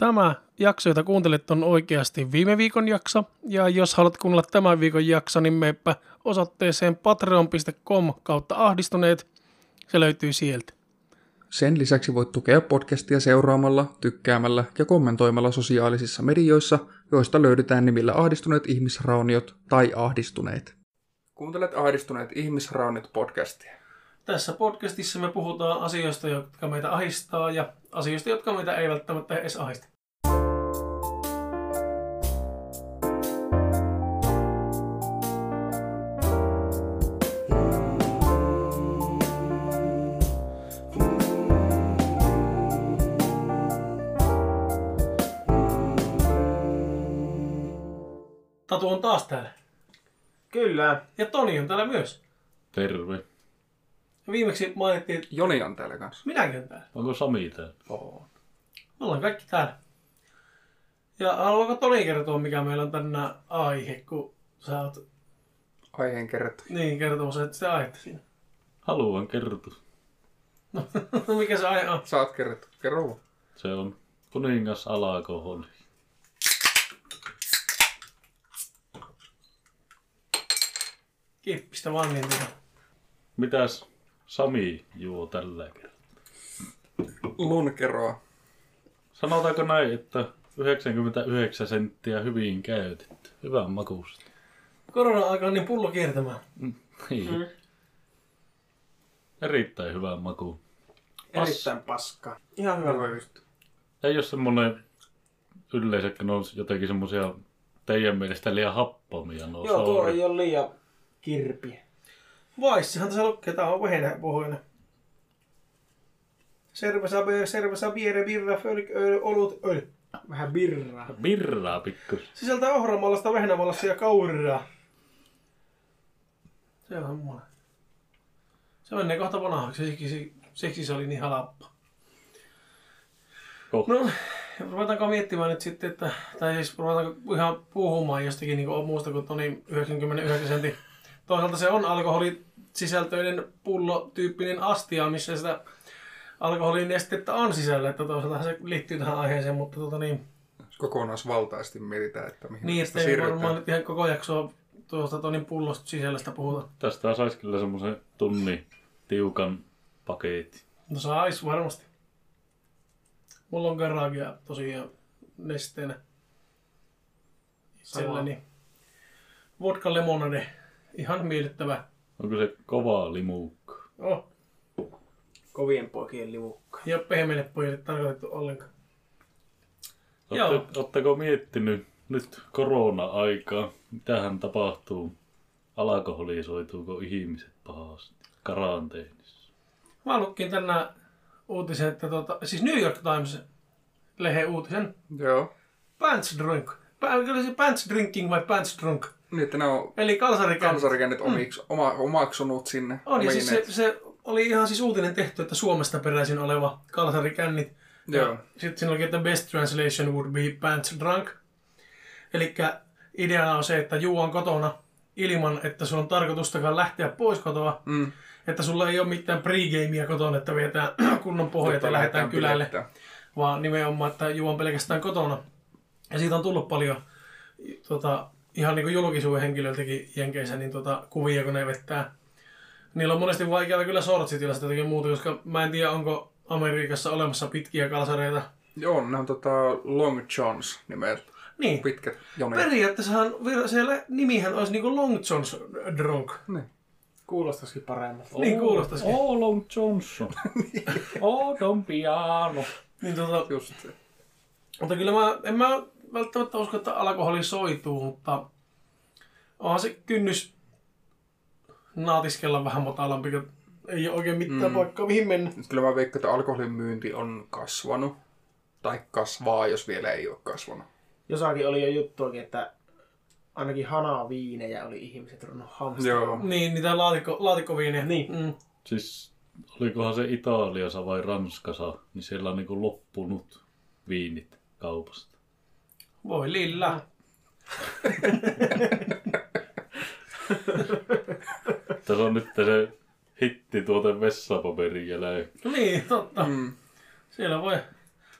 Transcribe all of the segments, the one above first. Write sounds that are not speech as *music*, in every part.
Tämä jakso, jota kuuntelet, on oikeasti viime viikon jakso. Ja jos haluat kuunnella tämän viikon jakso, niin meepä osoitteeseen patreon.com kautta ahdistuneet. Se löytyy sieltä. Sen lisäksi voit tukea podcastia seuraamalla, tykkäämällä ja kommentoimalla sosiaalisissa medioissa, joista löydetään nimillä ahdistuneet ihmisrauniot tai ahdistuneet. Kuuntelet ahdistuneet ihmisrauniot podcastia. Tässä podcastissa me puhutaan asioista, jotka meitä ahistaa ja asioista, jotka meitä ei välttämättä edes ahista. Tatu on taas täällä. Kyllä. Ja Toni on täällä myös. Terve. Viimeksi mainittiin, että Joni on täällä kanssa. minäkin olen täällä. Onko Sami täällä? Oo. Me ollaan kaikki täällä. Ja haluaako Toni kertoa, mikä meillä on tänään aihe, kun sä oot Aiheen kerrottu. niin kertomassa, että se aihetta siinä. Haluan kertoa. *laughs* No, mikä se aihe on? Saat kerrottu. Kerro. Se on kuningas alakoholi. Kippistä vaan niin tota. Mitäs Sami juo tällä kertaa? Lunkeroa. Sanotaanko näin, että 99 senttiä hyvin käytetty. Hyvän makuusta. Korona alkaa niin pullo kiertämään. Niin. Mm. Erittäin hyvän maku. Erittäin paskaa. Ihan hyvä. Hyvä just. Ei ole semmonen yleensäkin on jotenkin semmosia teidän mielestä liian happamia. No, Joo, tuo ei ole liian kirpi. Vaissahan tässä lukee, tää on vehnä pohjoinen. Servesa, servesa, biere, birra, fölk, öl, olut, öl. Vähän birraa. Birraa pikkus. Sisältää ohramallasta, vehnämallasta ja kauraa. Se on semmoinen. Se menee kohta vanhaksi, siksi, siksi se oli niin halappa. Kohta. No, ruvetaanko miettimään nyt sitten, että, tai siis ruvetaanko ihan puhumaan jostakin niin muusta kuin Toni 99 sentin. Toisaalta se on alkoholisisältöinen pullotyyppinen astia, missä sitä alkoholinestettä on sisällä, että toisaalta se liittyy tähän aiheeseen, mutta tota niin, Kokonaisvaltaisesti mietitään, että mihin niin ei siirrytään. varmaan nyt ihan koko jaksoa tuosta Tonin pullosta sisällöstä puhuta. Tästä saisi kyllä semmoisen tunni tiukan paketin. No sais varmasti. Mulla on garagea tosiaan nesteenä itselleni. Vodka lemonade. Ihan miellyttävä. Onko se kova limukka? Oh, Kovien poikien livukka. ja pehmeille pojille tarkoitettu ollenkaan. Joo. Ootte, ootteko miettinyt nyt korona-aikaa, mitähän tapahtuu? Alkoholisoituuko ihmiset pahasti karanteenissa? Mä lukkin tänään uutisen, että tota, siis New York Times lehden uutisen. Joo. Pants drunk. Pä- Kyllä se pants drinking vai pants drunk? Niin, että ne on Eli kalsarikännit. kansarikännit omiksi, oma, omaksunut sinne. Mm. On, ja siis se, se, oli ihan siis uutinen tehty, että Suomesta peräisin oleva kalsarikännit. Joo. Sitten siinä oli, että best translation would be pants drunk. Eli ideana on se, että juon kotona ilman, että sulla on tarkoitustakaan lähteä pois kotoa. Mm. Että sulla ei ole mitään pregamea kotona, että vietään *clears throat* kunnon pohjat ja lähdetään kylälle. bilettää. Vaan nimenomaan, että juon pelkästään kotona. Ja siitä on tullut paljon tota, ihan niin kuin julkisuuden henkilöiltäkin Jenkeissä niin tota, kuvia, kun ne vettää. Niillä on monesti vaikeaa kyllä sortsit ja jotakin muuta, koska mä en tiedä, onko Amerikassa olemassa pitkiä kalsareita. Joo, ne on tota Long Johns nimeltä. Niin. Pitkät jonit. Periaatteessahan siellä nimihän olisi niinku Long John's Drunk. Niin. Kuulostaisikin paremmalta. Niin kuulostaisikin. Oh, Long Johnson. *laughs* oh, Don Piano. Niin tota, Just se. mutta kyllä mä, en mä välttämättä usko, että alkoholi soituu, mutta onhan se kynnys naatiskella vähän matalampi, kun ei ole oikein mitään mm. paikkaa mihin mennä. Nyt Kyllä mä veikkaan, että alkoholin myynti on kasvanut. Tai kasvaa, jos vielä ei ole kasvanut. Jossakin oli jo juttuakin, että ainakin hanaa viinejä oli ihmiset ruvennut hamstraamaan. Joo. Niin, niitä laatikko, laatikkoviinejä. Niin. Mm. Siis olikohan se Italiassa vai Ranskassa, niin siellä on niinku loppunut viinit kaupasta. Voi lilla. *laughs* Tässä on nyt se hitti tuote vessapaperin jälkeen. No niin, totta. Mm. Siellä voi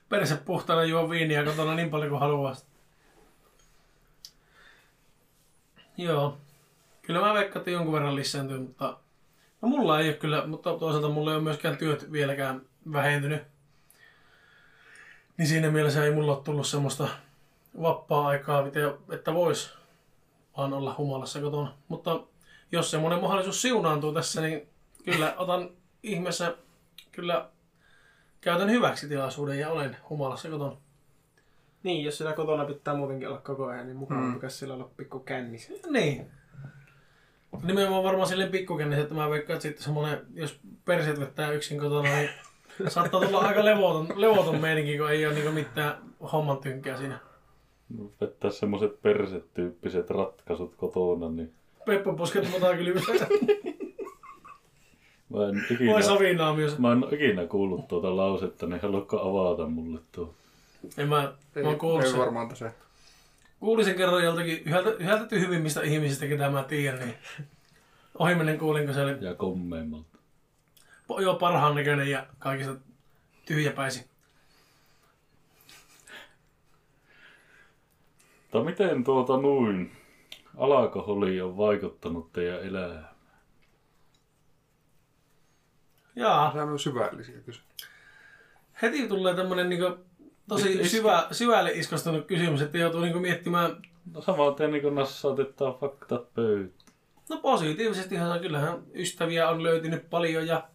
perse puhtaana juo viiniä kotona niin paljon kuin haluaa. Joo. Kyllä mä veikkaan, että jonkun verran lisääntyy, mutta no mulla ei ole kyllä, mutta toisaalta mulla ei ole myöskään työt vieläkään vähentynyt. Niin siinä mielessä ei mulla ole tullut semmoista vapaa-aikaa, mitä- että vois vaan olla humalassa kotona. Mutta jos semmoinen mahdollisuus siunaantuu tässä, niin kyllä otan ihmeessä, kyllä käytän hyväksi tilaisuuden ja olen humalassa kotona. Niin, jos siellä kotona pitää muutenkin olla koko ajan, niin mukava Mm. mm. siellä olla pikku kännissä. Niin. Nimenomaan varmaan silleen pikkukennessä, että mä veikkaan, että sitten semmoinen, jos perseet vettää yksin kotona, niin saattaa tulla aika levoton, levoton meininki, kun ei ole niinku mitään homman tynkää siinä. Vettää semmoset persetyyppiset ratkaisut kotona, niin Peppo pusket mutaa kylmää. *laughs* mä en ikinä, Voi savinaa myös. mä en ikinä kuullut tuota lausetta, niin haluatko avata mulle tuo? En mä, Ei, mä oon kuullut ei sen. varmaan tässä. Kuulin sen kerran joltakin yhdeltä, yhdeltä tyhmimmistä ihmisistä, ketä mä tiedän, niin ohimennen kuulin, kun se oli Ja kommeimmalta. po- joo parhaan näköinen ja kaikista tyhjäpäisin. Tai miten tuota noin alkoholi on vaikuttanut teidän elämään? Jaa, Sehän on syvällisiä kysymyksiä. heti tulee tämmönen niinku tosi Is- syvä, syvälle iskostunut kysymys, että joutuu niinku miettimään, No samaten niin kuin nassautetaan faktat pöytään. no positiivisestihan kyllähän ystäviä on löytynyt paljon ja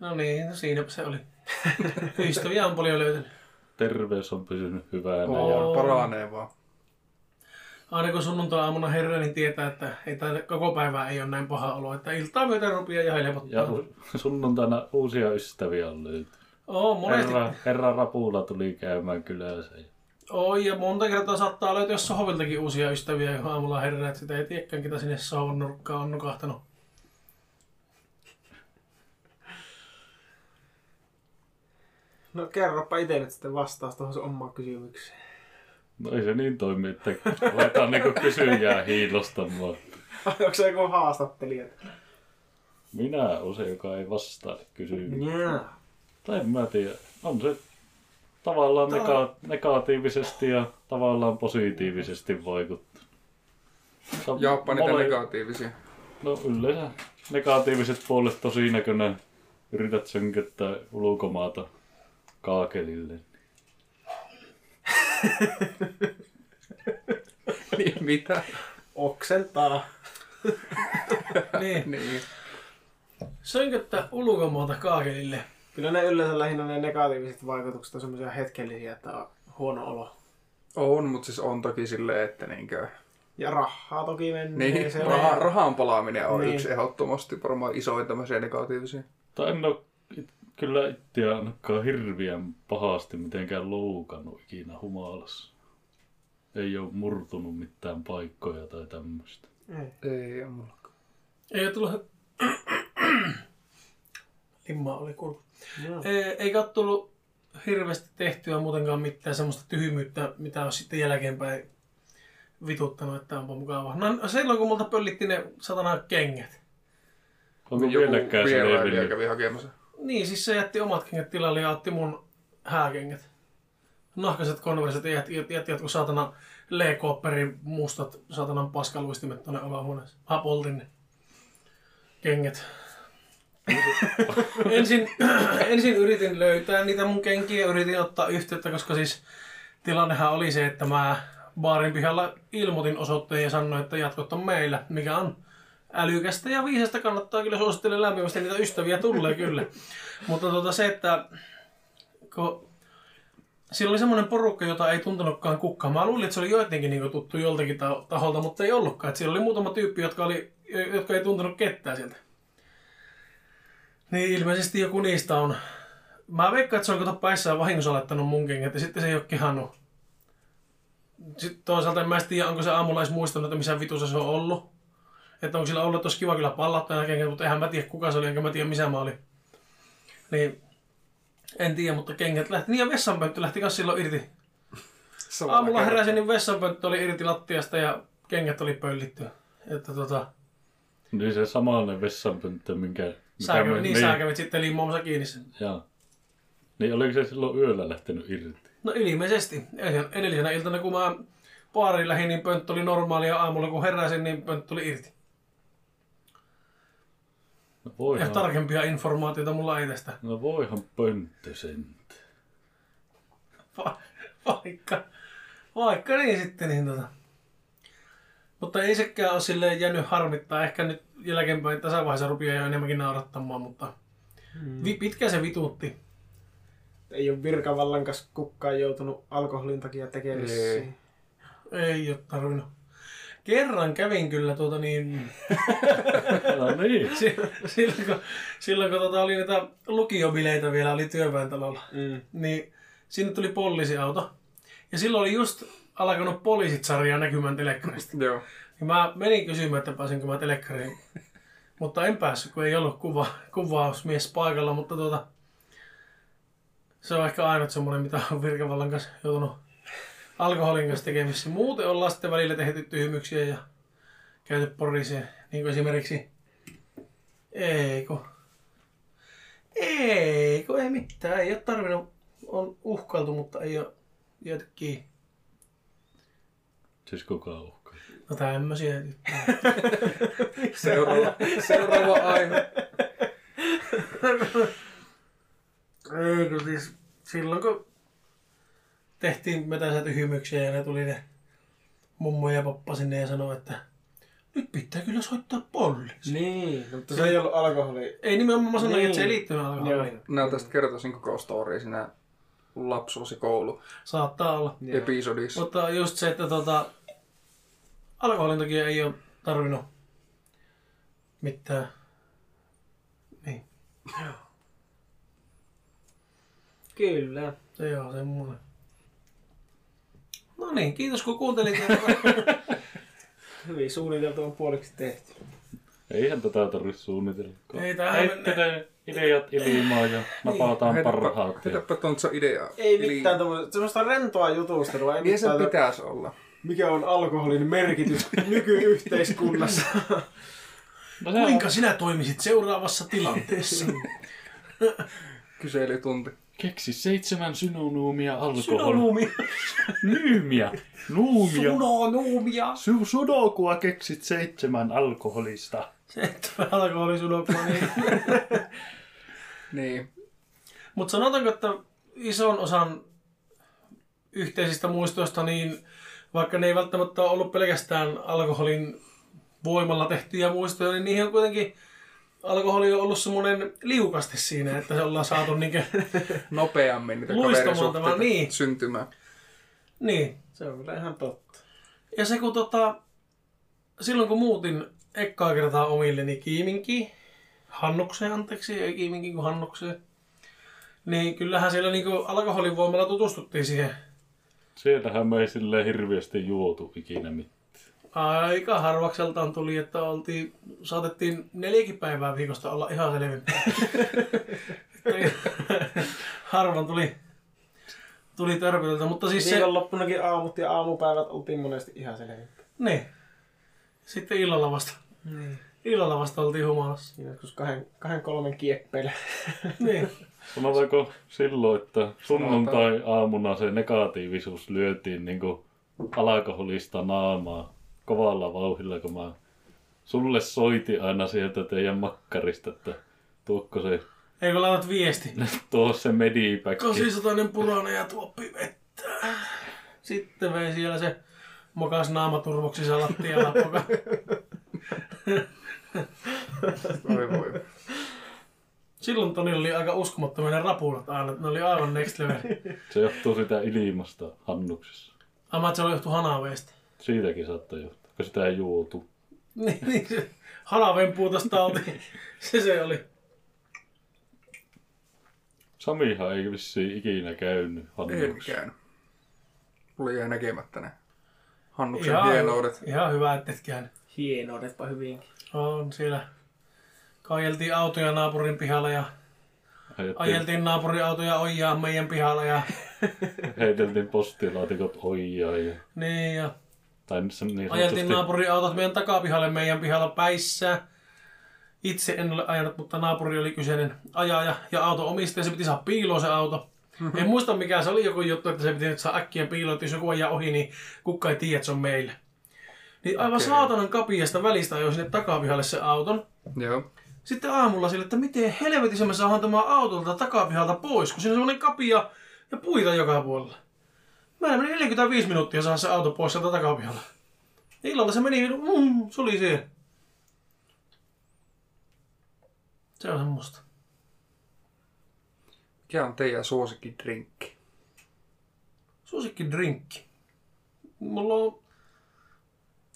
No niin, no siinäpä se oli. *laughs* Ystäviä on paljon löytynyt. Terveys on pysynyt hyvänä Oo. ja paranee vaan. Aina kun sunnuntai-aamuna herää, niin tietää, että ei tää koko päivää ei ole näin paha olo. Että iltaa myöten rupeaa ja helpottaa. Ja sunnuntaina uusia ystäviä on löytynyt. Oo, monesti. Herra, herra Rapula tuli käymään kylässä. ja- Oi, ja monta kertaa saattaa löytyä sohviltakin uusia ystäviä, kun aamulla herää, että sitä ei tiedäkään, ketä sinne sohvan nurkkaan on nukahtanut. No kerropa itse nyt sitten vastaus tuohon sun omaan kysymykseen. No ei se niin toimi, että aletaan niinku kysyjää hiilostamaan. *laughs* Onko se joku haastattelija? Minä olen se, joka ei vastaa kysymyksiin. Jaa. Tai en mä tiedä. On se tavallaan nega- negatiivisesti ja tavallaan positiivisesti vaikuttanut. Mutta Japanit ja mole- negatiivisia. No yleensä negatiiviset puolet on siinä, kun ne yrität sönköttää ulkomaata kaakelille. *laughs* niin, mitä? Oksentaa. *laughs* Niin, Niin. sönköttää ulkomaata kaakelille. Kyllä ne yleensä lähinnä ne negatiiviset vaikutukset on semmoisia hetkellisiä, että on huono olo. On, mutta siis on toki silleen, että niinkö... Ja rahaa toki menee. Niin, se raha, rahan palaaminen on Niin. yksi ehdottomasti varmaan isoin tämmöisiä negatiivisia. Tai en ole kyllä itseä ainakaan hirveän pahasti mitenkään loukannut ikinä humalassa. Ei ole murtunut mitään paikkoja tai tämmöistä. Ei. Ei ole. Ei ole tullut... Limmaa oli kurku. Joo. Ei, eikä ole tullut hirveästi tehtyä muutenkaan mitään semmoista tyhmyyttä, mitä on sitten jälkeenpäin vituttanut, että onpa mukavaa. No silloin kun multa pöllitti ne satana kengät. Onko Joku vieläkään se levinnyt? kävi hakemassa. Niin, siis se jätti omat kengät tilalle ja otti mun hääkengät. Nahkaset konversit ja jätti, jätti, jätti jotkut saatana Lee Cooperin mustat saatanan paskaluistimet tonne olohuoneeseen. Mä poltin ne kengät. *laughs* ensin, *clears throat* ensin yritin löytää niitä mun kenkiä ja yritin ottaa yhteyttä, koska siis tilannehan oli se, että mä baarin pihalla ilmoitin osoitteen ja sanoin, että jatkot on meillä, mikä on älykästä ja viisasta kannattaa kyllä suosittelen lämpimästi, niitä ystäviä tulee kyllä. Mutta tuota se, että kun siellä oli semmoinen porukka, jota ei tuntenutkaan kukaan. Mä luulin, että se oli joidenkin niin tuttu joltakin ta- taholta, mutta ei ollutkaan. Että siellä oli muutama tyyppi, jotka, oli, jotka ei tuntenut ketään sieltä. Niin ilmeisesti joku niistä on. Mä veikkaan, että se on kato päissään vahingossa laittanut mun kengät ja sitten se ei ole kehannut. Sitten toisaalta en mä tiedä, onko se aamulla edes muistanut, että missä vitussa se on ollut. Että onko sillä ollut, että olisi kiva kyllä pallattaa kengät, mutta eihän mä tiedä kuka se oli, enkä mä tiedä missä mä olin. Niin, en tiedä, mutta kengät lähti. Niin ja vessanpönttö lähti kanssa silloin irti. Samalla Aamulla kertaa. heräsin, niin vessanpönttö oli irti lattiasta ja kengät oli pöllitty. Että tota, Niin se samainen vessanpönttö, minkä... mikä sä, me- niin, sä kävit sitten liimaamassa kiinni sen. Jaa. Niin oliko se silloin yöllä lähtenyt irti? No ilmeisesti. Edellisenä iltana, kun mä baariin lähdin, niin pönttö oli normaalia. Aamulla kun heräsin, niin pönttö oli irti. No Ja voihan, tarkempia informaatioita mulla ei tästä. no voihan pönttö sen. Va- vaikka, vaikka niin sitten. Niin tota. Mutta ei sekään ole silleen jäänyt harmittaa. Ehkä nyt jälkeenpäin tässä vaiheessa rupeaa jo enemmänkin naurattamaan, mutta vi- pitkään se vituutti. Ei ole virkavallan kanssa kukaan joutunut alkoholin takia tekemisiin. Ei ole tarvinnut. Kerran kävin kyllä tuota niin, *laughs* No niin. si- silloin kun, silloin kun tota oli niitä lukiobileitä vielä, oli työväentalolla, Mm. niin sinne tuli poliisiauto. Ja silloin oli just alkanut poliisit sarjaa näkymään telekkarista. Joo. Ja mä menin kysymään, että pääsinkö mä telekkariin. Mutta en päässyt, kun ei ollut kuva, kuvausmies paikalla, mutta tuota, se on ehkä ainut semmoinen, mitä on virkavallan kanssa joutunut alkoholin kanssa tekemisissä. Muuten ollaan sitten välillä tehty tyhmyksiä ja käyty poriseen. Niin kuin esimerkiksi, ei kun, ei mitään, ei ole tarvinnut, on uhkailtu, mutta ei ole jääty kiinni. Siis kuka uhkaa? No tämmöisiä. *laughs* Seuraava, seuraava aihe. *laughs* Ei, kun siis silloin kun tehtiin metänsä tyhmyksiä ja ne tuli ne mummo ja pappa sinne ja sanoi, että nyt pitää kyllä soittaa poliisi. Niin, mutta se ei ollut alkoholi. Ei nimenomaan mä sanoin, Niin. että se ei liittynyt Joo. alkoholiin. Mä tästä kertoisin koko story siinä lapsuusi koulu Saattaa olla. Joo. episodissa. Mutta just se, että tota, alkoholin takia ei ole tarvinnut mitään. Niin, Kyllä. se on semmoinen. No niin, kiitos kun kuuntelit. *laughs* Hyvin suunniteltu on puoliksi tehty. Eihän tätä tarvitse suunnitella. Ei tähän Heittele ideat ilmaan ja napataan parhaat. Ja... Heitäpä tontsa idea. Ei mitään tommoista, semmoista rentoa jutustelua. Ei Niin se mitään, pitäisi olla. mikä on alkoholin merkitys *laughs* nykyyhteiskunnassa. *laughs* No Kuinka on sinä toimisit seuraavassa tilanteessa? Kyselytunti. Keksi seitsemän synonyymia alkoholi. Synonyymia. *laughs* Nyymiä. Nuumia. Synonyymia. Su- sudokua keksit seitsemän alkoholista. Seitsemän alkoholisudokua. Niin. *laughs* Niin. Mutta sanotaanko, että ison osan yhteisistä muistoista, niin vaikka ne ei välttämättä ollut pelkästään alkoholin voimalla tehtyjä muistoja, niin niihin on kuitenkin alkoholi on ollut semmoinen liukaste siinä, että se ollaan saatu niinkö, *laughs* Nopeammin niitä kaverisuhteita niin. syntymään. niin. se on kyllä ihan totta. Ja se kun tota, silloin kun muutin ekkaa kertaa omilleni Kiiminkiin, Hannukseen anteeksi, ei Kiiminkiin kuin Hannukseen, niin kyllähän siellä niinku alkoholin voimalla tutustuttiin siihen Sieltähän me ei silleen hirveästi juotu ikinä mitään. Aika harvakseltaan tuli, että oltiin, saatettiin neljäkin päivää viikosta olla ihan selvimpää. Harvan tuli, tuli törpytöltä, mutta siis se... Viikonloppunakin aamut ja aamupäivät oltiin monesti ihan selviä. Niin. Sitten illalla vasta. Niin. Illalla vasta oltiin humalassa. Joskus kahden, kahden kolmen kieppeillä. Niin. Sanotaanko silloin, että sunnuntai-aamuna se negatiivisuus lyötiin niin alkoholista naamaa kovalla vauhilla, kun mä sulle soitin aina sieltä teidän makkarista, että tuokko se, Eikö laitat viesti? *laughs* tuo se medipäkki. Kasisatainen punainen ja tuoppi vettä. Sitten vei siellä se mokas naamaturvoksissa lattialla poka. Voi *laughs* voi. Silloin Toni oli aika uskomattominen rapulat aina, ne oli aivan next level. Se johtuu sitä ilmasta hannuksessa. Ama, että se oli johtu hanaveesta. Siitäkin saattaa johtua, kun sitä ei juotu. *laughs* Niin, niin se hanaveen puutas *laughs* tauti. Se se oli. Samihan ei vissiin ikinä käynyt En hannuksessa. käynyt. Mulla jäi näkemättä ne Hannuksen hienoudet. ihan hyvä, että et käynyt. Hienoudetpa hyvinkin. On siellä. Kaijeltiin autoja naapurin pihalla ja Ajettiin, ajeltiin naapurin autoja ojaa meidän pihalla ja *laughs* heiteltiin postilaatikot ojaa ja... niin ja Tai niin ajeltiin sanotusti naapurin autot meidän takapihalle meidän pihalla päissä. Itse en ole ajanut, mutta naapuri oli kyseinen ajaja ja auto omistaja. Se piti saada piiloon se auto. Mm-hmm. En muista mikä se oli joku juttu, että se piti nyt saa äkkiä piiloon, että jos joku ajaa ohi, niin kukka ei tiedä, että se on meillä. Niin aivan Okei. saatanan kapiasta välistä ajoi sinne takapihalle se auton. Joo. Sitten aamulla sille, että miten helvetissä me saadaan tämä autolta takapihalta pois, kun siinä on semmoinen kapia ja puita joka puolella. Mä meni 45 minuuttia saada se auto pois sieltä takapihalta. Illalla se meni, mm, se oli siellä. Se on semmoista. Mikä on teidän suosikkidrinkki? Suosikki drinkki. Mulla on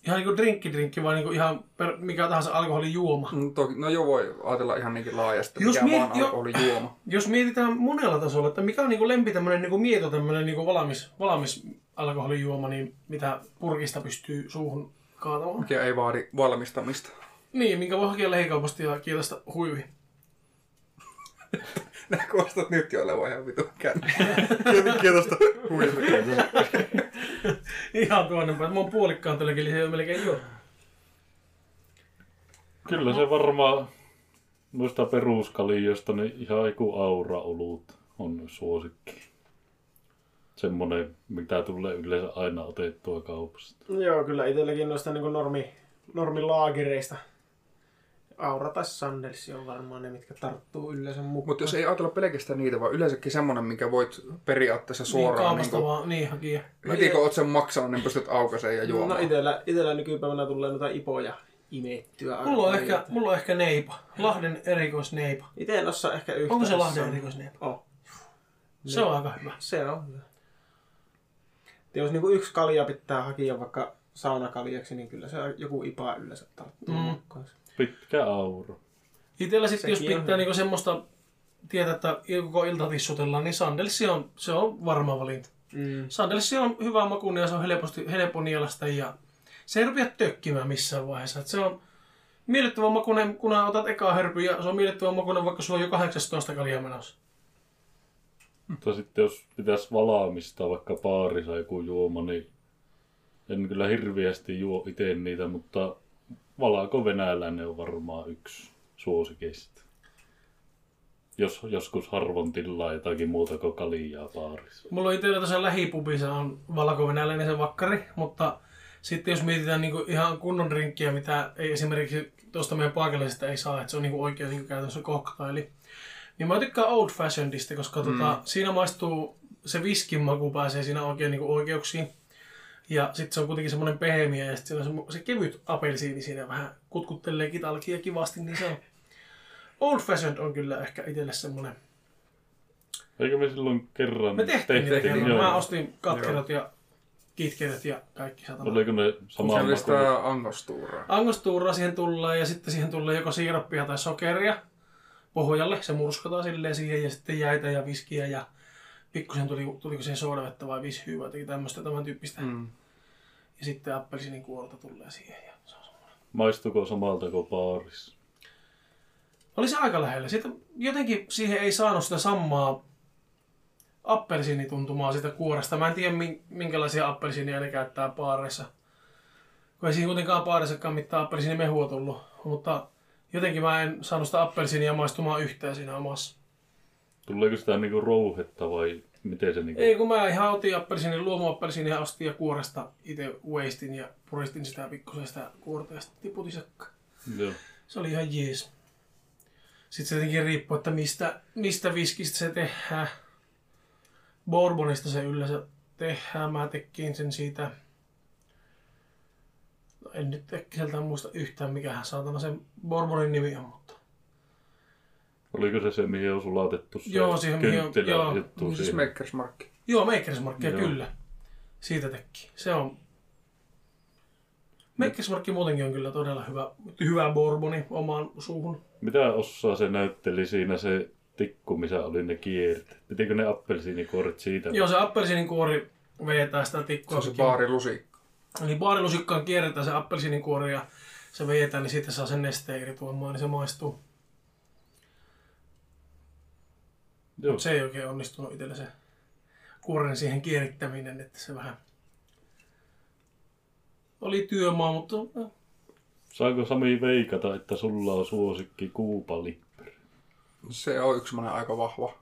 ihan niinku drinkki drinkki, vai niinku ihan per, mikä tahansa alkoholijuoma. No, toki, no joo, voi ajatella ihan niinkin laajasti, Jos mikä miet- vaan jo- alkoholijuoma. *clears throat* Jos mietitään monella tasolla, että mikä on niinku lempi tämmönen niinku mieto tämmönen niinku valmis, valmis alkoholijuoma, niin mitä purkista pystyy suuhun kaatamaan. Mikä ei vaadi valmistamista. Niin, minkä voi hakea lähikaupasta ja kielestä huivi. Nää kuulostat nyt jo olevan ihan vitu *laughs* Kiitosta huivia. Ihan tuonne päin. Oon puolikkaan tälläkin, ole melkein juo. Kyllä se varmaan noista peruskalioista niin ihan joku aura-olut on suosikki. Semmonen, mitä tulee yleensä aina otettua kaupasta. Joo, kyllä itselläkin noista niin normi, normilaagereista. Aura tai Sandelsi on varmaan ne, mitkä tarttuu yleensä mukaan. Mutta jos ei ajatella pelkästään niitä, vaan yleensäkin semmonen, minkä voit periaatteessa Niin suoraan kaupasta niin vaan, niin hakia. heti kun oot sen maksanut, niin pystyt aukaiseen ja juomaan. No itellä, itellä nykypäivänä tulee noita ipoja imettyä. Mulla on, ehkä, mulla on ehkä neipa. Lahden erikoisneipa. Ite en osaa ehkä yhtään. Onko se Lahden erikoisneipa? Oh, Se on aika hyvä. se on hyvä. Jos niinku yksi kalja pitää hakea vaikka saunakaljaksi, niin kyllä se joku ipa yleensä tarttuu Mm. mukaan. Pitkä aura. Itellä sitten, jos pitää niinku semmoista tietää, että koko ilta tissutellaan, niin Sandelsi on, se on varma valinta. Mm. Sandelsi on hyvä makuinen ja se on helposti, helppo nielasta ja se ei rupea tökkimään missään vaiheessa. Et se on miellyttävä makuinen, kun otat ekaa hörpy ja se on miellyttävä makuinen, vaikka sulla on jo 18 kaljaa menossa. Mutta sitten jos pitäisi valaamista vaikka baarissa joku juoma, niin en kyllä hirviästi juo itse niitä, mutta valaako venäläinen on varmaan yksi suosikeista. Jos joskus harvoin tilaa jotakin muuta kuin kaljaa baarissa. Mulla on itsellä tässä lähipubissa on valkovenäläinen se vakkari, mutta sitten jos mietitään niinku ihan kunnon drinkkiä, mitä ei esimerkiksi tuosta meidän paikallisesta ei saa, että se on niinku oikea niinku käytännössä koktaili, niin mä tykkään Old Fashionedista, koska mm. tota, siinä maistuu se viskin maku pääsee siinä oikein niinku oikeuksiin. Ja sitten se on kuitenkin semmoinen pehmeä ja sitten se, se kevyt apelsiini siinä vähän kutkuttelee kitalkia kivasti, niin se on Old Fashioned on kyllä ehkä itselle semmoinen Eikö me silloin kerran me tehtiin niitä kerran. joo. Mä ostin katkerot ja kitkeret ja kaikki satana. Oliko ne sama Se oli sitä angostuuraa. Angostuuraa siihen tulee ja sitten siihen tulee joko siirappia tai sokeria pohjalle. Se murskataan silleen siihen ja sitten jäitä ja viskiä ja pikkusen tuli, tuliko siihen soodavettä vai vishyä vai jotakin tämmöistä tämän tyyppistä. Mm. Ja sitten appelsinin kuorta tulee siihen ja se on semmoinen. Maistuko samalta kuin baarissa? Oli se aika lähellä. Sitten jotenkin siihen ei saanut sitä samaa appelsiinituntumaa siitä kuoresta. Mä en tiedä min- minkälaisia appelsiineja ne käyttää baareissa. Kun ei siinä kuitenkaan baareissakaan mitään appelsiinimehua tullut. Mutta jotenkin mä en saanut sitä appelsiinia maistumaan yhtään siinä omassa. Tuleeko sitä niinku rouhetta vai miten se niinku... Ei kun mä ihan otin appelsiinin, luomuappelsiinia ostin ja kuoresta itse wastin ja puristin sitä pikkusen sitä kuorta ja sitten tiputin. Joo. Se oli ihan jees. Sitten se tietenkin riippuu, että mistä, mistä viskistä se tehdään. Bourbonista se yleensä tehdään. Mä tekin sen siitä... No en nyt äkkiseltään muista yhtään, mikähän saatana sen Bourbonin nimi on, mutta... Oliko se se, mihin on sulatettu se Joo, siihen mihin on- kynttilä joo. juttu Niin siis siihen? Makersmarkki. Joo, Makersmarkia Joo. kyllä. Siitä teki. Se on... Makersmarkki muutenkin on kyllä todella hyvä, hyvä bourboni omaan suuhun. Mitä osaa se näytteli siinä se tikku, missä oli ne kierret? Pitikö ne appelsiinikuoret siitä? Joo, se appelsiinin kuori vetää sitä Se tikkua. on se baarilusikka. Eli baarilusikkaan kierretään se appelsiinin kuori ja se vedetään, niin siitä saa sen nesteen eri tuomaan, niin se maistuu. Joo. Se ei oikein onnistunut itselle se kuoren siihen kierittäminen, että se vähän oli työmaa, mutta no, Saanko Sami veikata, että sulla on suosikki kuupali? Se on yksi semmoinen aika vahva.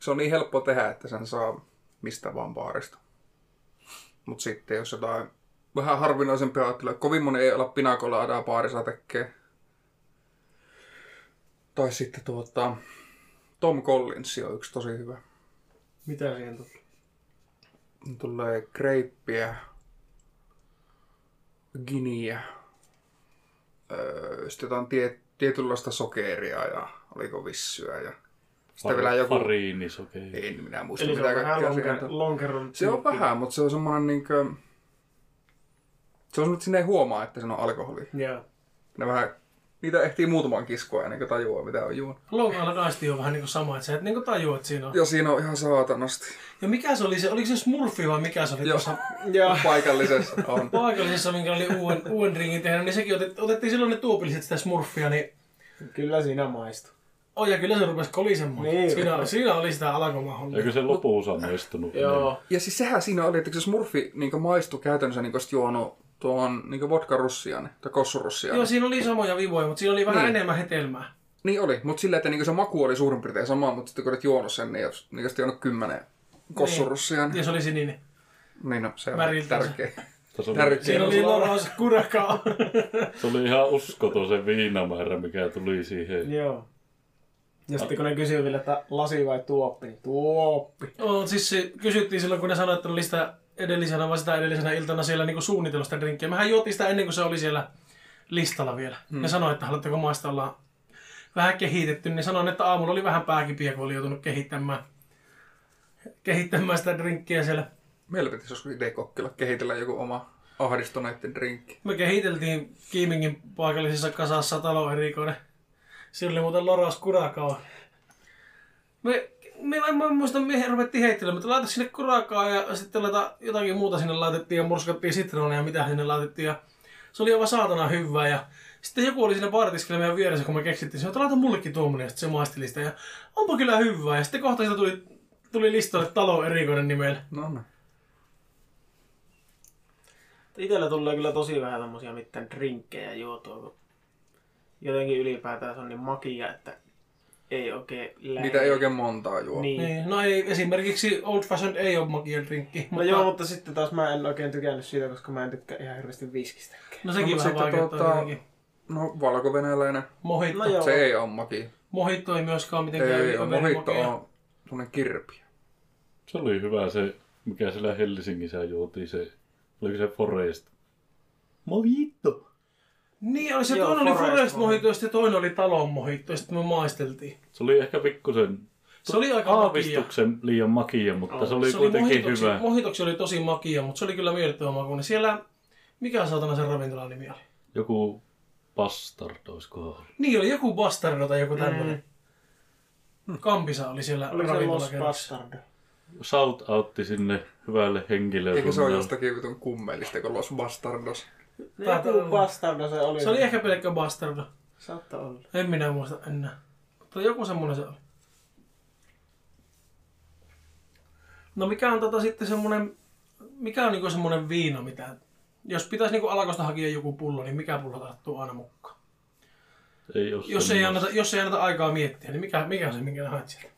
Se on niin helppo tehdä, että sen saa mistä vaan baarista. Mutta sitten jos jotain vähän harvinaisempia ajattelee, kovin moni ei olla pinakoladaa baarissa tekee. Tai sitten tuota, Tom Collins on yksi tosi hyvä. Mitä siihen tulee? Tulee kreippiä, giniä, öö, sitten jotain tie, tietynlaista sokeria ja oliko vissyä ja sitten vielä joku... Fariinisokei. En minä muista Eli se mitä on vähän lonkeron Se on vähän, mutta se on semmoinen niinkö... Se on semmoinen, että sinne ei huomaa, että se on alkoholi. Joo. Ne vähän... Niitä ehtii muutaman kiskoa ennen kuin tajuaa, mitä on Island Ice Tea on vähän niin kuin sama, että sä et niin kuin tajua, että siinä on. Ja siinä on ihan saatanasti. Ja mikä se oli se, oliko se Smurfi vai mikä se oli Joo. tuossa Joo. *laughs* Paikallisessa on. paikallisessa, minkä oli uuden, uuden ringin tehnyt, niin sekin otet, otettiin silloin ne tuopilliset sitä Smurfia, niin Kyllä siinä maistuu. Oh, ja kyllä se rupesi kolisemaan. Niin. Siinä, siinä oli sitä alkomahollia. Eikö se lopussa maistunut? Joo. Ja siis sehän siinä oli, että se smurfi niin maistui käytännössä niin juonut tuon niin vodka-russian tai kossurussian. Joo, siinä oli samoja vivoja, mutta siinä oli vähän Niin. enemmän hetelmää. Niin oli, mutta silleen, että niin se maku oli suurin piirtein sama, mutta sitten kun olet juonut sen, niin jos niin jos juonut kymmenen kossurussia, niin, Ja se oli sininen. niin no, se on tärkeä. Se oli, Tärkeä. Siinä oli loros kurakaa. se oli ihan uskoton se viinamäärä, mikä tuli siihen. Joo. Ja sitten kun ne kysyy vielä, että lasi vai tuoppi, niin tuoppi. oh, siis se kysyttiin silloin, kun ne sanoi, että oli sitä edellisenä vai sitä edellisenä iltana siellä niin suunnitellut sitä drinkkiä. Mehän juotiin sitä ennen kuin se oli siellä listalla vielä. Hmm. Ne sanoi, että haluatteko maista olla vähän kehitetty, niin sanoin, että aamulla oli vähän pääkipiä, kun oli joutunut kehittämään, kehittämään sitä drinkkiä siellä. Meillä pitäisi joskus itse kokeilla kehitellä joku oma ahdistuneiden drinkki. Me kehiteltiin Kiimingin paikallisessa kasassa taloerikoinen. Siinä oli muuten Loras Kurakaa. Me, me en mä muista, mihin ruvettiin heittelemään, mutta laita sinne kurakaa ja sitten laita jotakin muuta sinne laitettiin ja murskattiin sitronia ja mitä sinne laitettiin. Ja se oli aivan saatana hyvää ja sitten joku oli siinä baaritiskellä meidän vieressä, kun me keksittiin sen, että laita mullekin tuommoinen, ja sitten se maisteli sitä. Ja onpa kyllä hyvää. Ja sitten kohta siitä tuli, tuli listalle talo erikoinen nimellä. No, no. Itellä tulee kyllä tosi vähän tämmöisiä mitään drinkkejä juotua, kun jotenkin ylipäätään se on niin makia, että ei oikein lähde. Niitä ei oikein montaa juo. Niin. Niin, no ei, esimerkiksi Old Fashioned ei ole makia drinkki. No joo, mutta sitten taas mä en oikein tykännyt siitä, koska mä en tykkää ihan hirveästi viskistäkään. No sekin No, vähän mutta tuota- jotenkin. No, valko-venäläinen. Mojitto. No joo. Se ei ole maki. Mojitto ei myöskään mitenkään Ei, ole. mojitto makea. on semmoinen kirpi. Se oli hyvä se, mikä siellä Helsingissä juotiin se, oliko se Forest? Mojito. Niin, oli se Joo, toinen oli Forest Forest Mojito. Ja sitten toinen oli Talon Mojito ja sitten me maisteltiin. Se oli ehkä pikkusen Se oli aika makia. aavistuksen liian makia, mutta se oli Se oli kuitenkin mojitoksi, hyvä. mojitoksi oli tosi makia, mutta se oli kyllä miellyttävä maku. Niin siellä, mikä saatana sen ravintolan nimi oli? Joku bastard, olisiko ollut. Niin, oli joku Bastardo tai joku tämmöinen. Kampisa oli siellä Oli se Los. Bastard. Shout outti sinne hyvälle henkilölle. Eikö se ole jostakin vitun kummelista, kun Los Bastardos? Taitaa Joku olla. Bastardo se oli. Se oli ehkä pelkkä Bastardo. Saattaa olla. En minä muista enää. Mutta joku semmonen se oli. No mikä on tota sitten semmonen, mikä on niinku semmonen viina, mitä... Jos pitäisi niinku alkosta hakea joku pullo, niin mikä pullo tarttuu aina mukaan? Ei ole Jos ei, anneta, jos ei anneta aikaa miettiä, niin mikä, mikä on se, minkä haet sieltä?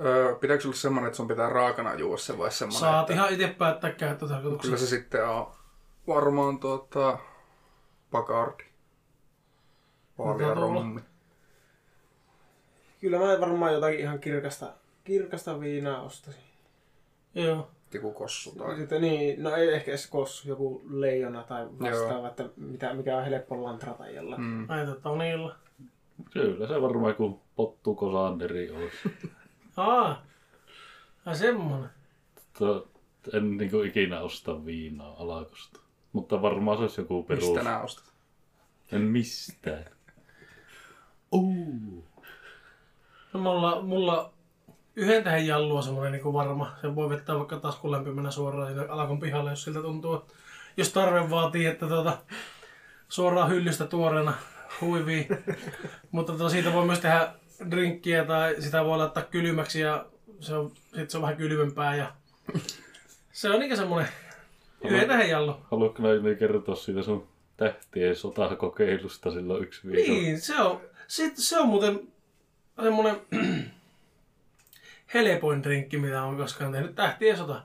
Öö, pitääkö olla semmoinen, että sun pitää raakana juoda se vai semmoinen? Saat että... ihan itse päättää Kyllä käyttötarkoituksessa. se sitten on varmaan tuota... Bacardi. Mitä tuolla? rommi. Kyllä mä varmaan jotakin ihan kirkasta, kirkasta viinaa ostaisin. Joo. Joku kossu tai... Sitten niin, no ei ehkä edes kossu, joku leijona tai vastaava, Joo. että mitä, mikä on helppo lantrata jollain. Mm. Näitä Tonilla. Kyllä se varmaan joku pottuko Sanderi olisi. Aa. Ai semmonen. En niinku ikinä osta viinaa alakosta. Mutta varmaan se olisi joku perus. Mistä nää ostat? En mistään. Uh. No mulla, mulla yhden tähän jallu on semmonen niin varma. Sen voi vettää vaikka taskun lämpimänä suoraan sinne alakon pihalle, jos siltä tuntuu. Jos tarve vaatii, että tuota, suoraan hyllystä tuoreena huivii. *laughs* Mutta tuota, siitä voi myös tehdä drinkkiä tai sitä voi laittaa kylmäksi ja se on, sit se on vähän kylmempää. Ja se on niinkä semmonen yhden tähän jallu. Haluatko näin kertoa siitä sun tähtien sotakokeilusta silloin yksi viikko. Niin, se on, se, se on muuten semmoinen *clears throat* helpoin drinkki, mitä on koskaan tehnyt. Tähtien sota.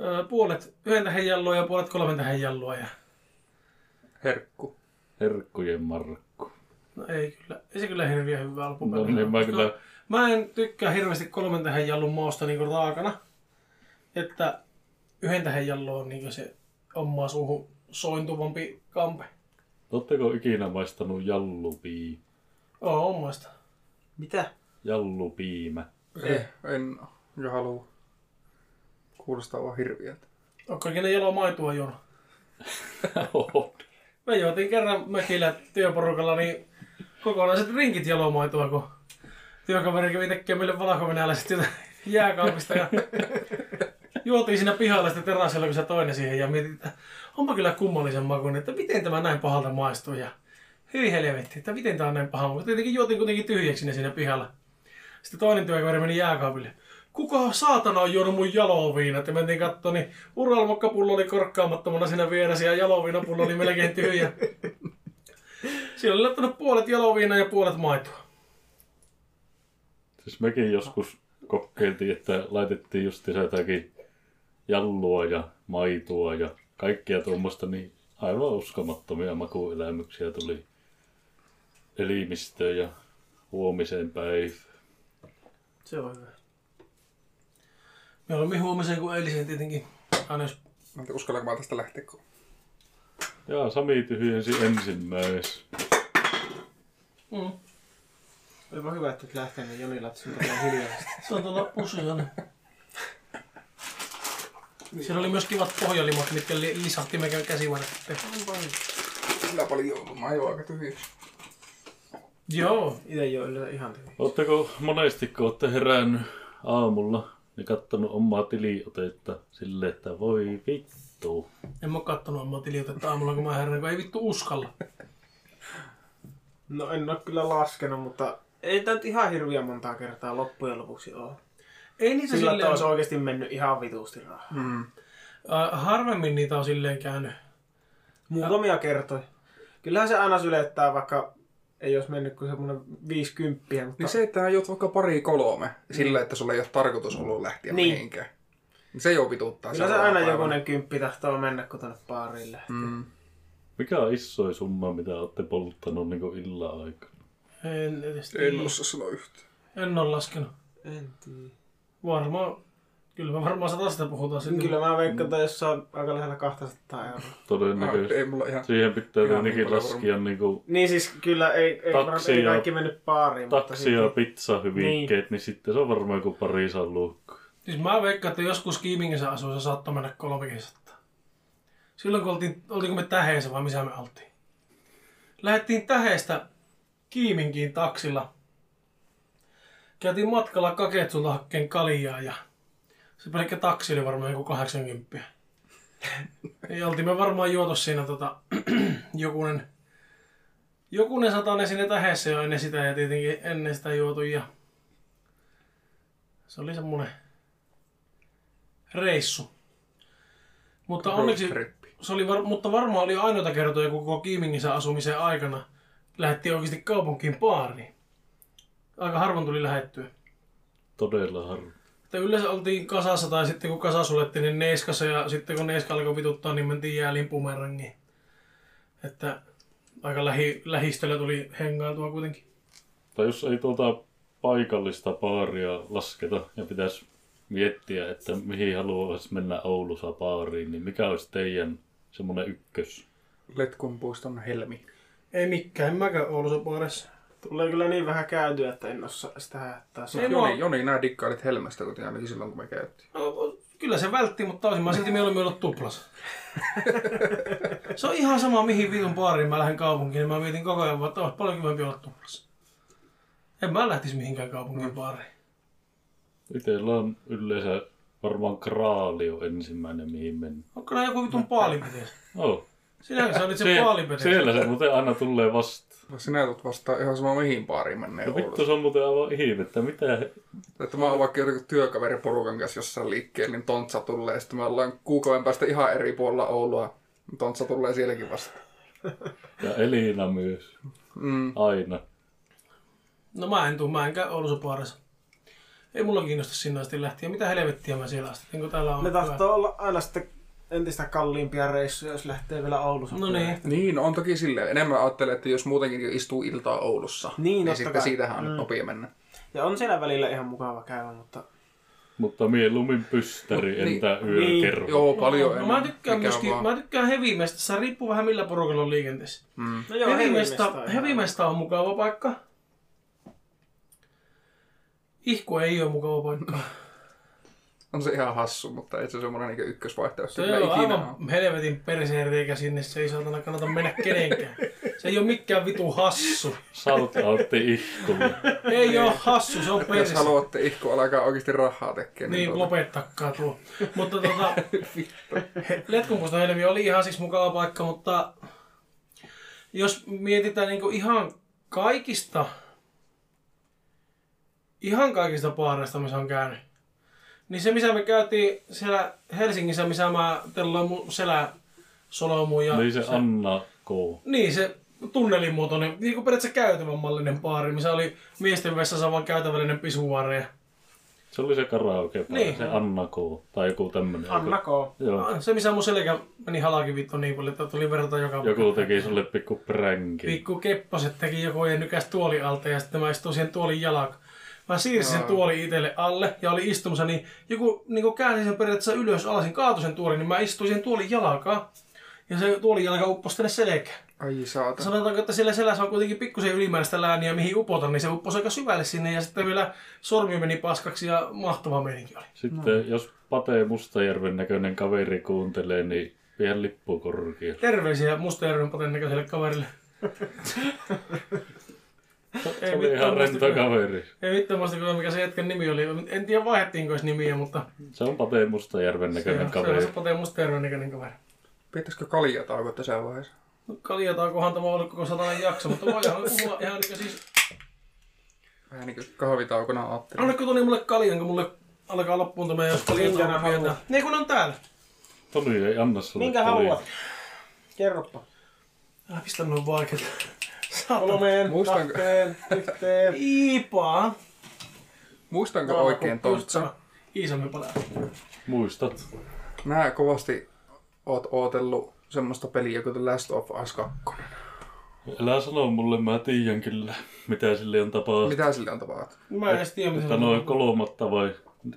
Öö, Puolet yhden tähän jalloa ja puolet kolmen tähän jalloa. Ja... Herkku. Herkkujen markku. No ei kyllä, ei se kyllä hirveän hyvä No loppupäivänä. niin, mä kyllä Mä en tykkää hirveästi kolmen tähän jallon mausta niinku raakana. Että yhden tähän jallo on niinku se omaa suuhun sointuvampi kampe. Oletteko ikinä maistanut jallupii? Oo, on maista. Mitä? Jallupiimä. Ei, en jo halua. Kuulostaa vaan hirviältä. Onko ikinä jalo maitoa juonut? *laughs* Oho. Me juotiin kerran mökillä työporukalla niin kokonaiset rinkit jalomaitoa, kun työkaveri kävi tekemään meille valkovenäläiset jotain jääkaapista ja *laughs* juotiin siinä pihalla sitten terassilla, kun se toinen siihen ja mietin, että onpa kyllä kummallisen makuinen, että miten tämä näin pahalta maistuu ja hyi helvetti, että miten tämä on näin paha, mutta tietenkin juotiin kuitenkin tyhjäksi ne siinä pihalla. Sitten toinen työkaveri meni jääkaapille. Kuka saatana on juonut mun jaloviinat? Ja mentiin katsoa, niin uralmokkapullo oli korkkaamattomana siinä vieressä ja jaloviinapullo oli melkein tyhjä. Siellä oli laittanut puolet jaloviinaa ja puolet maitoa. Siis mekin joskus kokeiltiin, että laitettiin just jotakin jallua ja maitoa ja kaikkia tuommoista, niin aivan uskomattomia makuelämyksiä tuli elimistöön ja huomiseen päivään. Se on hyvä. Mieluummin huomiseen kuin eiliseen tietenkin. Aina jos Mä en tiedä, uskallanko mä tästä lähteä, kun Ja Sami tyhjensi ensimmäis. mm. Olipa hyvä, että et lähtenyt niin Joni vielä hiljaisesti. Se on tuolla pussissa. Siellä oli myös kivat pohjalimat, mitkä li- lisahti meidän käsivarret. Kyllä paljon ajoin aika. Joo. Itse jo yleensä ihan tyhjä. Oletteko monesti, kun olette herännyt aamulla ja kattonut omaa tiliotetta silleen, että voi vittu. En mä oo kattonut omaa tiliotetta aamulla, kun mä herään, kun ei vittu uskalla. No en ole kyllä laskenut, mutta ei tämä nyt ihan hirviä montaa kertaa loppujen lopuksi ole. Ei niitä Sillä, silleen... olisi oikeasti mennyt ihan vitusti rahaa. Mm. Äh, harvemmin niitä on silleen käynyt. Muutamia kertoja. Kyllähän se aina sylettää, vaikka ei olisi mennyt kuin semmoinen 50, mutta Niin se, että juot vaikka pari kolme sillä, että sulla ei ole tarkoitus ollut lähteä Niin. mihinkään. Niin se jo vituttaa. kyllä se aina päivänä. jokunen kymppi tahtoo mennä, kun tuonne baariin lähtee. Mm. Mikä on isoin summa, mitä olette polttanut niin illan aikana? En edes En tiedä. osaa sanoa yhtään. En ole laskenut. En tiedä. Varmaan, kyllä me varmaan satasta puhutaan sitten. Kyllä mä veikkaan, että jossain aika lähellä 200 euroa. Todennäköisesti. Ei mulla ihan... Siihen pitää Ihan tietenkin niin laskea niinku Niin siis kyllä ei, ei, Taksi ei kaikki mennyt baariin. mutta taksi ja silti- pizzahyvikkeet, niin. niin sitten se on varmaan joku parisan luukku. Siis mä veikkaan, että joskus Kiimingissä asuissa saattoi mennä 300. Silloin kun oltiin, oltiinko me Täheessä vai missä me oltiin? Lähettiin Täheestä Kiiminkiin taksilla. Käytiin matkalla Kaketsulta hakkeen kaljaa ja se pelkkä taksi oli varmaan joku 80. Ja *laughs* oltiin me varmaan juotu siinä tota, *clears throat* jokunen, jokunen satainen sinne Täheessä jo ennen sitä ja tietenkin ennen sitä juotu ja se oli semmonen reissu. Mutta onneksi, se oli var, mutta varmaan oli ainoita kertoja koko Kiimingissä asumisen aikana. Lähettiin oikeasti kaupunkiin baariin. Aika harvoin tuli lähettyä. Todella harvoin. Että yleensä oltiin kasassa tai sitten kun kasa suljettiin, niin Neiskassa ja sitten kun Neiska alkoi vituttaa, niin mentiin jääliin pumerangiin. Että aika lähi, lähistöllä tuli hengailtua kuitenkin. Tai jos ei tuota paikallista baaria lasketa ja pitäisi miettiä, että mihin haluaisi mennä Oulussa baariin, niin mikä olisi teidän semmoinen ykkös? Letkun puiston helmi. Ei mikään, en mäkään Oulussa baarissa. Tulee kyllä niin vähän käytyä, että en osaa sitä hättää. Se Ei on- mua- Joni, Joni nää dikkailit helmestä kotiin ainakin silloin, kun me käytiin. No, kyllä se vältti, mutta olisin mä silti mieluummin ollut tuplas. se on ihan sama, mihin vitun baariin mä lähden kaupunkiin, niin mä mietin koko ajan, vaan, että olisi paljon kivempi olla tuplas. En mä lähtisi mihinkään kaupungin baariin. Itellä on yleensä varmaan Kraalio ensimmäinen, mihin mennä. Onko nää joku vitun paalipetes? Oh. Sinä sä olit se, Se, siellä se muuten aina tulee vasta. No sinä tulet vastaan ihan sama mihin baariin menee No vittu, se on muuten aivan ihmettä. Mitä? Että mä oon vaikka jotenkin työkaveriporukan kanssa jossain liikkeellä, niin Tontsa tulee. Sitten me ollaan kuukauden päästä ihan eri puolella Oulua. Tontsa tulee sielläkin vasta. Ja Elina myös. Mm. Aina. No mä en tuu, mä en käy Oulussa baarissa. Ei mulla kiinnosta sinne asti lähteä. Mitä helvettiä mä siellä asti, niin täällä on. Ne tahtoo olla aina sitten entistä kalliimpia reissuja, jos lähtee vielä Oulussa. No niin. Niin, on toki silleen. Enemmän ajattelen, että jos muutenkin istuu iltaa Oulussa, Niin, niin sitten kai. siitähän on Mm. nyt nopea mennä. Ja on siellä välillä ihan mukava käydä, mutta Mutta mieluummin pystäri, Niin. entä Niin. yökerho. Joo, paljon no, mä tykkään myöskin, vaan- mä tykkään Heavymesta. Se riippuu vähän millä porukalla on liikenteessä. Mm. no joo, ihan- Heavymesta on mukava paikka. Ihku ei ole mukava paikka. *laughs* On se ihan hassu, mutta ei se semmoinen niin ykkösvaihtoehto. Se kyllä on ikinä aivan on. helvetin perseeriikä sinne. Se ei saatana kannata mennä kenenkään. Se ei ole mikään vitu hassu. Shoutoutti ihkulle. Ei ole hassu, se on Jos perse. haluatte ihku alkaa oikeasti rahaa tekemään, Niin, tuota- lopettakaa tuo. Mutta *laughs* tota, he- Letkunpuisto Helmi oli ihan siis mukava paikka, mutta jos mietitään niinku ihan kaikista, ihan kaikista baareista, missä on käynyt, niin se, missä me käytiin siellä Helsingissä, missä mä telloin mun selä solomuun ja Niin se Anna K. niin, se tunnelimuotoinen, niin kuin periaatteessa käytävän mallinen baari, missä oli miesten vessassa vaan käytävällinen pisuvaari. ja- Se oli se karaoke, Niin. se Anna K. Tai joku tämmönen. Anna K. Joo. Ah, Se, missä mun selkä meni halaki vittu niin paljon, että tuli verta joka Joku teki sulle pikku pränkin. Pikku kepposet teki joku ja nykäs tuoli alta ja sitten mä istuin siihen tuolin jalak. Mä siirsin sen tuoli itselle alle ja oli istumassa, niin joku niin käänsi sen periaatteessa ylös alasin, kaatui sen tuolin, niin mä istuin siihen tuolin jalkaan. Ja se tuolin jalka upposi tänne selkään. Ai saata. Sanotaanko, että siellä selässä on kuitenkin pikkusen ylimääräistä lääniä, mihin upota, niin se upposi aika syvälle sinne ja sitten vielä sormi meni paskaksi ja mahtava meininki oli. Sitten jos Pate Mustajärven näköinen kaveri kuuntelee, niin vie lippu korkia. Terveisiä Mustajärven paten näköiselle kaverille. *laughs* Se oli ihan rento kaveri. Ei vittu muista kyllä mikä se jätkän nimi oli. En tiedä vaihdettiinko edes nimiä, mutta Se on Pate Mustajärven se, näköinen on- se on kaveri. se Pate Mustajärven näköinen kaveri. Pitäisikö kaljatauko tässä vaiheessa? No, Kaljataukohan tämä on ollut koko satainen jakso, mutta voidaan puhua ihan niin siis... Vähän niin kuin kahvitaukona ajattelin. Annatko Toni mulle kaljan, kun mulle alkaa loppuun tämä, jos kaljatauko haluat? Niin kun on täällä. Toni ei anna sulle Minkä haluat? Kerropa. Älä pistä noin vaikeet. Kolmeen, Muistanko- kahteen, yhteen. *laughs* Iipaa. Muistanko Joo, oikein sama. Iisalmi palaa. Muistat? Nää kovasti oot ootellut semmoista peliä kuin The Last of Us 2. Älä sano mulle, mä tiedän kyllä, mitä sille on tapahtunut. Mitä sille on tapahtunut? Mä en edes tiedä, mitä noin on. kolmatta vai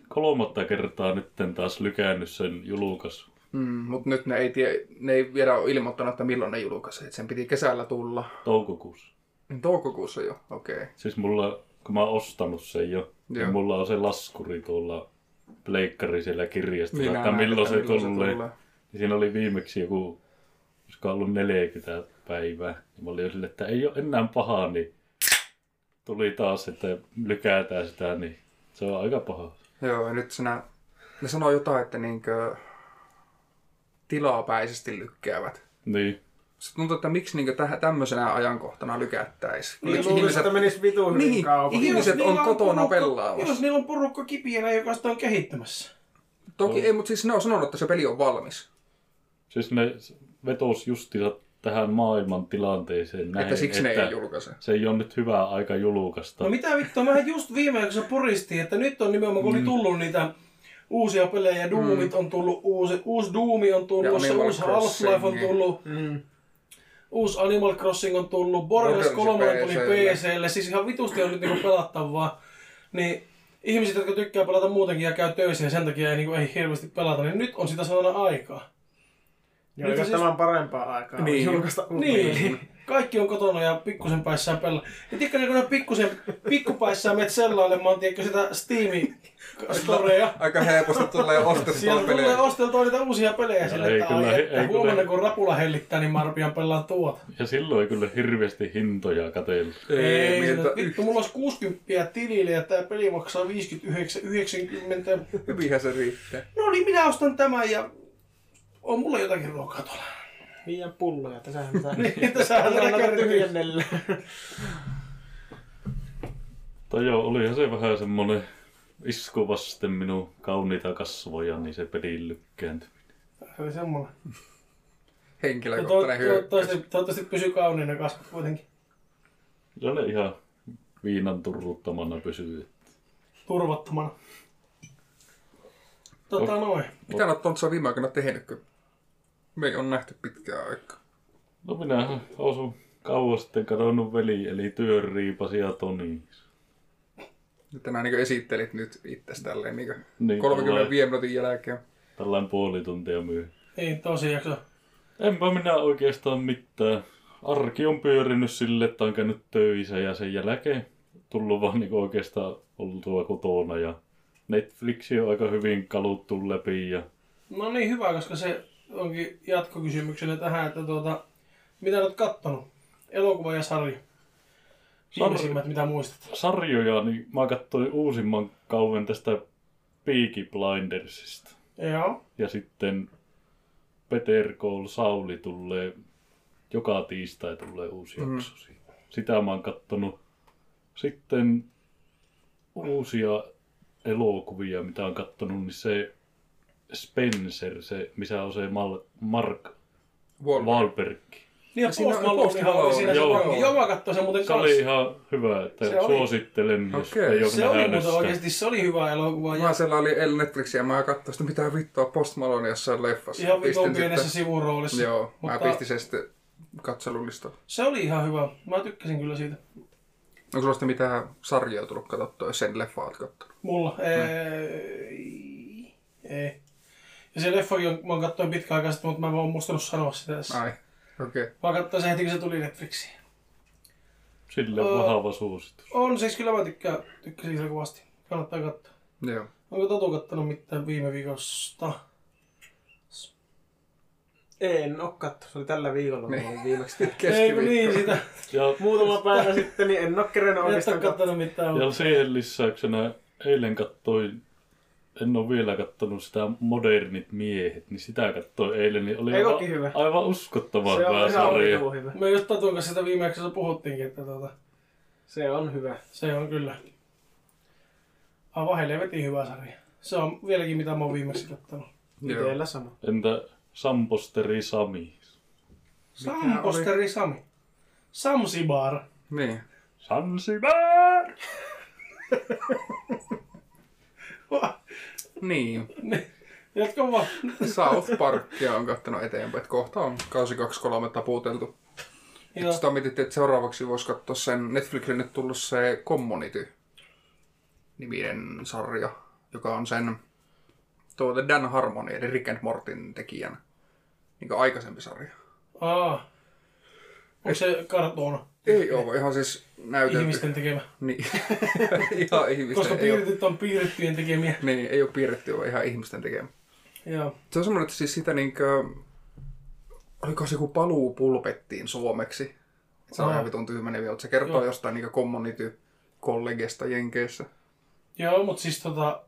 kolmatta kertaa nytten taas lykännyt sen julkaisu. Mm, mutta nyt ne ei, tie, ne ei vielä ole ilmoittanut, että milloin ne julkaisee. Et Sen piti kesällä tulla. Toukokuussa. Niin toukokuussa jo, okei. Okay. Siis mulla, kun mä oon ostanut sen jo, Joo. niin mulla on se laskuri tuolla pleikkari siellä kirjastossa, Niin että näen, milloin se että tulee. Niin siinä oli viimeksi joku, olisiko ollut 40 päivää. Ja mä olin jo sille, että ei ole enää pahaa, niin tuli taas, että lykätään sitä, niin se on aika paha. Joo, ja nyt sinä, ne sanoo jotain, että niinkö tilapäisesti lykkäävät. Niin, Se tuntuu, että miksi niinkö täh, tämmöisenä ajankohtana lykättäisiin. Niin Miksi luulisin, että menis vitu hyvin Niin, ihmiset Jos on kotona porukka- pelaamassa. Jos niillä on porukka kipienä, joka sitä on kehittämässä. Toki ei, mutta siis ne on sanonut, että se peli on valmis. siis ne vetos justiinsa tähän maailman tilanteeseen näin, että siksi ne että ei julkaise. se ei ole nyt hyvä aika julkaista. No mitä vittua, mähän just viime aikoina poristiin, että nyt on nimenomaan, kun oli tullut niitä uusia pelejä, Doomit on tullut, uusi, uusi Doomi on tullut, se uusi Half-Life on Crossing. tullut, Mm. uusi Animal Crossing on tullut, Borderlands Borderlands 3 tuli PC:lle. Siis ihan vitusti on nyt niinku pelattavaa. Niin ihmiset, jotka tykkää pelata muutenkin ja käy töissä ja sen takia ei, niinku, ei hirveästi pelata, niin nyt on sitä saada aikaa. Ja Nyt oliko siis- tämän parempaa aikaa Niin. julkaista Niin, kaikki on kotona ja pikkusen päissään pelaa. Ja tiedätkö, kun ne pikkusen, pikkupäissään menet sellailemaan, tiedätkö, sitä Steam-storeja. Aika helposti tulee ostettua Siellä tulee pelejä. osteltua niitä uusia pelejä sille, ei että, kyllä, ai, ei että kyllä. huomenna kun rapula hellittää, niin mä rupean pelaamaan tuota. Ja silloin ei kyllä hirveästi hintoja katsellut. Ei, miltä se, vittu, mulla olisi 60 tilille ja tää peli maksaa 59, 90. Hyvinhän se riittää. No niin, minä ostan tämän ja on mulla jotakin ruokaa tuolla. Liian pulloja, tässähän pitää... *laughs* Niin, tässähän Anna pitää käydä tyhjennellä. Tai joo, olihan se vähän semmonen isku vasten minun kauniita kasvoja, niin se pelin lykkääntyi. Se oli semmoinen. Henkilökohtainen to- hyökkäys. toivottavasti, toivottavasti pysyy kauniina kasvot kuitenkin. Kyllä ne ihan viinan turruttamana pysyy. Turvattomana. Tota noin. Mitä olet Tontsa viime aikoina tehnyt, kun me ei ole nähty pitkään aikaa? No minähän osun kauan sitten kadonnut veli, eli työnriipasi ja Toni. Nyt tänään niin esittelit nyt itse tälleen niin Niin, 35 minuutin jälkeen. Tällainen puoli tuntia myöhemmin. Niin, tosi jakso. Enpä minä oikeastaan mitään. Arki on pyörinyt sille, että on käynyt töissä ja sen jälkeen tullut vaan niin oikeastaan oltua kotona ja Netflixi on aika hyvin kaluttu läpi ja No niin, hyvä, koska se onkin jatkokysymyksenä tähän, että tuota, mitä olet kattonut? Elokuva ja sarja. Viimeisimmät, mitä muistat. sarjoja, niin mä katsoin uusimman kauan tästä Peaky Blindersista. Joo. Ja sitten Peter Cole Sauli tulee, joka tiistai tulee uusi Mhm. jakso siitä. Sitä mä oon kattonut. Sitten uusia elokuvia, mitä on kattonut, niin se Spencer, se, missä on se Mal- Mark Wahlberg. Wahlberg. Niin, ja Siinä on Post oli Malone, siinä se joo. vanki. Joo, mä katsoin sen muuten Se oli kanssa. ihan hyvä, että Se oli. suosittelen, jos Okei. ei ole Se oli muuten oikeasti, se oli hyvä elokuva. Ja Mä sellainen El Netflixiä ja mä katsoin sitä mitä vittua Post Malone jossain leffassa. ihan vitun pienessä sitten- sivuroolissa. Joo, mä Mutta pistin sen sitten katselulistalle. se oli ihan hyvä. Mä tykkäsin kyllä siitä. Onko sulla sitten mitään sarjaa tullut katsottua, jos sen leffaa oot kattonut? Mulla? Ei. Ei. Ja se leffakin on, mä katsoin pitkään aikaa sitten, mutta mä en vaan muistanut sanoa sitä tässä. Ai, okei. Okay. Mä katsoin sen heti, kun se tuli Netflixiin. Sille Öö. vahva suositus. On siis kyllä mä tykkään, tykkäsin siitä kovasti. Kannattaa katsoa. Joo. Onko Totu kattonut mitään viime viikosta? En oo katto. Se oli tällä viikolla, kun olin viimeksi. *laughs* Ei kun niin sitä. Ja, Muutama päivä sitten, niin en oo kerennyt oikeastaan katsoa. kattonut mitään. ja siihen lisäyksenä eilen kattoin, en ole vielä kattonut sitä Modernit miehet, niin sitä kattoin eilen, niin oli aivan, hyvä? aivan uskottava Se on sarja. hyvä. Me just Totun kanssa sitä viime jaksossa puhuttiinkin, että tuota, Se on hyvä. se on kyllä. Aivan helvetin hyvä sarja. Se on vieläkin mitä mä oon viimeksi kattonut. Joo. Itellä sama. Entä Samposteri Sami? Samposteri Sami. Samsibar. Niin. Sansibar! *laughs* Niin. *laughs* Jatka vaan. South Parkia on kattonut eteenpäin, että kohta on kausi 2-3 taputeltu. Joo. Sitä mietittiin, että seuraavaksi voisi katsoa sen Netflixille tullut se Community niminen sarja, joka on sen tuota Dan Harmon eli Rick and Mortin tekijän niin aikaisempi sarja. Aa. Onko se kartoona? Ei ole ihan siis näytelty. Ihmisten tekemä. Niin. *laughs* ihan ihmisten. Koska piirretyt on piirrettyjen tekemiä. niin, ei ole piirretty, vaan ihan ihmisten tekemä. Joo. Se on semmoinen, että siis sitä niinkö... Oliko se joku paluu pulpettiin suomeksi? Se on Aa. ihan vitun tyhmä nimi, se kertoo Joo. jostain niinkö community kollegesta Jenkeissä. Joo, mutta siis tota,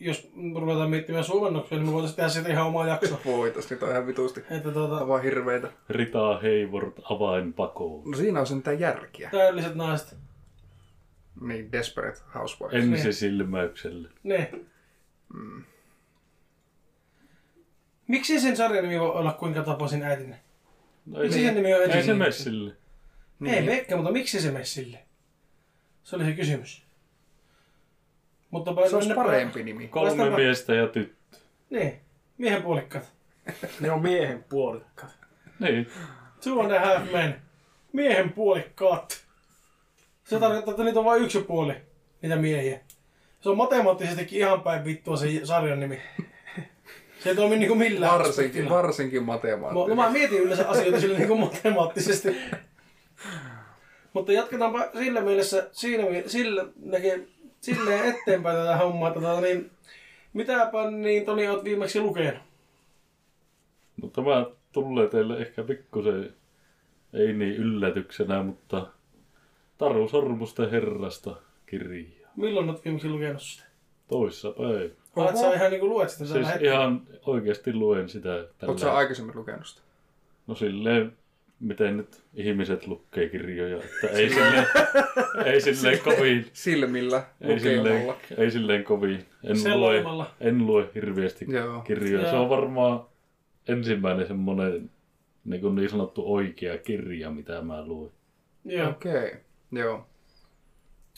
jos ruvetaan miettimään suomennoksia, niin me voitaisiin tehdä siitä ihan oma jakso. *laughs* Voitais, niitä on ihan vitusti. Että tota, Aivan hirveitä. Rita Hayward avainpakoon. No siinä on sentään järkiä. täydelliset naiset. Niin, Desperate Housewives. Ensisilmäyksellä. Ne. Miksi sen sarjan nimi voi olla Kuinka tapasin äitinne? No ei, Miksi se, sen nimi on ei se mene sille. Niin. Ei mekkä, mutta miksi se mene sille? Se oli se kysymys. Mutta Se olisi parempi nimi. Kolme Vastaapa- miestä ja tyttö. Niin, miehen puolikkaat. *laughs* Ne on miehen puolikkaat. Niin. Two and a half men. Miehen puolikkaat. Se tarkoittaa, että niitä on vain yksi puoli, niitä miehiä. Se on matemaattisestikin ihan päin vittua se sarjan nimi. *laughs* Se ei toimi niinku millään Varsinkin, varsinkin Mä, no matemaattinen. mä mietin yleensä *laughs* asioita sille niinku matemaattisesti. Mutta jatketaanpa sillä mielessä, siinä, sillä näkee, silleen eteenpäin tätä hommaa. Tota, niin, mitäpä niin Toni oot viimeksi lukenut? No tämä tulee teille ehkä pikkusen, ei niin yllätyksenä, mutta Taru Sormusten herrasta kirjaa. Milloin oot viimeksi lukenut sitä? Toissa päivä. Vai et sä ihan niinku luet sitä tällä Siis hetkellä? ihan oikeasti luen sitä Oletko sä tällä. aikaisemmin lukenut sitä? No silleen, miten nyt ihmiset lukee kirjoja, että ei silleen, *laughs* ei silleen kovin, Silmillä ei silleen, ei silleen kovin. En lue, en lue hirveästi Joo. kirjoja. Se Joo. on varmaan ensimmäinen semmoinen niin, kuin niin sanottu oikea kirja, mitä mä luin. Joo. Okei, okay. joo.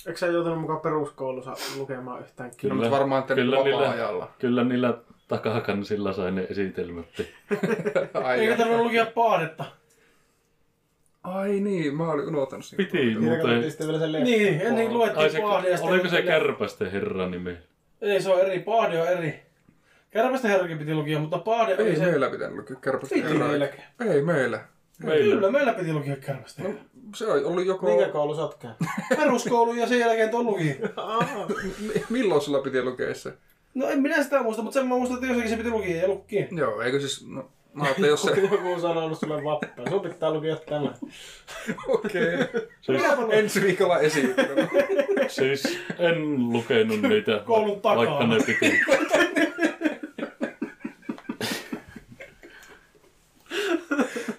Eikö sä joutunut mukaan peruskoulussa lukemaan yhtään No, kirjaa? mutta varmaan te kyllä niillä-. Kyllä niillä takakansilla sai ne esitelmät. *laughs* Eikä tarvinnut lukea paadetta. Ai niin, mä olin unohtanut sen. Piti muuten. se. Niin, ennen Ai luettiin se, paade ja sitten oliko se kärpästen herran nimi? Ei, se on eri. Paade on eri. Kärpästä herrakin piti lukia, mutta paade oli Ei se... meillä pitänyt lukea kärpästä. Piti herraa. meilläkin. Ei meillä. Meillä. Kyllä, meillä piti lukia kärpästä. No, se on ollut joko... Minkä koulu sä oot? Peruskoulu ja sen jälkeen tuon luki. Mi- Milloin sulla piti lukea se? No en minä sitä muista, mutta sen mä muistan, että jossakin se piti lukia ja lukki. Joo, eikö siis... No, mä ajattelin, jos se... Joku on sanonut sulle vappaa. Sun pitää lukea tämä. Okei. Siis, Ensi viikolla esiintynyt. siis en lukenut niitä, Koulun takaa. vaikka ne piti.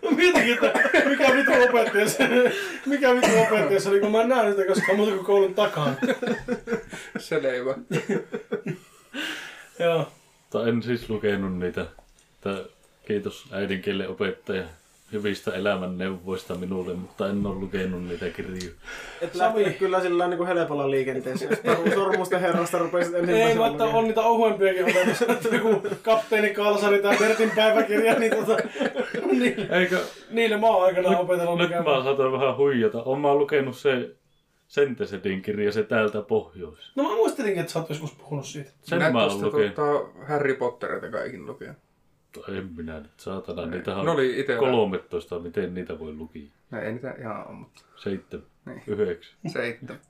No mietinkin, että mikä vitu opettaja se, mikä vitu opettaja se oli, kun mä en nähnyt sitä koskaan muuta kuin koulun takana. Selvä. Joo. Tai en siis lukenut niitä. Että kiitos äidinkielen opettaja hyvistä elämänneuvoista minulle, mutta en ole lukenut niitä kirjoja. Et Sami. lähtenyt kyllä sillä niin kuin helpolla liikenteessä. Jos sormusten herrasta rupesit Ei, mutta on niitä ohuempiakin opetuksia, että *laughs* joku kapteeni Kalsari tai Bertin päiväkirja, niin tota, niille, Eikö? niille mä oon aikanaan opetellut Nyt mä saatoin vähän huijata. Olen mä lukenut se Sentesedin kirja, se täältä pohjois. No mä muistelinkin, että sä oot joskus puhunut siitä. Sen Minä mä oon lukenut. tota, Harry Pottereita kaikin lukea. En minä nyt, saatana. Niitä Ne oli itellä. 13, miten niitä voi lukia? No, ei niitä ihan ole, mutta Seitsemän, Niin. yhdeksän. seitsemän.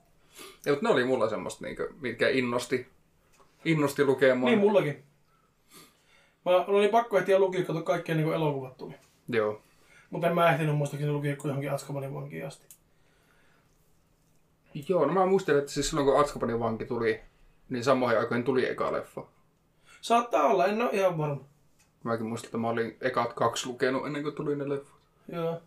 Ja, mutta ne oli mulla semmoista, niinku, mitkä innosti, innosti lukemaan. Niin mullakin. Mä oli pakko ehtiä lukia, kato kaikkia niin elokuvat tuli. Joo. Mutta en mä ehtinyt muistakin lukia kuin johonkin Atskabanin vankiin asti. Joo, no mä muistelen, että siis silloin kun Atskabanin vanki tuli, niin samoihin aikoihin tuli eka leffa. Saattaa olla, en ole ihan varma. Mäkin muistan, että mä olin ekat kaksi lukenut ennen kuin tuli ne leffat. Joo.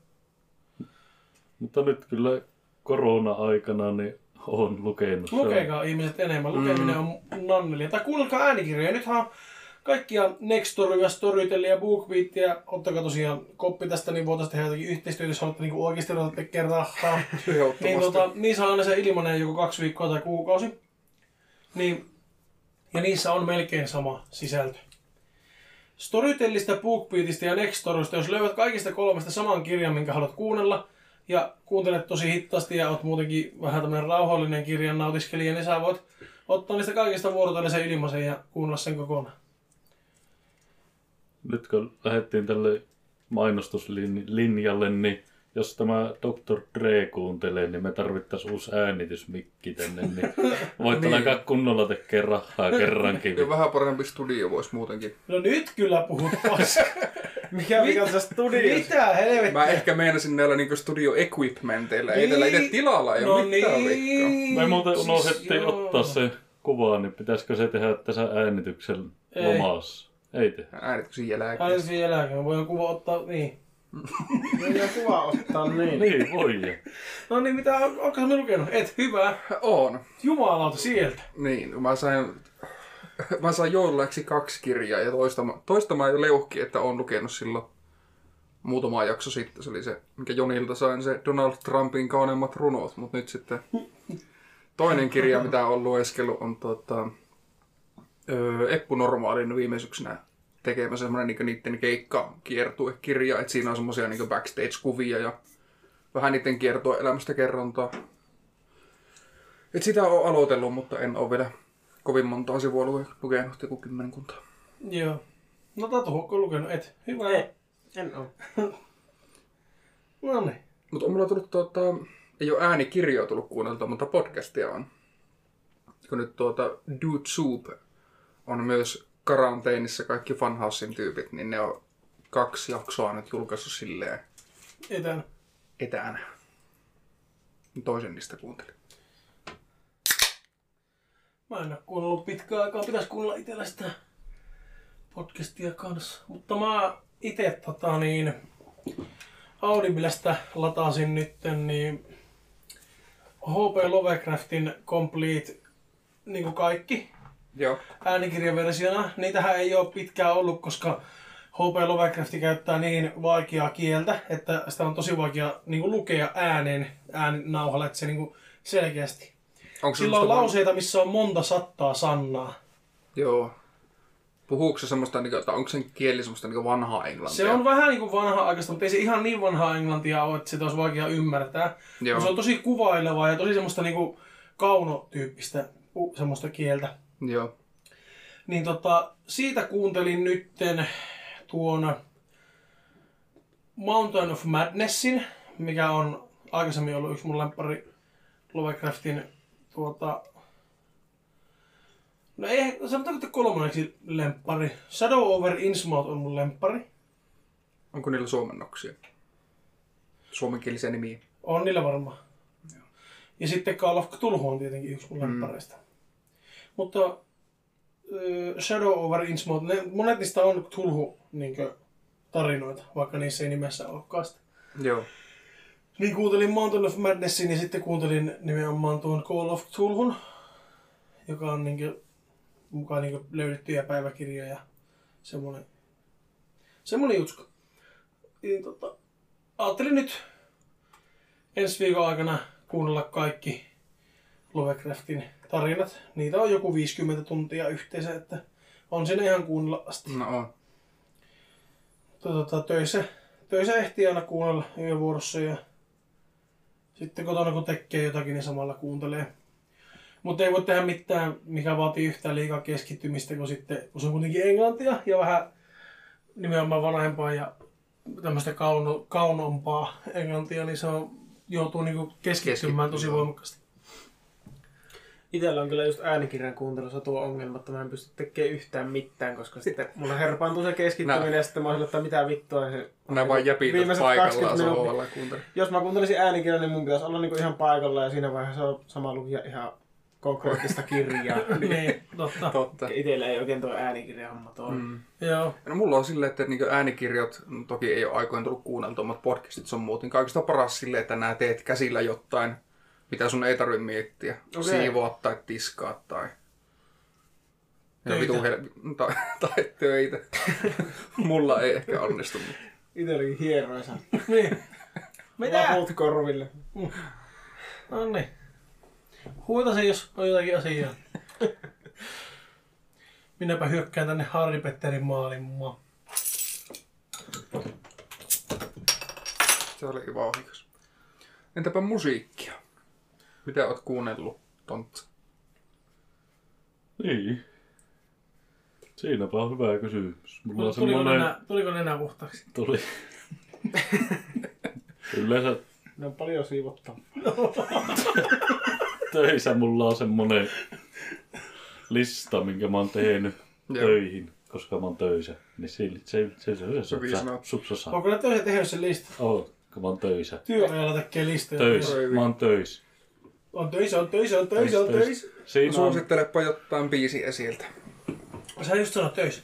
Mutta nyt kyllä korona-aikana niin olen lukenut. Se on- Lukekaa ihmiset enemmän. Lukeminen on nannelia. Tai kuunnelkaa äänikirjoja. Nythän on kaikkia Nextoryja, Storytelia ja BookBeatia. Ottakaa tosiaan koppi tästä, niin voitaisiin tehdä jotakin yhteistyötä, jos haluatte niin oikeasti ruveta tekemään rahaa. niin tota, niissä on aina se ilmanen joku kaksi viikkoa tai kuukausi. Niin, ja niissä on melkein sama sisältö. Storytellista, BookBeatista ja Nextorysta, jos löydät kaikista kolmesta saman kirjan, minkä haluat kuunnella, ja kuuntelet tosi hittaasti ja oot muutenkin vähän tämmöinen rauhallinen kirjan nautiskelija, niin sä voit ottaa niistä kaikista vuorotellen sen ilmaisen ja kuunnella sen kokonaan. Nyt kun lähdettiin tälle mainostuslinjalle, niin jos tämä Dr. Dre kuuntelee, niin me tarvittaisiin uusi äänitysmikki tänne, niin *laughs* voit Niin. alkaa kunnolla tekemään rahaa kerrankin. Ja vähän parempi studio voisi muutenkin. No nyt kyllä puhut paskaa. *laughs* Mikä mikä tässä studiossa? Mitä helvettiä? Mä ehkä meinasin näillä niinku studio equipmenteillä. Ei tällä itse tilalla, ei no ole mitään vikkaa. niin. Me muuten unohdettiin Siis ottaa se kuva, niin pitäisikö se tehdä tässä äänityksen Ei. lomassa? Ei tehdä. Äänityksen jälkeen. Siinä jälkeen. Voin kuva ottaa, niin. Minkä kuva ottaa niin? *laughs* Niin, voi. No niin, mitä, onko sä lukenut? Et, hyvä. On. Jumalauta sieltä. Niin, mä sain, mä sain joululäksi kaksi kirjaa ja toista, mä- toista mä jo leuhki, että on lukenut silloin muutama jakso sitten. Se oli se, mikä Jonilta sain, se Donald Trumpin kauneimmat runot, mutta nyt sitten toinen kirja, mitä on lueskellut, on tota, öö, Eppu Normaalin viime syksynä tekemä semmoinen niin niiden keikka kiertuekirja, että siinä on semmoisia niin backstage-kuvia ja vähän niiden kiertueelämästä kerrontaa. Et sitä on aloitellut, mutta en ole vielä kovin montaa sivua lu- lukenut, joku kymmenkunta. Joo. No Tatu, onko lukenut? Et. Hyvä. Ei, en oo. *laughs* No niin. Mutta on mulla tullut tuota, ei ole äänikirjoja tullut kuunneltua, mutta podcastia on. Kun nyt tuota Dude Soup on myös karanteenissa kaikki Funhousein tyypit, niin ne on kaksi jaksoa nyt julkaissut silleen Etänä. etänä. Toisen niistä kuuntelin. Mä en ole kuunnellut pitkään aikaa. Pitäis kuunnella itellä sitä podcastia kanssa. Mutta mä itse tota niin... Audiblesta latasin nytten niin... HP Lovecraftin Complete niin kuin kaikki Joo. äänikirjaversiona. Niitähän ei ole pitkään ollut, koska H.P. Lovecraft käyttää niin vaikeaa kieltä, että sitä on tosi vaikea niin kuin lukea ääneen, ääninauhalla, että se niin kuin selkeästi. Onko Sillä on lauseita, missä on monta sattaa sannaa. Joo. Puhuuko se semmoista, niinku, että onko sen kieli semmoista niinku vanhaa englantia? Se on vähän niin kuin vanha aikaista, mutta ei se ihan niin vanhaa englantia ole, että sitä olisi vaikea ymmärtää. Joo. Se on tosi kuvailevaa ja tosi semmoista niin kuin kaunotyyppistä semmoista kieltä. Joo. Niin tota, siitä kuuntelin nytten tuon Mountain of Madnessin, mikä on aikaisemmin ollut yksi mun lemppari Lovecraftin tuota... No ei, sanotaanko, että kolmanneksi lemppari. Shadow over Innsmouth on mun lemppari. Onko niillä suomennoksia? Suomenkielisiä nimiä? On niillä varmaan. Ja sitten Call of Cthulhu on tietenkin yksi mun lemppareista. Mutta äh, Shadow over Innsmouth, ne, monet niistä on Cthulhu niinkö, tarinoita, vaikka niissä ei nimessä olekaan sitä. Joo. Niin kuuntelin Mountain of Madnessin ja sitten kuuntelin nimenomaan tuon Call of Cthulhun, joka on niinkö, mukaan niinkö löydettyjä päiväkirjoja ja semmonen, semmonen jutska. Niin, tota, ajattelin nyt ensi viikon aikana kuunnella kaikki Lovecraftin tarinat. Niitä on joku 50 tuntia yhteensä, että on siinä ihan kuunnella asti. No on. Tota, töissä, töissä ehtii aina kuunnella yövuorossa ja sitten kotona kun tekee jotakin, niin samalla kuuntelee. Mutta ei voi tehdä mitään, mikä vaatii yhtään liikaa keskittymistä, kun sitten, kun se on kuitenkin englantia ja vähän nimenomaan vanhempaa ja tämmöistä kauno, kaunompaa englantia, niin se on, joutuu niinku keskittymään tosi voimakkaasti. Itellä on kyllä just äänikirjan kuuntelussa tuo ongelma, että mä en pysty tekemään yhtään mitään, koska sitten mulla herpaantuu se keskittyminen Nä. ja sitten mä oon että mitä vittua. Ja se, Nää vaan jäpit Viimeiset paikallaan 20 minuuttia. sohvalla kuuntelee. Jos mä kuuntelisin äänikirjan, niin mun pitäisi olla niinku ihan paikalla ja siinä vaiheessa on sama lukija ihan konkreettista kirjaa. *laughs* niin, totta. Totta. Itellä ei oikein tuo äänikirja homma toimi. Mm. Joo. No mulla on silleen, että niinku äänikirjat, no toki ei ole aikoin tullut kuunneltua, mutta podcastit se on muuten kaikista paras silleen, että nää teet käsillä jotain, mitä sun ei tarvitse miettiä. Okei. Siivoa tai tiskaa tai... Töitä. vitu hel... tai, tai töitä. *laughs* mulla ei ehkä onnistu. mutta- Itelläkin hieroisa. niin. Mitä? Laput korville. No niin. Huita se, jos on jotakin asiaa. *laughs* Minäpä hyökkään tänne Harri Petterin maailmaan. Se oli vauhikas. Entäpä musiikkia? Mitä oot kuunnellut, Tontsa? Niin. Siinäpä on hyvä kysymys. Mulla on Tuliko semmonen... nenä, tuliko nenä puhtaaksi? Tuli. Yleensä Ne on paljon siivottavaa. töissä mulla on semmonen lista, minkä mä oon tehnyt Joo. töihin, koska mä oon töissä. Niin se, se, se, se, se, se, supsasa. Onko ne töissä tehnyt sen lista? Oo, kun mä oon töissä. Työajalla tekee listoja. Töissä. Mä oon töissä. On töissä, on töissä, on töissä, on töissä. Siinä on, Suosittelepa jotain biisiä sieltä. Sä just sanoit töissä.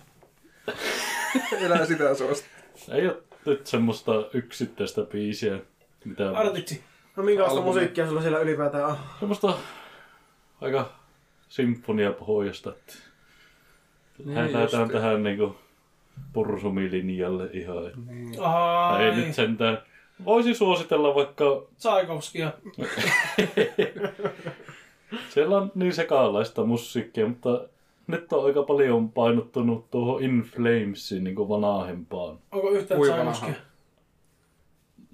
*laughs* Elää sitä suosta. ei oo nyt semmoista yksittäistä biisiä, mitä... Artitsi. No minkälaista Albumi. musiikkia sulla siellä ylipäätään on? Semmoista aika symfoniapohjasta. että Niin Lähdetään tähän niinku pursumilinjalle ihan. että- Ai, Ei nyt sentään. Voisi suositella vaikka, Tsaikovskia. *laughs* siellä on niin sekaalaista musiikkia, mutta nyt on aika paljon painottunut tuohon In Flamesin niin vanhempaan. Onko yhtään Tsaikovskia?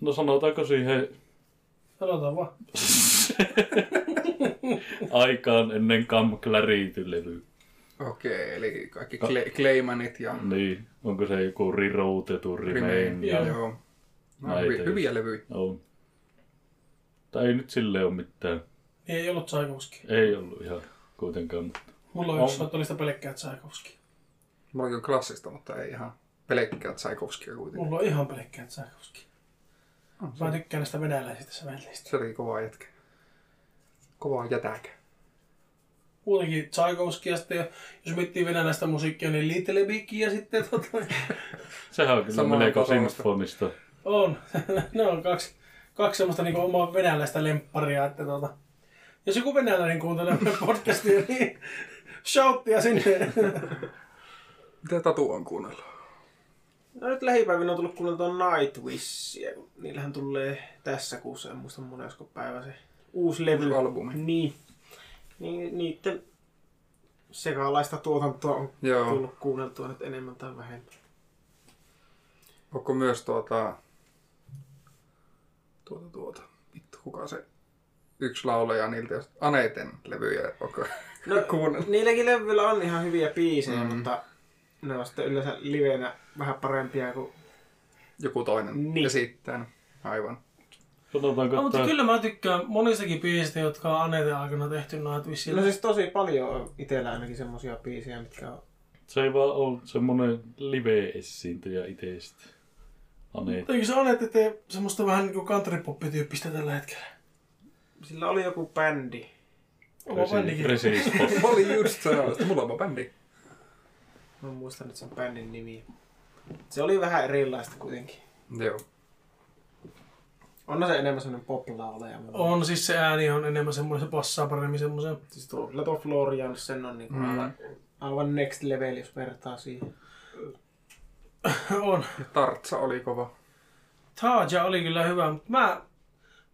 No sanotaanko siihen Sanotaan vaan. *laughs* aikaan ennen Cam Clarity-levy. Okei, eli kaikki Cle- Claymanit ja Niin, onko se joku Reroutettu Remain? Remain. Ja, Joo. No, hyviä, hyviä levyjä. on. Tai ei nyt sille ole mitään. Ei ollut Tsaikovskia. Ei ollut ihan kuitenkaan. Mutta... Mulla on On. yksi soittolista pelkkää Tsaikovskia. Mulla on klassista, mutta ei ihan pelkkää Tsaikovskia kuitenkin. Mulla on ihan pelkkää Tsaikovskia. On Mä tykkään näistä venäläisistä sävelleistä. Se oli kova jätkä. Kova jätäkä. Muutenkin Tsaikovskia sitten, jos miettii venäläistä musiikkia, niin Little Big ja sitten tota, Sehän on kyllä melko sinfonista. On. *laughs* ne on kaksi, kaksi semmoista niin omaa venäläistä lempparia, että tota, jos joku venäläinen kuuntelee meidän podcastia, niin *laughs* shouttia sinne. *laughs* Mitä Tatu on kuunnellut? No nyt lähipäivinä on tullut kuunneltua Nightwishia. Niillähän tulee tässä kuussa, en muista monesko päivä se uusi levy. Albumi. Niin. niin niiden sekalaista tuotantoa on Joo. tullut kuunneltua nyt enemmän tai vähemmän. Onko myös tuota... Tuota, tuota. Vittu, kuka se yksi laulaja niiltä, jos- Aneten levyjä, onko No, *laughs* kuunnellut? niilläkin levyillä on ihan hyviä biisejä, Mm. mutta ne on sitten yleensä livenä vähän parempia kuin... Joku toinen Niin. esittää. Aivan. Sanotaanko, No, mutta kyllä mä tykkään monistakin biisistä, jotka on Aneten aikana tehty Nightwishilla. No siis tosi paljon on itsellä ainakin semmosia biisejä, mitkä on... se ei vaan ole semmonen live-esiintyjä itsestä. Ane. Eikö se Anette tee semmoista vähän niinku countrypop-tyyppistä tällä hetkellä? Sillä oli joku bändi. Oma bändikin. Resispos. *laughs* Mä olin just sanomassa, mulla on vaan bändi. Mä en muista nyt sen bändin nimi. Se oli vähän erilaista kuitenkin. Joo. On se enemmän semmonen pop-laulaja. On, siis se ääni on enemmän semmoinen, se passaa paremmin semmoiseen. Siis tuo, tuo Florian sen on niinku Mm. aivan, aivan next level, jos vertaa siihen. *coughs* on. Ja Tartsa oli kova. Taja oli kyllä hyvä, mutta mä,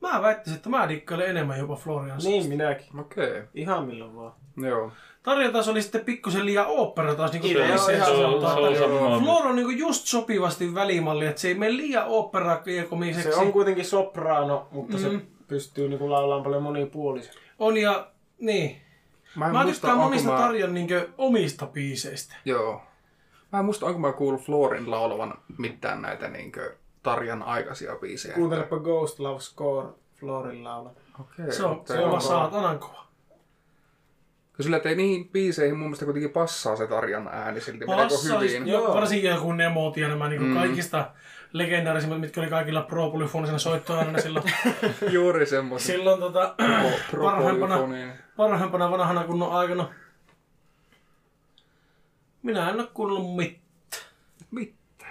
mä väittäisin, että mä dikkailen enemmän jopa Floriansa. Niin, minäkin. Okei. Okay. Ihan milloin vaan. Joo. Tarja taas oli sitten pikkusen liian opera taas niinku Joo, pelissä. ihan Se on, se on samaa. Flora on niinku just sopivasti välimalli, että se ei mene liian operakomiseksi. Se on kuitenkin soprano, mutta mm. Se pystyy niinku laulamaan paljon monipuolisesti. on ja niin. Mä Mä tykkään monista mä... Tarjan niinku omista biiseistä. Joo. Mä en muista, onko mä kuullut Florin laulavan mitään näitä niinkö Tarjan aikaisia biisejä. Kuuntelepa Ghost Love Score Florin laula. Okei. Se on, se on saatanan kova. Kun sillä ei niihin biiseihin mun mielestä kuitenkin passaa se Tarjan ääni silti melko Passa, hyvin. jo, Joo. varsinkin joku Nemot ja nämä niinku Mm. kaikista legendaarisimmat, mitkä oli kaikilla pro-polyfonisena soittoäänenä silloin, *laughs* Juuri semmoisen. silloin tota, *clears throat* parhaimpana, parhaimpana vanhana kunnon aikana. Minä en ole kuunnellut mitään. Mitä?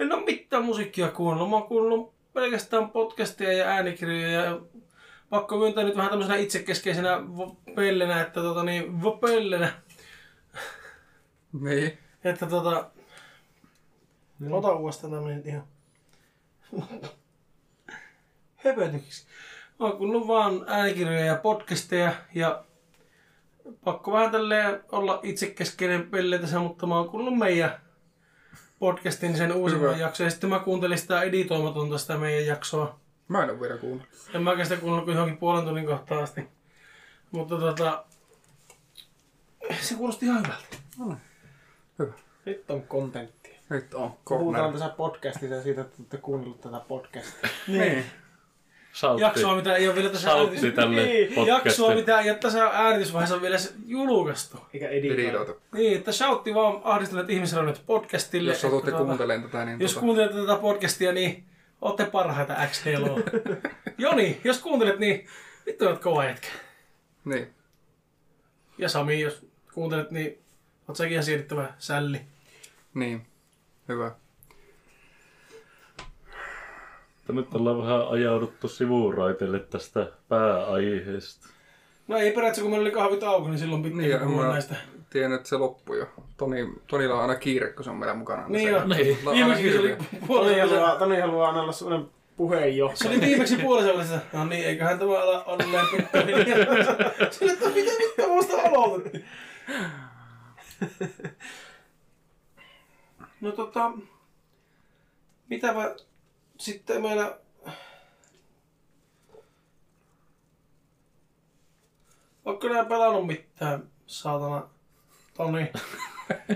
En ole mitään musiikkia kuunnellut. Mä oon kuunnellut pelkästään podcastia ja äänikirjoja ja pakko myöntää nyt vähän tämmöisenä itsekeskeisenä pellenä, että tota niin, vopellenä, Niin. että tota, Mm. ota uudestaan tämmönen ihan *laughs* höpötyksiksi. Mä oon kuunnellut vaan äänikirjoja ja podcasteja ja pakko vähän tälleen olla itsekeskeinen pelle tässä, mutta mä oon kuunnellut meidän podcastin sen uusimman Hyvä. jakson ja sitten mä kuuntelin sitä editoimatonta sitä meidän jaksoa. Mä en ole vielä kuunnellut. En mäkään sitä kuunnellut kuin johonkin puolen tunnin kohtaan asti. Mutta tota, se kuulosti ihan hyvältä. Nyt on kontenttia. Nyt on Puhutaan tässä podcastissa ja siitä, että olette kuunnellut tätä podcastia. Niin. Sautti, Jaksoa, mitä ei ole vielä tässä sautti äänitys... tälle Niin, Jaksoa, mitä ei ole tässä äänitysvaiheessa vielä julkaistu. Eikä. Editoitu. Niin, että shoutti vaan ahdistuneet ihmisraudat podcastille. Jos että tuota, kuuntelemaan tätä, niin Jos tota, kuuntelette tätä podcastia, niin olette parhaita XDLO. *laughs* Joni, jos kuuntelet, niin vittu olet kova jätkä. niin. Ja Sami, jos kuuntelet, niin oot säkin ihan siirryttävä sälli. Niin. Hyvä. Mutta nyt ollaan vähän ajauduttu sivuraiteille tästä pääaiheesta. No ei periaatteessa, kun meillä oli kahvit auki, niin silloin pitää Niin, ja puhua näistä. tiedän, että se loppui jo. Toni, Tonilla on aina kiire, kun se on meillä mukana. Niin se on aina Viimeksi se oli Toni haluaa, Toni haluaa aina olla sellainen puheenjohtaja. Se oli viimeksi puolessa. No niin, eiköhän tämä ala olleen pikkuhiljaa. *laughs* Sille, että mitä vittu musta aloitettiin. No tota, mitäpä sitten meillä... Onko nää pelannut mitään, saatana? Toni.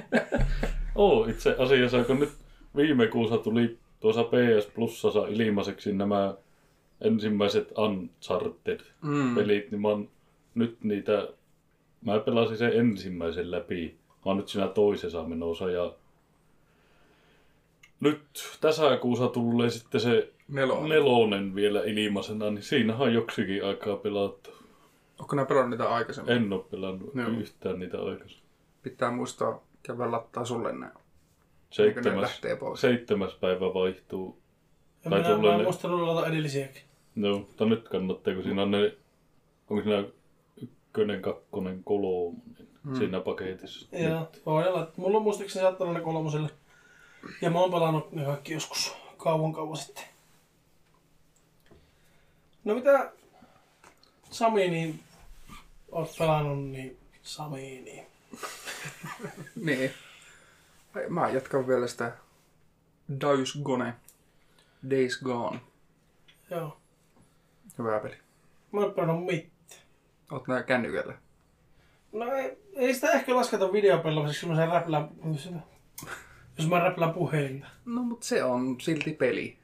*laughs* Oo, itse asiassa kun nyt viime kuussa tuli tuossa PS Plusassa ilmaiseksi nämä ensimmäiset Uncharted-pelit, Mm. niin mä oon nyt niitä, mä pelasin sen ensimmäisen läpi. Mä oon nyt siinä toisessa menossa ja nyt tässä kuussa tulee sitten se Nelonen. nelonen vielä ilmaisena, niin siinähän on joksikin aikaa pelattu. Onko nää pelannut niitä aikaisemmin? En oo pelannut Joo. yhtään niitä aikaisemmin. Pitää muistaa käydä lattaa sulle ne Seitsemäs, lähtee pois? seitsemäs päivä vaihtuu Ja Tai minä mä ne- muistanut ladata edellisiäkin. No, mutta nyt kannattaa, kun siinä on ne, onko siinä ykkönen, kakkonen, kolmonen Hmm. siinä paketissa. Joo, voi olla. Mulla on muistaakseni saattanut ne kolmoselle. Ja mä oon pelannut ne kaikki joskus kauan kauan sitten. No mitä Sami, niin oot pelannut, niin Sami, niin *laughs* Niin. Mä jatkan vielä sitä Days Gone. Days Gone. joo. Hyvä peli. Mä oon pelannut mitään. Oot nää kännykällä. No ei, ei sitä ehkä lasketa videopelaamiseksi, jos mä sen räplään, jos mä räplään puhelinta. No mut se on silti peli.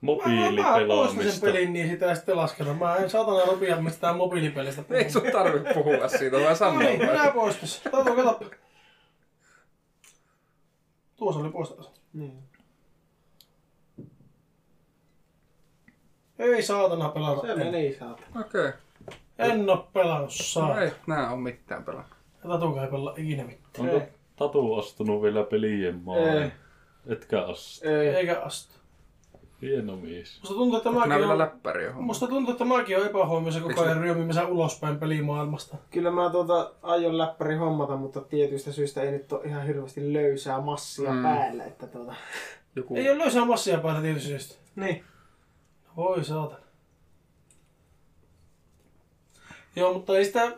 Mä, mä, mä sen Mobiilipelaamista. pelin, niin sitä ei sitten lasketa. Mä en saatana rupia mistään mobiilipelistä puhua. Ei sun tarvi puhua siitä, vaan sanoa. No niin, minä poistus. Taito kato. Tuossa oli poistus. Niin. Ei saatana pelata. Se En, meni saata. Okei. en oo pelannut No saa. ei nää on mitään pelannut. Tatuka ei pelaa ikinä mitään. Onko Ei. Tatu astunut vielä pelien maailmaan? Ei. Etkä astu. Ei. Eikä astu. Hieno mies. Musta tuntuu, että Onko nää mäkin vielä on, läppäriä homma? musta tuntuu, että mäkin on epähuomioissa koko ajan ryömimässä ulospäin pelimaailmasta. Kyllä mä tuota aion läppäri hommata, mutta tietyistä syistä ei nyt ole ihan hirveästi löysää massia Mm. päällä. Että tuota... Joku... Ei ole löysää massia päällä tietysti syystä. Niin. Voi saatana. Joo, mutta ei sitä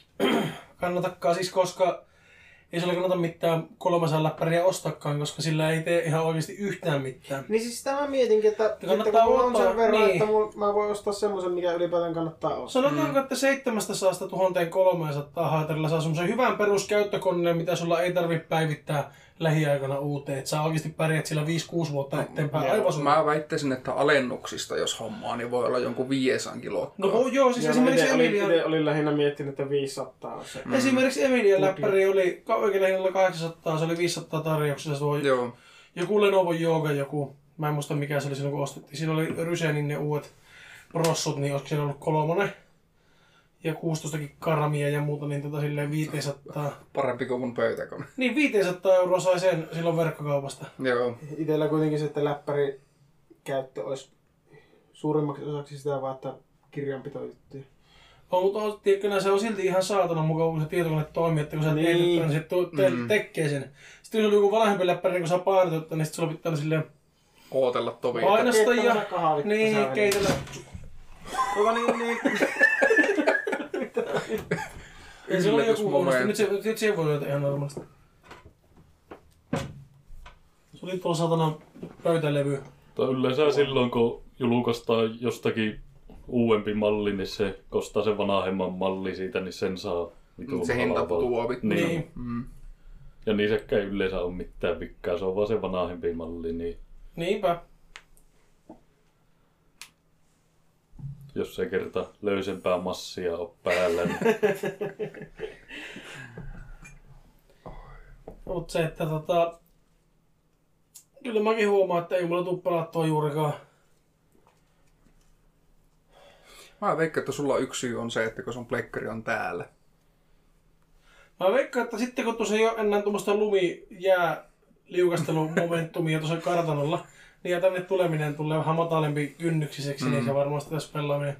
*clears throat* kannatakaan siis, koska ei sulla kannata mitään 300 läppäriä ostakaan, koska sillä ei tee ihan oikeasti yhtään mitään. Niin siis sitä mä mietinkin, että, että kannattaa kun mulla on ottaa- sen verran, niin. että mulla, mä voin ostaa semmoisen, mikä ylipäätään kannattaa ostaa. Sanotaanko, että 700 1300 haatarilla saa semmoisen hyvän peruskäyttökoneen, mitä sulla ei tarvitse päivittää lähiaikana uuteen. Että sä oikeasti pärjät sillä 5-6 vuotta eteenpäin. joo. Aivan. Mä väittäisin, että alennuksista, jos hommaa, niin voi olla jonkun 500 luokkaa. No joo, siis Ja esimerkiksi ite, olin, Emilian... ite, olin lähinnä miettinyt, että 500 on se. Mm. Esimerkiksi Emilian Luki. läppäri oli oikealla hinnalla 800, se oli 500 tarjouksessa. Se oli Joo. joku Lenovo Yoga, joku, mä en muista mikä se oli silloin kun ostettiin. Siinä oli Rysenin ne uudet prossut, niin olisiko siinä ollut kolmonen. Ja 16 karamia ja muuta, niin tota silleen 500. Parempi kuin mun pöytäkone. Niin 500 euroa sai sen silloin verkkokaupasta. Joo. Itellä kuitenkin se, että läppäri käyttö olisi suurimmaksi osaksi sitä vaan, että kirjanpitojuttuja. On, mutta on, tiedätkö, se on silti ihan saatana mukaan, kun se tietokone toimii, että kun sä teet Niin. jotain, niin se te- Mm. tekee sen. Sitten jos on joku vanhempi läppäri, niin kun sä painat jotain, niin sit sulla pitää silleen Ootella tovi. painasta ja niin, keitellä. Joka niin, niin. *laughs* Ja se oli joku huonosti. Nyt se, nyt se voi olla ihan normaalisti. Se oli tuolla satana pöytälevy. Tai yleensä silloin, kun julkaistaan jostakin uudempi malli, niin se kostaa sen vanhemman malli siitä, niin sen saa vitun Se hinta putoaa vittu. Niin. Niin. Mm. Ja niissäkään ei yleensä ole mitään vikkaa, se on vaan se vanhempi malli, niin Niinpä. Jos se kerta löysempää massia on päällä, niin *laughs* Mut se, että tota... Kyllä mäkin huomaan, että ei mulla tuu pelattua juurikaan. Mä veikkaan, että sulla yksi syy on se, että kun sun pleikkari on täällä. Mä veikkaan, että sitten kun tuossa ei ole enää tuommoista lumijää liukastelumomentumia tuossa kartanolla, niin ja tänne tuleminen tulee vähän matalempi kynnyksiseksi, mm. niin se varmasti tässä pelaaminen.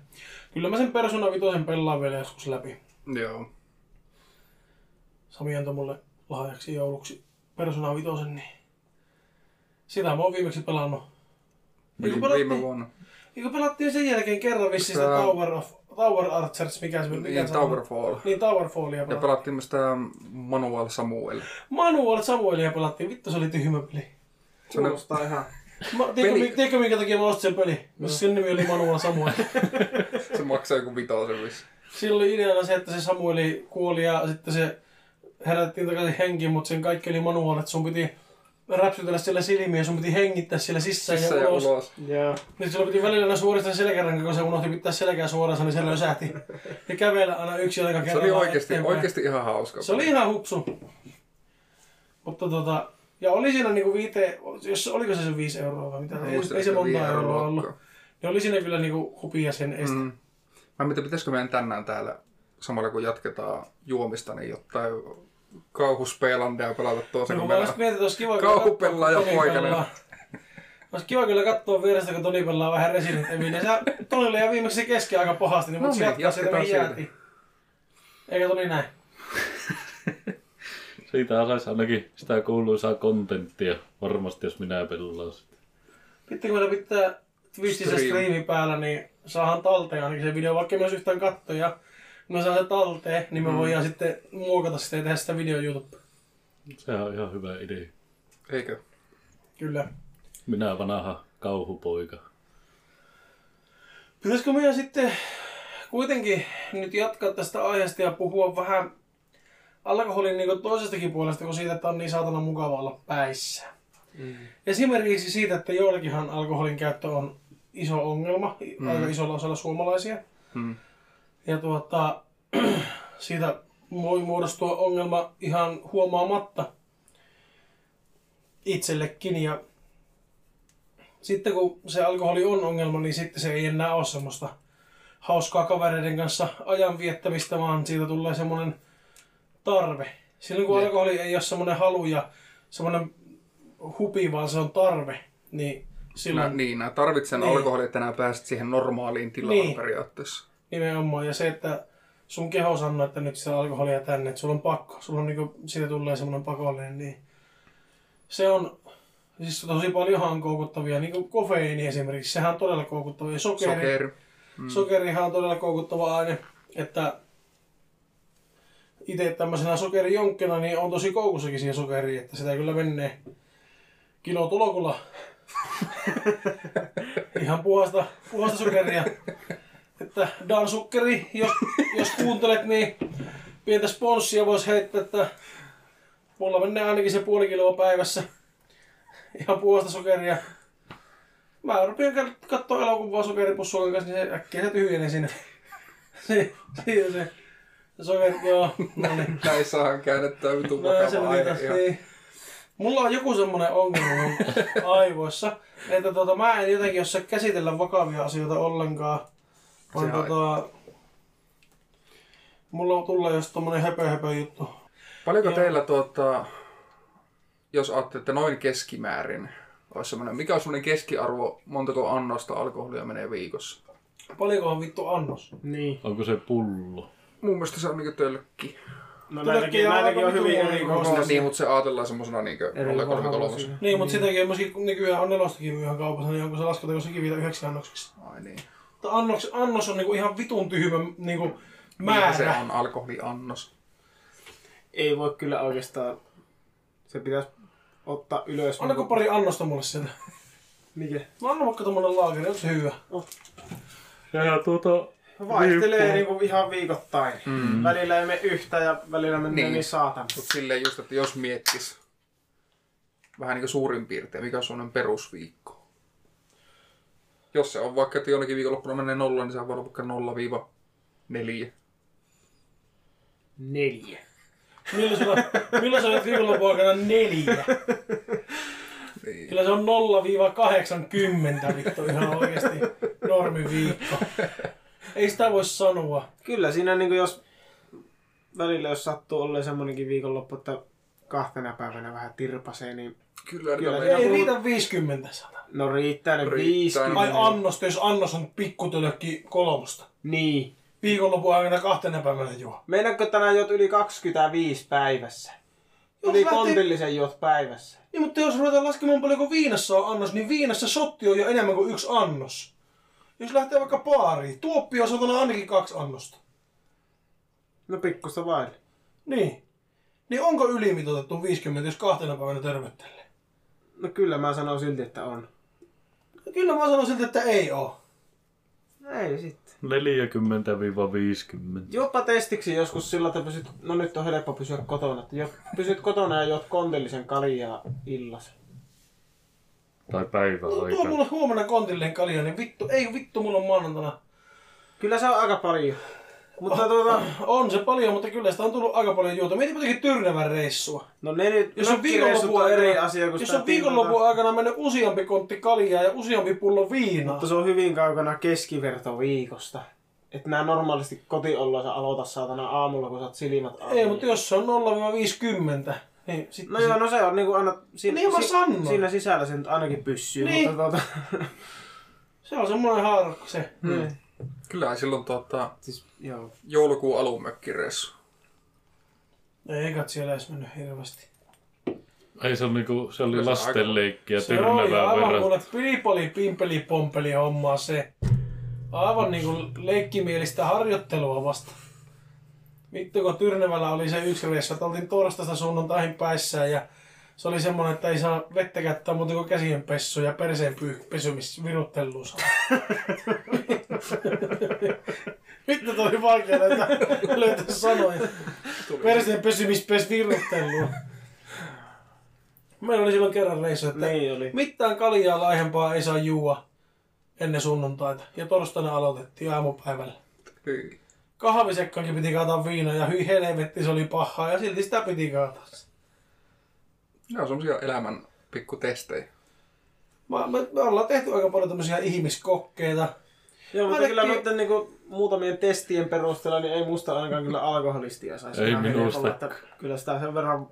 Kyllä mä sen Persona 5 pelaan vielä joskus läpi. Joo. Sami antoi mulle lahjaksi jouluksi Persona 5, niin sitä mä oon viimeksi pelannut. Eikö Viime, pelattiin, viime vuonna. eikö pelattiin sen jälkeen kerran vissiin sitä Tää- Tower, of, Tower Archers, mikä se mikä Niin, se on? Towerfall. Niin, Towerfallia Ja pelattiin. pelattiin myös sitä Manuel Samuel. Manual Samuelia pelattiin, vittu se oli tyhmä peli. Se on Kuulostaa ihan... Mä, tiedätkö, Peli- mi- tiedätkö, minkä takia mä ostin sen peli? Koska sen nimi oli Manuel Samuel. *laughs* se maksaa joku vitosen vissi. Sillä oli ideana se, että se Samueli kuoli ja sitten se herättiin takaisin henkiin, mutta sen kaikki oli Manual, että sun piti räpsytellä siellä silmiä ja sun piti hengittää siellä sisään Sisään ja ja ulos. ulos. Joo. Niin sulla piti välillä aina suoristaa selkäranka, kun se unohti pitää selkää suorassa, niin se lösähti. Ja kävellä aina yksi aika Se kerrallaan oli oikeasti, eteenpäin. oikeasti ihan hauska. Se oli ihan hupsu. Mutta tota, ja oli siinä niinku viite, jos, oliko se se 5 euroa vai mitä? Mä Ei, ei se monta euroa ollut. Ja oli siinä kyllä niinku hupia sen estä. Mm. Mä mietin, pitäisikö meidän tänään täällä samalla kun jatketaan juomista, niin jotain kauhuspelandia pelata toisen No, kun mä meillä olisin että olisi kiva Kauhupelaa ja katsoa, kun Toni poikanen. pelaa. Olisi kiva kyllä katsoa vierestä, kun Toni pelaa vähän Resident Evilia. Sä Tonille ja viimeksi se keski aika pahasti, niin No voit niin, jatkaa mihin siitä. jäätiin. Eikä Toni näin. *laughs* Siitä saisi ainakin sitä kuuluisaa kontenttia varmasti, jos minä pelaan sitä. Sitten kun meillä pitää Twitchissä Stream. striimi päällä, niin saahan talteen ainakin se video, vaikka myös yhtään kattoja. Kun me saa se talteen, niin me mm. voidaan sitten muokata sitä ja tehdä sitä video YouTube. Se on ihan hyvä idea. Eikö? Kyllä. Minä vanha kauhupoika. Pitäisikö meidän sitten kuitenkin nyt jatkaa tästä aiheesta ja puhua vähän alkoholin niin toisestakin puolesta, kun siitä, että on niin saatana mukava olla päissä. Mm. Esimerkiksi siitä, että joillakinhan alkoholin käyttö on iso ongelma, mm. aika isolla osalla suomalaisia. Mm. Ja tuota, *clears throat* siitä voi muodostua ongelma ihan huomaamatta itsellekin. Ja sitten kun se alkoholi on ongelma, niin sitten se ei enää ole semmoista hauskaa kavereiden kanssa ajan viettämistä, vaan siitä tulee semmoinen tarve. Silloin kun Jep. alkoholi ei ole semmoinen halu ja semmoinen hupi, vaan se on tarve, niin Mä, silloin niin, mä tarvitsen Niin. alkoholia, että enää pääset siihen normaaliin tilaan Niin. niin. periaatteessa. Nimenomaan. Ja se, että sun keho sanoo, että nyt sitä alkoholia tänne, että sulla on pakko, sulla on niinku, siitä tulee semmoinen pakollinen, niin se on, siis tosi paljonhan on koukuttavia, niin kuin kofeiini esimerkiksi, sehän on todella koukuttava. Ja sokeri, Sokeri. mm. sokerihan on todella koukuttava aine, että itse tämmöisenä sokerijonkkena niin on tosi koukussakin siihen sokeriin, että sitä kyllä menee kilo tulokulla. *laughs* Ihan puhasta, puhasta sokeria. Että Dan Sukkeri, jos, jos kuuntelet, niin pientä sponssia voisi heittää, että mulla menee ainakin se puoli kiloa päivässä. Ihan puhasta sokeria. Mä rupean katsoa elokuvaa sokeripussuokan kanssa, niin se äkkiä se tyhjenee sinne. *laughs* Se, siinä se, se sokeri, joo, *laughs* no niin. Näissähän käännetään vitun No, se vakava aihe. niin. Mulla on joku semmonen ongelma mun *laughs* aivoissa, että tota, mä en jotenkin osaa käsitellä vakavia asioita ollenkaan. Vaan Se on- tota, mulla tulee just tommonen höpö höpö juttu. Paljonko Joo. teillä, tuota, jos ajattelette noin keskimäärin, olisi semmoinen, mikä on semmoinen keskiarvo, montako annosta alkoholia menee viikossa? Paljonkohan vittu annos? Niin. Onko se pullo? Mun mielestä se on niinku tölkki. No näitäkin, ihan näitäkin on hyvin eri kokoisia. kokoisia. Niin, mutta se ajatellaan semmoisena niinku Eri 0,33. kokoisia. Niin, mutta sitäkin myöskin nykyään on nelostakin myyhän kaupassa, niin onko se lasketako sekin vielä yhdeksi annoksiksi? Ai niin. Mutta annos, annos on niinku ihan vitun tyhmä niinku määrä. se on alkoholiannos? Ei voi kyllä oikeastaan. Se pitäisi ottaa ylös. Annako pari annosta mulle sieltä? Mikä? No anna vaikka tommonen laakeri, onko se hyvä? Ja tuota... Vaihtelee niinku ihan viikoittain. Mm. Välillä ei mene yhtä ja välillä menee niin, Niin. saatan. Mutta silleen just, että jos miettis vähän niin kuin suurin piirtein, mikä on semmoinen perusviikko. Jos se on vaikka, että jonnekin viikonloppuna menee nolla, niin se voi olla vaikka 0-4. Neljä. Milloin sä, milloin sä olet viikonlopun aikana neljä? Niin. Kyllä se on 0-80 vittu ihan oikeesti normiviikko. Ei sitä voi sanoa. Kyllä siinä niinku jos välillä jos sattuu olleen semmonenkin viikonloppu, että kahtena päivänä vähän tirpasee, niin Kyllä, Kyllä, Ei puhut- riitä 50 sana. no riittää ne Riittää. 50. Ai annosta, jos annos on pikkutölkki kolmosta. Niin. Viikonlopun aikana kahtena päivänä juo. Meinaatko tänään juot yli 25 päivässä? Jos Yli lähtee- kontillisen juot päivässä. Niin, mutta jos ruvetaan laskemaan paljonko viinassa on annos, niin viinassa sotti on jo enemmän kuin yksi annos. Jos lähtee vaikka baariin, tuoppi on satana ainakin kaksi annosta. No pikkusta vaille. Niin. Niin onko ylimitoitettu 50, jos kahtena päivänä törmöttelee? No kyllä mä sanon silti, että on. Kyllä mä sanon siltä, että ei oo. No ei sitten. 40-50. Jopa testiksi joskus sillä, että pysyt, no nyt on helppo pysyä kotona, että jo, pysyt kotona ja juot kontillisen kaljaa illas. Tai No, tuo päiväaika. mulle huomenna kontillinen kalja, niin vittu, ei vittu, mulla on maanantaina. Kyllä se on aika paljon. Mutta tuota, On se paljon, mutta kyllä sitä on tullut aika paljon juota. Mieti jotenkin Tyrnävän reissua. no ne nyt Jos on viikonlopun on eri aikana, asia kuin jos on viikonlopun aikana mennyt useampi kontti kaljaa ja useampi pullo viinaa. Mutta se on hyvin kaukana keskiverto viikosta. Että nää normaalisti kotioloissa aloita saatana aamulla, kun sä oot silmät auki. Ei, mutta jos se on 0-50, niin sitten No joo, no se on niinku aina... Siinä, Niin mä sanon. siinä sisällä se nyt ainakin pyssyy, Niin. mutta tuota... *laughs* se on semmoinen haarukka se. Hmm. Kyllä silloin tuota, Siis, joo. joulukuun alun mökkireissu. Ei kat siellä edes mennyt hirveästi. Ei se, on niinku, se oli Kyllä se lastenleikkiä Se oli tyrnävää aivan verran. kuule pilipoli, pimpeli, pompeli hommaa se. Aivan niinku leikkimielistä harjoittelua vasta. Vittu kun Tyrnevällä oli se yksi reissu, että oltiin torstaista sunnuntaihin päissään ja se oli semmonen, että ei saa vettä käyttää muuta kuin käsien pessu ja perseen py- pesymis virutteluun saa. *laughs* Vittu toi oli vaikea löytää, löytää sanoja. Perseen pesymis pes virutteluun. Meillä oli silloin kerran reissu, että Niin oli. mitään kaljaa laihempaa ei saa juua ennen sunnuntaita. Ja torstaina aloitettiin aamupäivällä. Hyi. Kahvisekkaankin piti kaataa viinaa ja hyi helvetti, se oli pahaa ja silti sitä piti kaataa. Ne on semmosia elämän pikkutestejä. Me, me, me, ollaan tehty aika paljon tämmöisiä ihmiskokkeita. Joo, mutta Ainakin- kyllä noiden niinku, muutamien testien perusteella niin ei musta ainakaan kyllä alkoholistia saisi. Ei minusta. että Kyllä sitä sen verran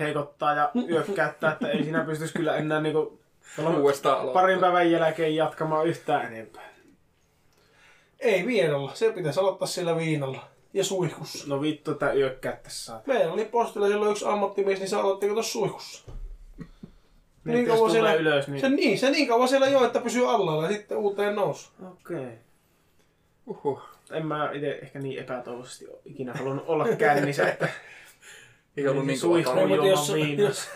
heikottaa ja yökkäyttää, että ei siinä pystyisi kyllä enää niinku parin päivän jälkeen jatkamaan yhtään enempää. Ei viinalla, se pitäisi aloittaa siellä viinalla ja suihkussa. No vittu, että yökkää tässä. Meillä oli postilla silloin yksi ammattimies, niin se aloitti tuossa suihkussa. Niin, Niin kauan siellä- ylös, niin... Se niin, se niin kauan siellä jo, että pysyy allalla ja sitten uuteen nousu. Okei. Uhuh. En mä itse ehkä niin epätoivoisesti ikinä halunnut olla *laughs* kännissä, että Ei ollut niin kova No, jos, jos,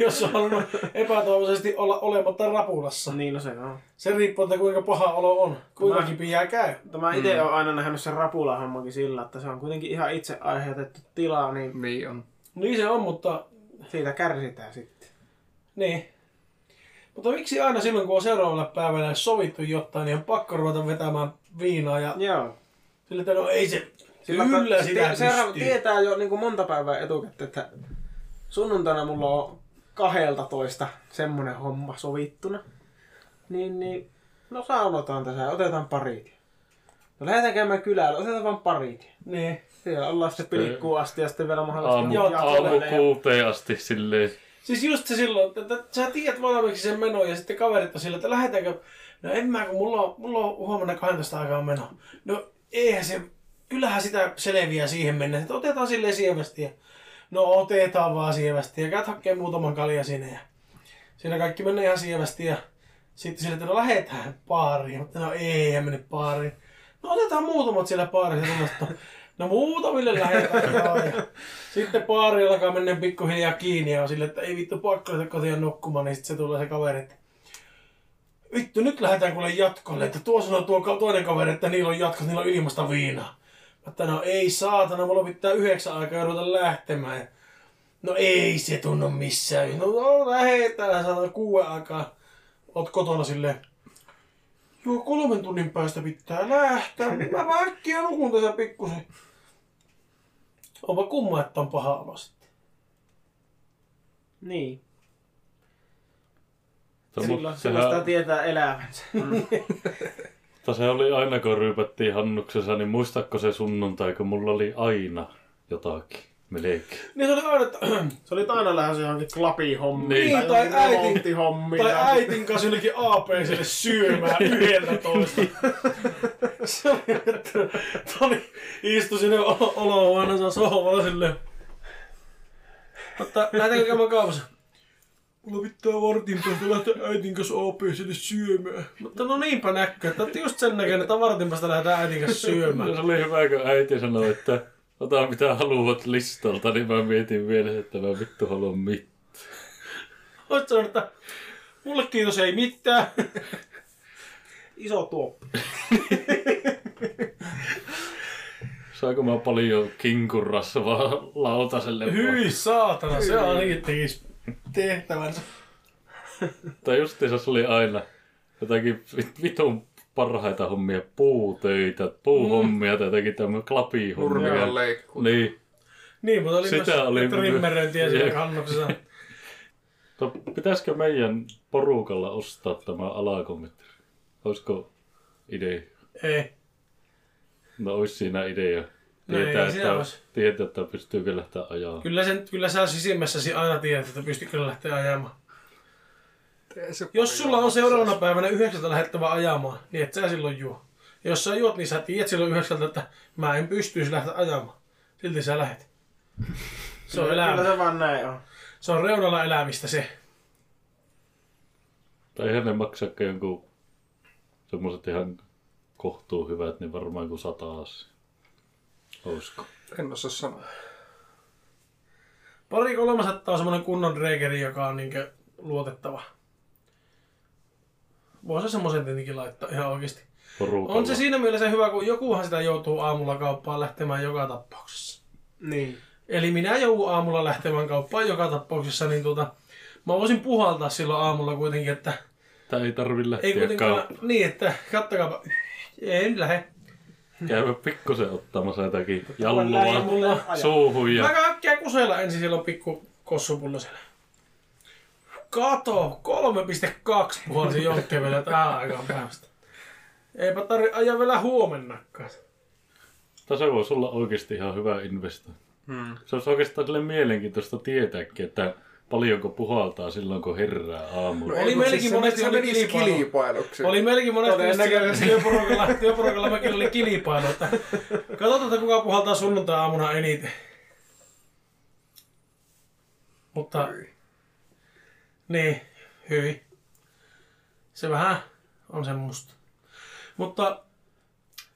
jos on halunnut epätoivoisesti olla olematta rapulassa. niin no se on. Se riippuu, että kuinka paha olo on. Kuinka Mä- kipiää käy. Mutta mä itse mm. olen aina nähnyt sen rapulahommankin sillä, että se on kuitenkin ihan itse aiheutettu tila, niin Niin on. Niin se on, mutta siitä kärsitään sitten. niin. Mutta miksi aina silloin, kun on seuraavalla päivällä sovittu jotain, niin on pakko ruveta vetämään viinaa ja Joo. sille, että no ei se, Sillä kyllä sitä seuraava tietää jo niin kuin monta päivää etukäteen, että sunnuntaina mulla on 12 semmonen homma sovittuna. Niin, niin no saunotaan tässä ja otetaan parit. No lähdetään käymään kylällä, otetaan vaan parit. Niin. Siellä ollaan sitten pilikkuun asti ja sitten vielä mahdollisesti Aamu, Joo, aamu kuuteen asti silleen. Siis just se silloin, että, että sä tiedät valmiiksi sen meno ja sitten kaverit on sillä, että lähdetäänkö, no en mä, kun mulla on, mulla on huomenna 12 aikaa meno. No eihän se, kyllähän sitä selviää siihen mennä, että otetaan silleen sievästi ja no otetaan vaan sievästi ja käyt hakkeen muutaman kalja sinne ja siinä kaikki menee ihan sievästi ja sitten sille, että no lähdetään baariin, mutta no ei, en mene baariin. No otetaan muutamat siellä baarissa tunnasta. No muutamille lähdetään joo, *laughs* ja sitten baari alkaa mennä pikkuhiljaa kiinni ja on sille, että ei vittu pakko lähteä kotiin nukkumaan, niin sitten se tulee se kaveri, että vittu nyt lähdetään kuule jatkolle, että tuo sanoo tuo toinen kaveri, että niillä on jatkot, niillä on ilmasta viinaa. Että no ei saatana, mulla pitää yhdeksän aikaa ja ruveta lähtemään. No ei se tunnu missään. No, no lähetään, saatana kuuden aikaa. Oot kotona silleen. Joo, kolmen tunnin päästä pitää lähteä. Mä vaan äkkiä nukun tässä pikkusen. Onpa kumma, että on paha sitten. Niin. Mutta Silloin, silloin sitä sehän, tietää elämänsä. *laughs* mutta se oli aina kun ryypättiin Hannuksessa, niin muistatko se sunnuntai, kun mulla oli aina jotakin melkein. Niin se oli aina, että *clears throat* Se oli aina lähes johonkin klapihommiin Niin, tai, tai äiti- remonttihommiin. tai äitin kanssa jonnekin APClle syömään *laughs* yhdeltä toista. *laughs* Se oli, että Toni istui sinne olo- olohuoneessa sohvalla silleen. Mutta lähdetäänkö käymään kaupassa? Mulla pitää vartin päästä lähteä äitin kanssa APClle syömään. Mutta no niinpä näkyy, että just sen näköinen, että vartin päästä lähdetään äitin kanssa syömään. se oli hyvä, kun äiti sanoi, että ota mitä haluat listalta, niin mä mietin vielä, että mä vittu haluan mitään. Oot sanonut, että mulle kiitos ei mitään. Iso tuoppi. Saanko mä paljon lautaselle? vaan? Hyi saatana, se ainakin tekis tehtävänsä. Tai justiinsa se oli aina jotakin vit- vitun parhaita hommia, puutöitä, puuhommia tai jotakin tämmöinen klapihommia. Nurmion. Niin. Niin, mutta oli Sitä myös oli- trimmeröintiä siellä kannuksessa. *laughs* No, pitäisikö meidän porukalla ostaa tämä alakometti? Olisiko idea? Ei. No olisi siinä idea. Ei Tietää, että, olisi. tietää, että pystyy vielä lähteä ajaa. Kyllä, sen, kyllä sä sisimmässäsi aina tiedät, että pystyt kyllä lähteä ajamaan. Se Jos sulla on seuraavana päivänä yhdeksältä lähettävä ajamaan, niin et sä silloin juo. Ja jos sä juot, niin sä tiedät silloin yhdeksältä, että mä en pystyisi lähteä ajamaan. silti sä lähet. Se on Kyllä elämä. se vaan näin on. Se on reunalla elämistä se. Tai eihän ne maksaakaan jonkun semmoset ihan kohtuu hyvät, niin varmaan kuin sataas. Olisiko? En osaa sanoa. Pari kolmasatta on semmonen kunnon reekeri, joka on niinkö luotettava. Voisi semmoisen tietenkin laittaa ihan oikeesti. Porukalla. On se siinä mielessä hyvä, kun jokuhan sitä joutuu aamulla kauppaan lähtemään joka tapauksessa. Niin. Eli minä joudun aamulla lähtemään kauppaan joka tapauksessa, niin tuota, mä voisin puhaltaa silloin aamulla kuitenkin, että Tää ei tarvi ei lähteä kuitenkaan, kauppaan. niin että kattakaapa, ei nyt lähde. Käydä pikkusen ottamassa jotakin jallua suuhun Mä ja käyn äkkiä kusella ensin, siellä on pikku kossupullo siellä. Kato, 3,2 puhalsi jonkkeen vielä tähän aikaan päivästä. Eipä tarvi ajaa vielä huomennakaan. tai se voisi olla oikeasti ihan hyvä investointi. Hmm. Se olisi oikeastaan sille mielenkiintoista tietääkin, että paljonko puhaltaa silloin, kun herää aamulla. Oli meilläkin se, monesti se oli kilpailu. kilpailuksi. Oli meilläkin monesti Todennäköisesti. työporukalla, työporukalla mekin oli kilpailu, että katsotaan, että kuka puhaltaa sunnuntai-aamuna eniten. Mutta, niin, hyvin. Se vähän on semmoista. Mutta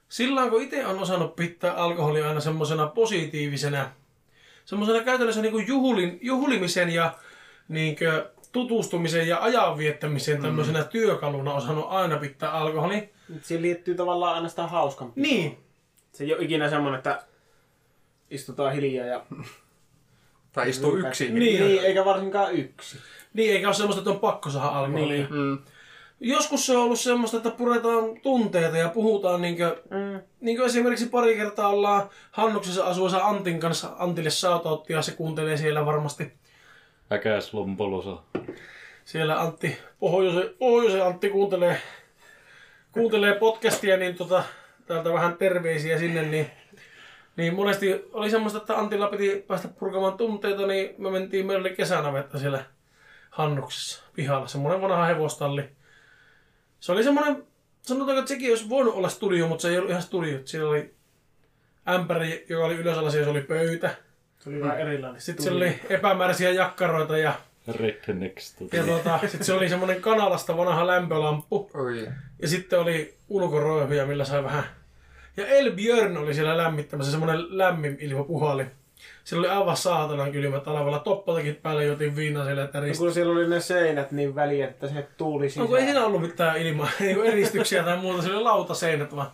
silloin kun itse on osannut pitää alkoholia aina semmoisena positiivisena, semmoisena käytännössä niin kuin juhlin, juhlimisen ja niin tutustumisen ja ajan viettämisen tämmöisenä työkaluna osannut aina pitää alkoholi. Siihen liittyy tavallaan aina sitä hauskan. Niin, Se ei ole ikinä semmonen, että istutaan hiljaa ja... *laughs* Tai istuu yksin. Niin. niin eikä varsinkaan yksi. niin eikä ole semmoista, että on pakko saada alkoholia. Niin. Mm. Joskus se on ollut semmoista, että puretaan tunteita ja puhutaan niinkö, Mm. niin kuin esimerkiksi pari kertaa ollaan Hannuksessa asuessa Antin kanssa, Antille shoutouttia, se kuuntelee siellä varmasti. Äkäs lompolosa. Siellä Antti, Pohjoisen, Pohjoisen Antti kuuntelee, kuuntelee podcastia, niin tota, täältä vähän terveisiä sinne, niin, niin monesti oli semmoista, että Antilla piti päästä purkamaan tunteita, niin me mentiin, meillä oli kesänavetta siellä Hannuksessa pihalla, semmoinen vanha hevostalli. Se oli semmoinen, sanotaanko, että sekin olisi voinut olla studio, mutta se ei ollut ihan studio. Siellä oli ämpäri, joka oli ylösalasi ja se oli pöytä. Se oli vähän erilainen. Sitten siellä oli epämääräisiä jakkaroita ja Redneck Studio. ja tuota, sitten se oli semmoinen kanalasta vanha lämpölamppu. Oi. Ja sitten oli ulkoroihuja, millä sai vähän... Ja El Björn oli siellä lämmittämässä, semmoinen lämmin ilma puhali. Siellä oli aivan saatanan kylmä talvella. Toppatakin päällä jotin viinaa siellä No, täristä. kun siellä oli ne seinät niin väliä, että se tuuli sisään. No kun ei siinä ollut mitään ilmaa, *laughs* eristyksiä tai muuta, siellä oli lautaseinät vaan.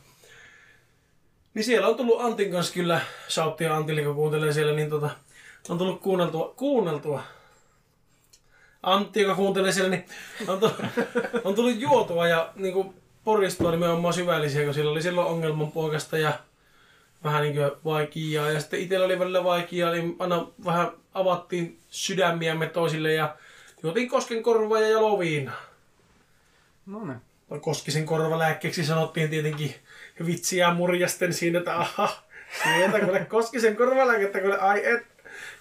Niin siellä on tullut Antin kanssa kyllä, shouttia Antille kun kuuntelee siellä, niin tota, on tullut kuunneltua, kuunneltua. Antti, joka kuuntelee siellä, niin on tullut, *laughs* on tullut juotua ja niin kuin poristua nimenomaan syvällisiä, kun siellä oli silloin ongelman poikasta ja vähän niin kuin vaikeaa. Ja sitten itsellä oli välillä vaikeaa, niin aina vähän avattiin sydämiämme toisille ja juotiin kosken korvaa ja jaloviinaa. No niin. Koskisen korvalääkkeeksi sanottiin tietenkin vitsiä murjasten siinä, että aha, sieltä kuule Koskisen korvalääkettä, kuule ai et.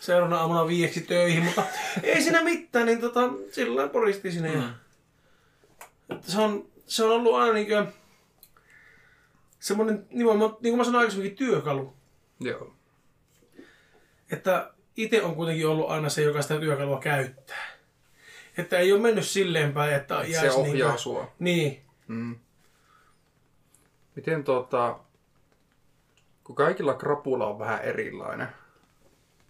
Seuraavana aamuna viieksi töihin, mutta ei siinä mitään, niin tota, sillä poristi sinne. Ja... Että se, on, se on ollut aina niinkö semmoinen, nimenomaan, niin kuin mä sanoin aikaisemminkin, työkalu. Joo. Että itse on kuitenkin ollut aina se, joka sitä työkalua käyttää. Että ei ole mennyt silleen päin, että Se jäisi ohjaa niinkö- sua. Niin, Mm. Miten tota, kun kaikilla krapula on vähän erilainen,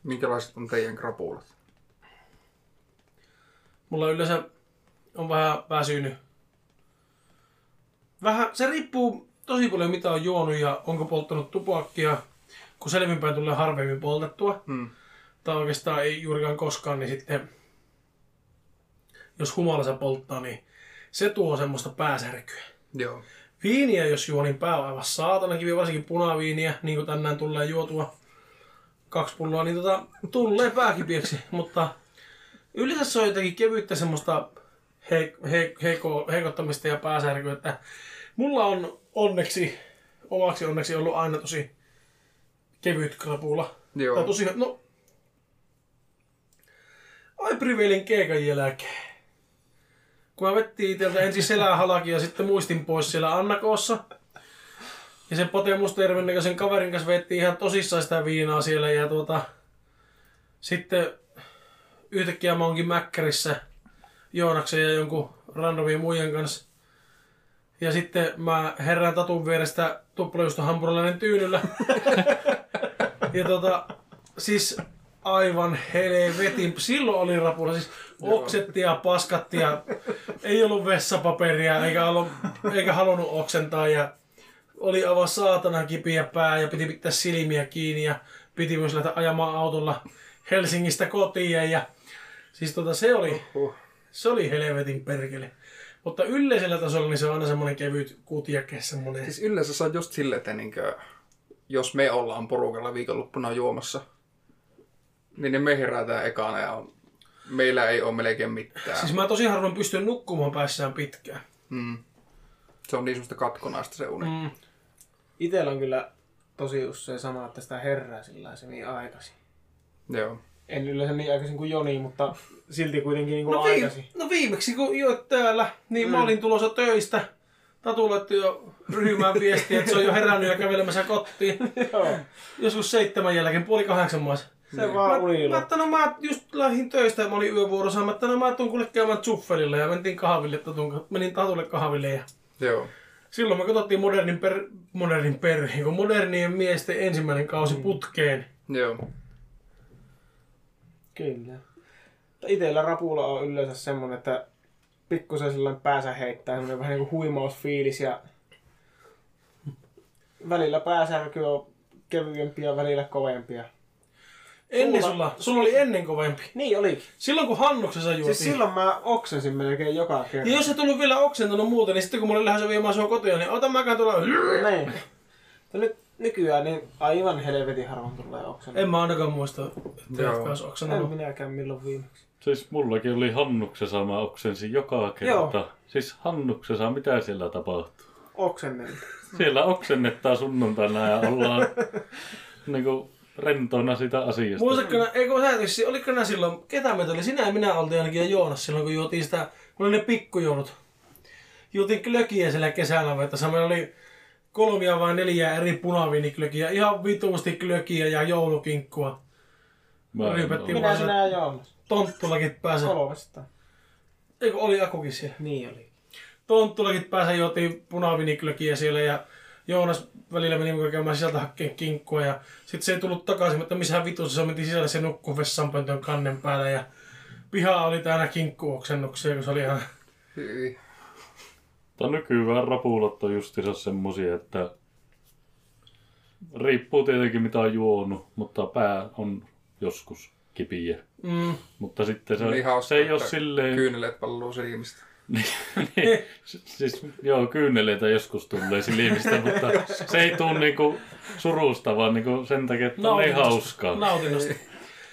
minkälaiset on teidän krapulat? Mulla yleensä on vähän väsynyt. Vähän, se riippuu tosi paljon mitä on juonut ja onko polttanut tupakkia. Kun selvinpäin tulee harvemmin poltettua, Mm. tai oikeastaan ei juurikaan koskaan, niin sitten jos humalassa polttaa, niin se tuo semmoista pääsärkyä. Joo. Viiniä, jos juo, niin pää on aivan saatana kivi, varsinkin punaviiniä, niin kuin tänään tulee juotua kaksi pulloa, niin tota, tulee pääkipieksi, mutta yleensä se on jotenkin kevyyttä semmoista he, he, heiko, heikottamista ja pääsärkyä, että mulla on onneksi, omaksi onneksi ollut aina tosi kevyt krapula. Joo. Tai tosi, no, ai privelin keikan jälkeen. Kun mä vettiin itseltä ensin selän halki ja sitten muistin pois siellä Annakoossa. Ja sen Pate Mustajärven näköisen kaverin kanssa veettiin ihan tosissaan sitä viinaa siellä. Ja tuota, sitten yhtäkkiä mä oonkin Mäkkärissä Joonaksen ja jonkun randomin muijan kanssa. Ja sitten mä herään tatun vierestä tuplajuusto hampurilainen tyynyllä. ja tota, siis aivan helvetin. Silloin oli rapula, siis oksettia ja paskattia. Ei ollut vessapaperia, eikä, ollut, eikä halunnut oksentaa. Ja oli aivan saatana kipiä pää ja piti pitää silmiä kiinni ja piti myös lähteä ajamaan autolla Helsingistä kotiin. Ja siis tota, se oli, se oli helvetin perkele. Mutta yleisellä tasolla niin se on aina semmoinen kevyt kutjake, semmoinen. Siis yleensä se on just silleen, että niinkö, jos me ollaan porukalla viikonloppuna juomassa, niin ne me herätään ekana ja on, meillä ei ole melkein mitään. Siis mä tosi harvoin pystyn nukkumaan päässään pitkään. Mm. Se on niin semmoista katkonaista se uni. Mm. Itellä on kyllä tosi usein sama, että sitä herää sillä se niin aikaisin. Joo. En yleensä niin aikaisin kuin Joni, mutta silti kuitenkin niin kuin No, viime, aikaisin. no viimeksi kun joit täällä, niin mm. mä olin tulossa töistä. Tatu laittoi jo ryhmään viestiä, että se on jo herännyt ja kävelemässä kotiin. *laughs* Joo, Joskus seitsemän jälkeen, puoli kahdeksan maassa. Se vaan Mä, unilo. mä, että no mä just lähdin töistä ja mä olin yövuorossa. Mä että no mä tuun kuule käymään Zuffelilla ja mentiin kahville. Tatun, menin Tatulle kahville ja Joo. silloin me katsottiin modernin, per, modernin perhe, kun modernien miesten ensimmäinen kausi putkeen. Joo. Kyllä. Itellä rapulla on yleensä semmonen, että pikkusen sellainen päänsä heittää, semmoinen vähän niin kuin huimausfiilis ja välillä päänsärky on kevyempiä ja välillä kovempia. Ennen Sulla- sulla, sulla oli ennen kovempi. Niin olikin. Silloin kun Hannuksessa juotiin. Siis silloin mä oksensin melkein joka kerta. Ja jos et tullut vielä oksentanut muuten, niin sitten kun mä olin lähdössä viemään sua kotiin, niin ota mäkään tulla. Niin. Nyt nykyään niin aivan helvetin harvoin tulee oksena. En mä ainakaan muista, että Joo. olisi En oksennut. minäkään milloin viimeksi. Siis mullakin oli Hannuksessa, mä oksensin joka kerta. Joo. Siis Hannuksessa, mitä siellä tapahtuu? Oksennelta. Siellä oksennetaan sunnuntaina ja ollaan *laughs* niinku rentoina sitä asiasta. Muistatko, nää- eikö sä vissi, oliko nää silloin, ketä meitä oli? Sinä ja minä oltiin ainakin ja Joonas silloin, kun juotiin sitä, kun oli ne pikkujoulut. Juotiin klökiä siellä kesällä, vetässä meillä oli kolmia vai neljää eri punaviiniklökiä, ihan vituusti klökiä ja joulukinkkua. Mä en Rypättiin. Minä, sinä ja Joonas. Tonttulakin päässä. Kolmesta. Eikö oli Akukin siellä? Niin oli. Tonttulakin päässä juotiin punaviiniklökiä siellä ja Joonas välillä meni käymään sisältä hakkeen kinkkua ja sitten se ei tullut takaisin, mutta missä vitussa se mentiin sisälle se nukkuu vessanpöntön kannen päällä ja piha oli täynnä kinkkuoksennuksia, kun se oli ihan... Hyi. Mutta nykyään rapulat on justiinsa semmosia, että riippuu tietenkin mitä on juonut, mutta pää on joskus kipiä. Mm, Mutta sitten se, hauska, se ei ole silleen... Kyyneleet palluu silmistä. *laughs* niin, siis joo, kyyneleitä joskus tulee silmistä, *laughs* mutta se ei tule niinku surusta, vaan niinku sen takia, että on niin hauskaa. Nautinnosta.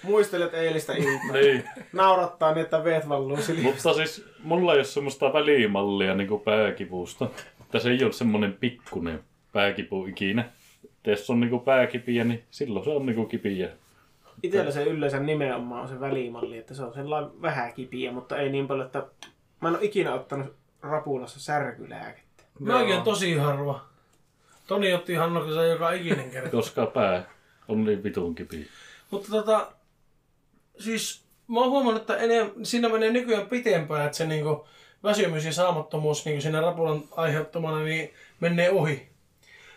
Muistelet eilistä iltaa. Niin. Naurattaa niin, että veet valluu silmiin. Mutta siis mulla ei ole semmoista välimallia niinku pääkivusta. Että se ei ole semmoinen pikkunen pääkipu ikinä. Et jos on niinku pääkipiä, niin silloin se on niinku kipiä. Itellä se yleensä nimenomaan on se välimalli, että se on sellainen vähän kipiä, mutta ei niin paljon, että mä en ole ikinä ottanut rapulassa särkylääkettä. Mäkin on tosi harva. Toni otti Hannoksensa joka ikinen kerta. *laughs* Koska pää on niin vitun kipiä. Mutta tota, siis mä oon huomannut, että enem, siinä menee nykyään pitempään, että se niinku väsymys ja saamattomuus niinku siinä rapulan aiheuttamana niin menee ohi.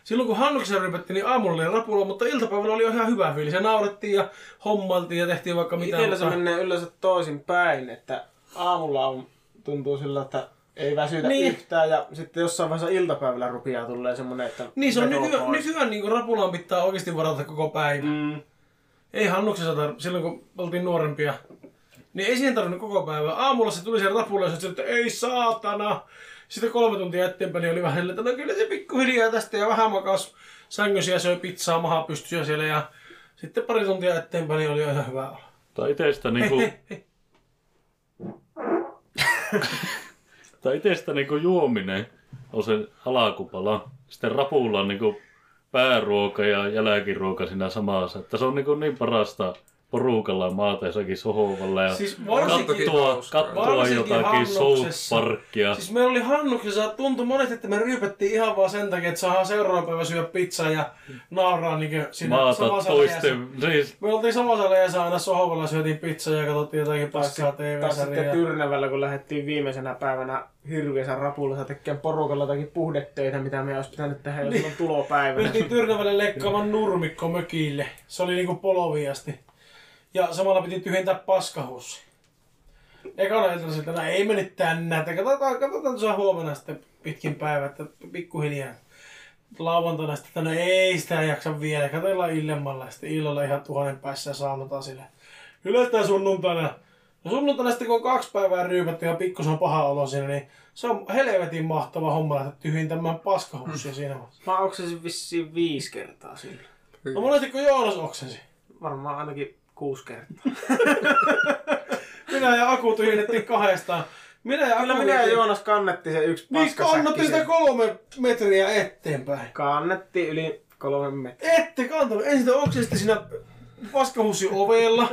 Silloin kun Hannuksen rypätti, niin aamulla oli rapula, mutta iltapäivällä oli ihan hyvä fiilis. Ja naurettiin ja hommaltiin ja tehtiin vaikka mitä. Itellä se mutta... menee yleensä toisin päin, että aamulla on, tuntuu sillä, että ei väsytä Niin. niin. yhtään ja sitten jossain vaiheessa iltapäivällä rupeaa tulee semmonen, että Niin se on nykyään, pois. nykyään niin rapulaan pitää oikeasti varata koko päivä. Mm. Ei Hannuksessa tar- silloin kun oltiin nuorempia, niin ei siihen tarvinnut koko päivä. Aamulla se tuli sen rapulle ja se että ei saatana. Sitten kolme tuntia eteenpäin niin oli vähän silleen, että no kyllä se pikkuhiljaa tästä ja vähän makas sängyssä ja söi pizzaa maha pystyä siellä ja sitten pari tuntia eteenpäin niin oli jo ihan hyvä olla. Tai itestä niinku... *laughs* tai itestä niinku juominen on se alakupala. Sitten rapulla on niinku pääruoka ja jälkiruoka siinä samassa. Että se on niinku niin parasta porukalla maata jossakin sohvalla ja Siis varsinkin, katsoa varsinkin jotakin. Parkia. Siis meillä oli Hannuksessa, tuntui monesti, että me ryypättiin ihan vaan sen takia, että saadaan seuraava päivä syödä pizzaa ja nauraa niin siinä maata toisten, siis Me oltiin samassa läjässä aina sohvalla, syötiin pizzaa ja katsottiin jotakin paskaa Taas sitten. Tyrnävällä, kun lähdettiin viimeisenä päivänä hirviössä rapullassa tekemään porukalla jotakin puhdetöitä, mitä me olisi pitänyt tehdä jo silloin tulopäivänä. Mentiin Tyrnävälle leikkaamaan nurmikko mökille. Se oli niinku poloviasti. Ja samalla piti tyhjentää paskahussi. Ekana iltana että no ei me nyt tänne, että katsotaan, katsotaan tuossa huomenna sitten pitkin päivää, että pikkuhiljaa. Lauantaina sitten, että no ei sitä jaksa vielä, katsellaan illemmalla. Sitten illalla ihan tuhannen päässä ja saunotaan sille. Yleistään sunnuntaina. No sunnuntaina sitten kun on kaksi päivää ryypätty ja pikkusen paha olo siinä, niin se on helvetin mahtava homma lähteä tyhjentämään paskahussia siinä vaiheessa. Mä oksensin vissiin viisi kertaa sillä. No monesti kun Joonas oksensi. Varmaan ainakin kuusi kertaa. *laughs* Minä ja Aku tyhjennettiin kahdestaan. Minä ja Kyllä Aku minä ja Joonas kannettiin se yksi Niin kannatti sitä kolme metriä eteenpäin. Kannettiin yli kolme metriä. Ette kantanut. Ensin te oksesitte siinä paskahussi ovella.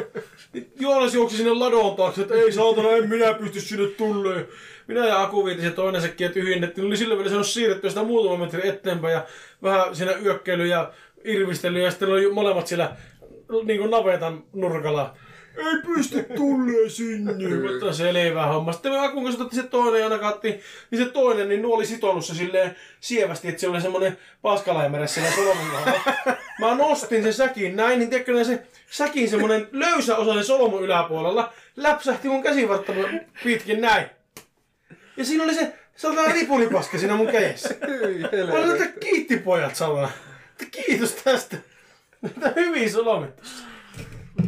Joonas juoksi sinne ladon taakse, että ei saatana, en minä pysty sinne tulleen. Minä ja Aku vietiin se toinen sekki ja tyhjennettiin. Oli sillä välillä saanut siirrettyä sitä muutama metri eteenpäin ja vähän siinä yökkely ja irvistely ja sitten oli molemmat siellä niin kuin navetan nurkalla. Ei pysty tulleen sinne. Mutta selvä homma. Sitten kanssa otettiin se toinen ja nakattiin. Niin se toinen, niin nuo oli sitonut se silleen sievästi, että se oli semmonen paskaläimärä siellä solmun Mä nostin sen säkin näin, niin tiedätkö näin se säkin semmonen löysä osa sen solmun yläpuolella läpsähti mun käsivartta pitkin näin. Ja siinä oli se sellainen ripulipaska siinä mun kädessä. Mä olin, että kiitti pojat salana. Että kiitos tästä. Hyvin solmittu.